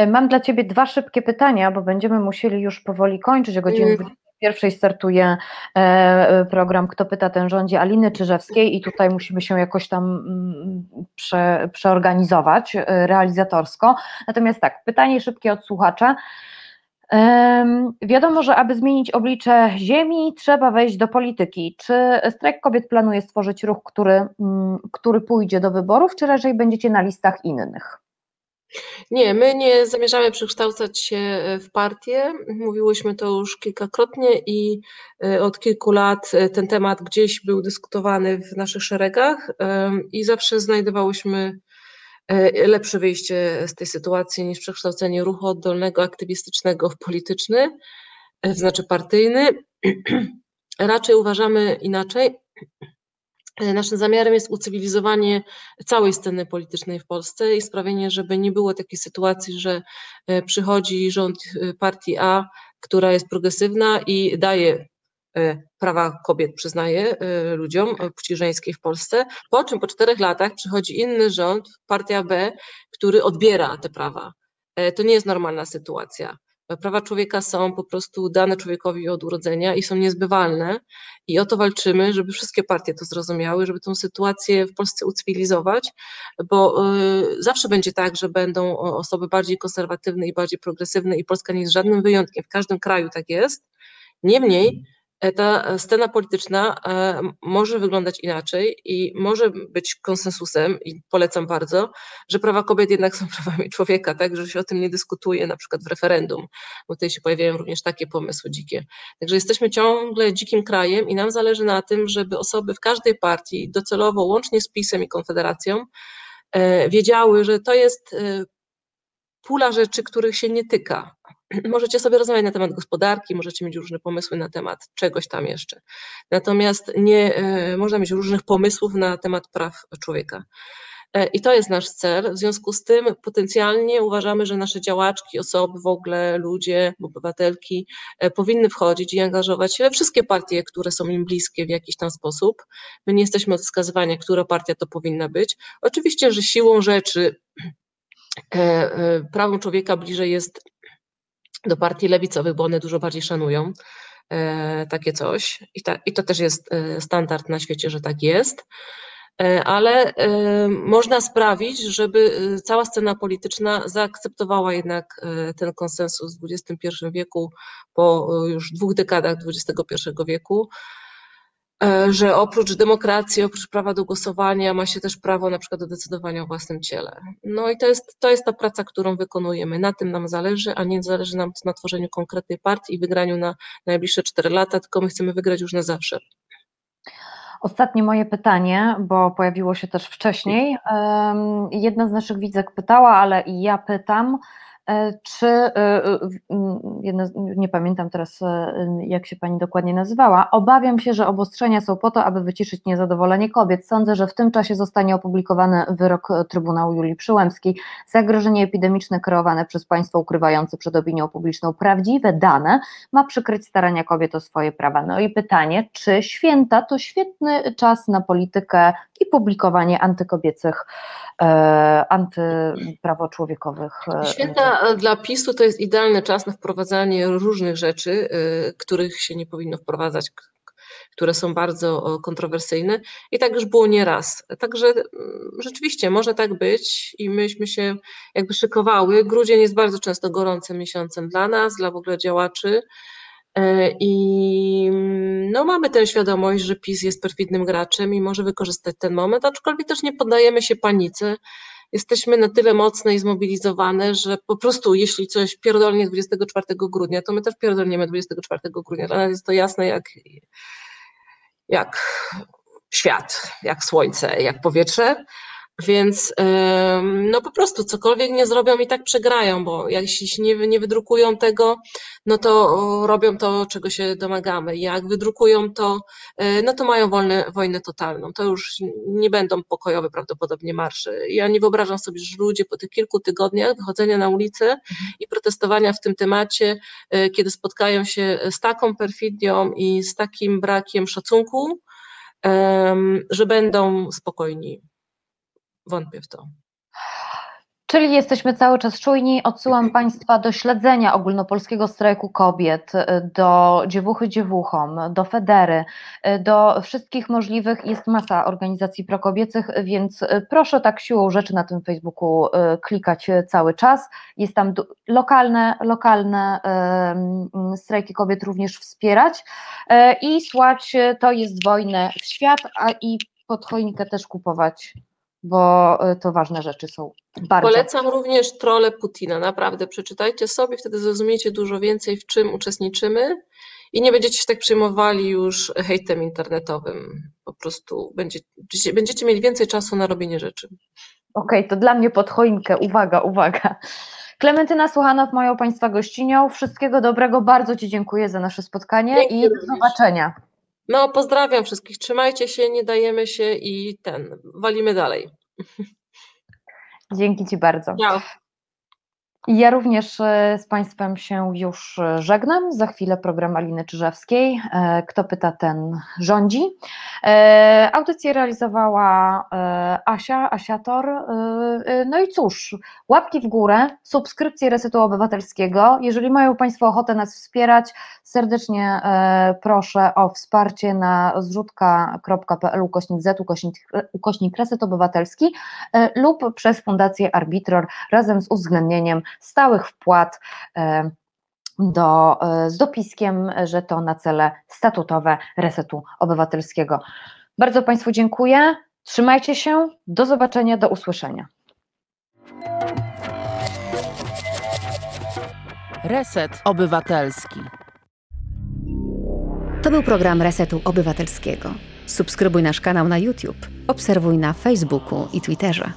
Mam dla Ciebie dwa szybkie pytania, bo będziemy musieli już powoli kończyć. O godzinie 21 startuje e, program Kto pyta, ten rządzi Aliny Czyżewskiej i tutaj musimy się jakoś tam mm, prze, przeorganizować e, realizatorsko. Natomiast tak, pytanie szybkie od słuchacza. Wiadomo, że aby zmienić oblicze Ziemi, trzeba wejść do polityki. Czy strajk kobiet planuje stworzyć ruch, który, mm, który pójdzie do wyborów, czy raczej będziecie na listach innych? Nie, my nie zamierzamy przekształcać się e, w partię. Mówiłyśmy to już kilkakrotnie i e, od kilku lat e, ten temat gdzieś był dyskutowany w naszych szeregach i zawsze znajdowałyśmy lepsze wyjście z tej sytuacji niż przekształcenie ruchu oddolnego, aktywistycznego w polityczny, znaczy partyjny. *clears throat* Raczej uważamy inaczej. E, naszym zamiarem jest ucywilizowanie całej sceny politycznej w Polsce i sprawienie, żeby nie było takiej sytuacji, że e, przychodzi rząd e, partii A, która jest progresywna i daje prawa kobiet, przyznaje ludziom płci żeńskiej w Polsce, po czym po czterech latach przychodzi inny rząd, partia B, który odbiera te prawa. To nie jest normalna sytuacja. Prawa człowieka są po prostu dane człowiekowi od urodzenia i są niezbywalne. I o to walczymy, żeby wszystkie partie to zrozumiały, żeby tę sytuację w Polsce ucywilizować, bo y, zawsze będzie tak, że będą osoby bardziej konserwatywne i bardziej progresywne, i Polska nie jest żadnym wyjątkiem. W każdym kraju tak jest. Niemniej E, ta scena polityczna e, może wyglądać inaczej i może być konsensusem, i polecam bardzo, że prawa kobiet jednak są *laughs* prawami człowieka, tak, że się o tym nie dyskutuje na przykład w referendum, bo tutaj się pojawiają również takie pomysły dzikie. Także jesteśmy ciągle dzikim krajem i nam zależy na tym, żeby osoby w każdej partii docelowo, łącznie z PiSem i Konfederacją, e, wiedziały, że to jest pula rzeczy, których się nie tyka. *clears throat* Możecie sobie rozmawiać na temat gospodarki, możecie mieć różne pomysły na temat czegoś tam jeszcze. Natomiast nie e, można mieć różnych pomysłów na temat praw człowieka. E, I to jest nasz cel. W związku z tym potencjalnie uważamy, że nasze działaczki, osoby w ogóle, ludzie, obywatelki e, powinny wchodzić i angażować się we wszystkie partie, które są im bliskie w jakiś tam sposób. My nie jesteśmy od wskazywania, która partia to powinna być. Oczywiście, że siłą rzeczy prawom człowieka bliżej jest do partii lewicowych, bo one dużo bardziej szanują e, takie coś. I, ta, I to też jest e, standard na świecie, że tak jest. E, ale można sprawić, żeby cała scena polityczna zaakceptowała jednak ten konsensus w XXI wieku, po już dwóch dekadach XXI wieku, że oprócz demokracji, oprócz prawa do głosowania ma się też prawo na przykład do decydowania o własnym ciele. No i to jest, to jest ta praca, którą wykonujemy. Na tym nam zależy, a nie zależy nam na tworzeniu konkretnej partii i wygraniu na najbliższe 4 lata, tylko my chcemy wygrać już na zawsze. Ostatnie moje pytanie, bo pojawiło się też wcześniej. Jedna z naszych widzek pytała, ale i ja pytam, E, czy, e, e, nie pamiętam teraz jak się pani dokładnie nazywała, obawiam się, że obostrzenia są po to, aby wyciszyć niezadowolenie kobiet. Sądzę, że w tym czasie zostanie opublikowany wyrok Trybunału Julii Przyłębskiej. Zagrożenie epidemiczne kreowane przez państwo ukrywające przed opinią publiczną prawdziwe dane ma przykryć starania kobiet o swoje prawa. No i pytanie, czy święta to świetny czas na politykę i publikowanie antykobiecych, antyprawoczłowiekowych Święta dla PiSu to jest idealny czas na wprowadzanie różnych rzeczy, y, których się nie powinno wprowadzać, które są bardzo kontrowersyjne i tak już było nieraz. Także rzeczywiście może tak być i myśmy się jakby szykowały. Grudzień jest bardzo często gorącym miesiącem dla nas, dla w ogóle działaczy. Y, I no, mamy tę świadomość, że PiS jest perfidnym graczem i może wykorzystać ten moment, aczkolwiek też nie poddajemy się panice jesteśmy na tyle mocne i zmobilizowane, że po prostu jeśli coś pierdolnie 24 grudnia, to my też pierdolniemy 24 grudnia. Dla nas jest to jasne jak, jak świat, jak słońce, jak powietrze. Więc no po prostu cokolwiek nie zrobią i tak przegrają, bo jeśli nie, nie wydrukują tego, no to robią to, czego się domagamy. Jak wydrukują to, e, no to mają wolne, wojnę totalną. To już nie będą pokojowe prawdopodobnie marsze. Ja nie wyobrażam sobie, że ludzie po tych kilku tygodniach wychodzenia na ulicę i protestowania w tym temacie, e, kiedy spotkają się z taką perfidią i z takim brakiem szacunku, że będą spokojni. Wątpię w to. Czyli jesteśmy cały czas czujni. Odsyłam Państwa do śledzenia ogólnopolskiego strajku kobiet, y, do dziewuchy dziewuchom, do Federy, y, do wszystkich możliwych. Jest masa organizacji prokobiecych, więc y, proszę tak siłą rzeczy na tym Facebooku klikać cały czas. Jest tam lokalne, lokalne strajki kobiet również wspierać i słać to jest wojnę w świat, a i pod choinkę też kupować bo y, to ważne rzeczy są. Bardzo. Polecam również trole Putina, naprawdę przeczytajcie sobie, wtedy zrozumiecie dużo więcej, w czym uczestniczymy i nie będziecie się tak przejmowali już hejtem internetowym. Po prostu będziecie, będziecie mieli więcej czasu na robienie rzeczy. Okej, okay, to dla mnie pod choinkę, uwaga, uwaga. Klementyna Słuchanow, moją Państwa gościnią. Wszystkiego dobrego, bardzo Ci dziękuję za nasze spotkanie Dzięki i do zobaczenia. No, pozdrawiam wszystkich. Trzymajcie się, nie dajemy się i ten, walimy dalej. Dzięki Ci bardzo. Ciao. Ja również e, z Państwem się już e, żegnam. Za chwilę program Aliny Czyżewskiej. E, kto pyta, ten rządzi. Audycję realizowała Asia, Asiator. No i cóż, łapki w górę, subskrypcje Resetu Obywatelskiego. Jeżeli mają Państwo ochotę nas wspierać, serdecznie proszę o wsparcie na zrzutka.pl ukośnik z ukośnik, ukośnik Reset Obywatelski lub przez Fundację Arbitror razem z uwzględnieniem stałych wpłat e, do, e, z dopiskiem, że to na cele statutowe Resetu Obywatelskiego. Bardzo Państwu dziękuję. Trzymajcie się. Do zobaczenia, do usłyszenia. Reset Obywatelski. To był program Resetu Obywatelskiego. Subskrybuj nasz kanał na YouTube, obserwuj na Facebooku i Twitterze.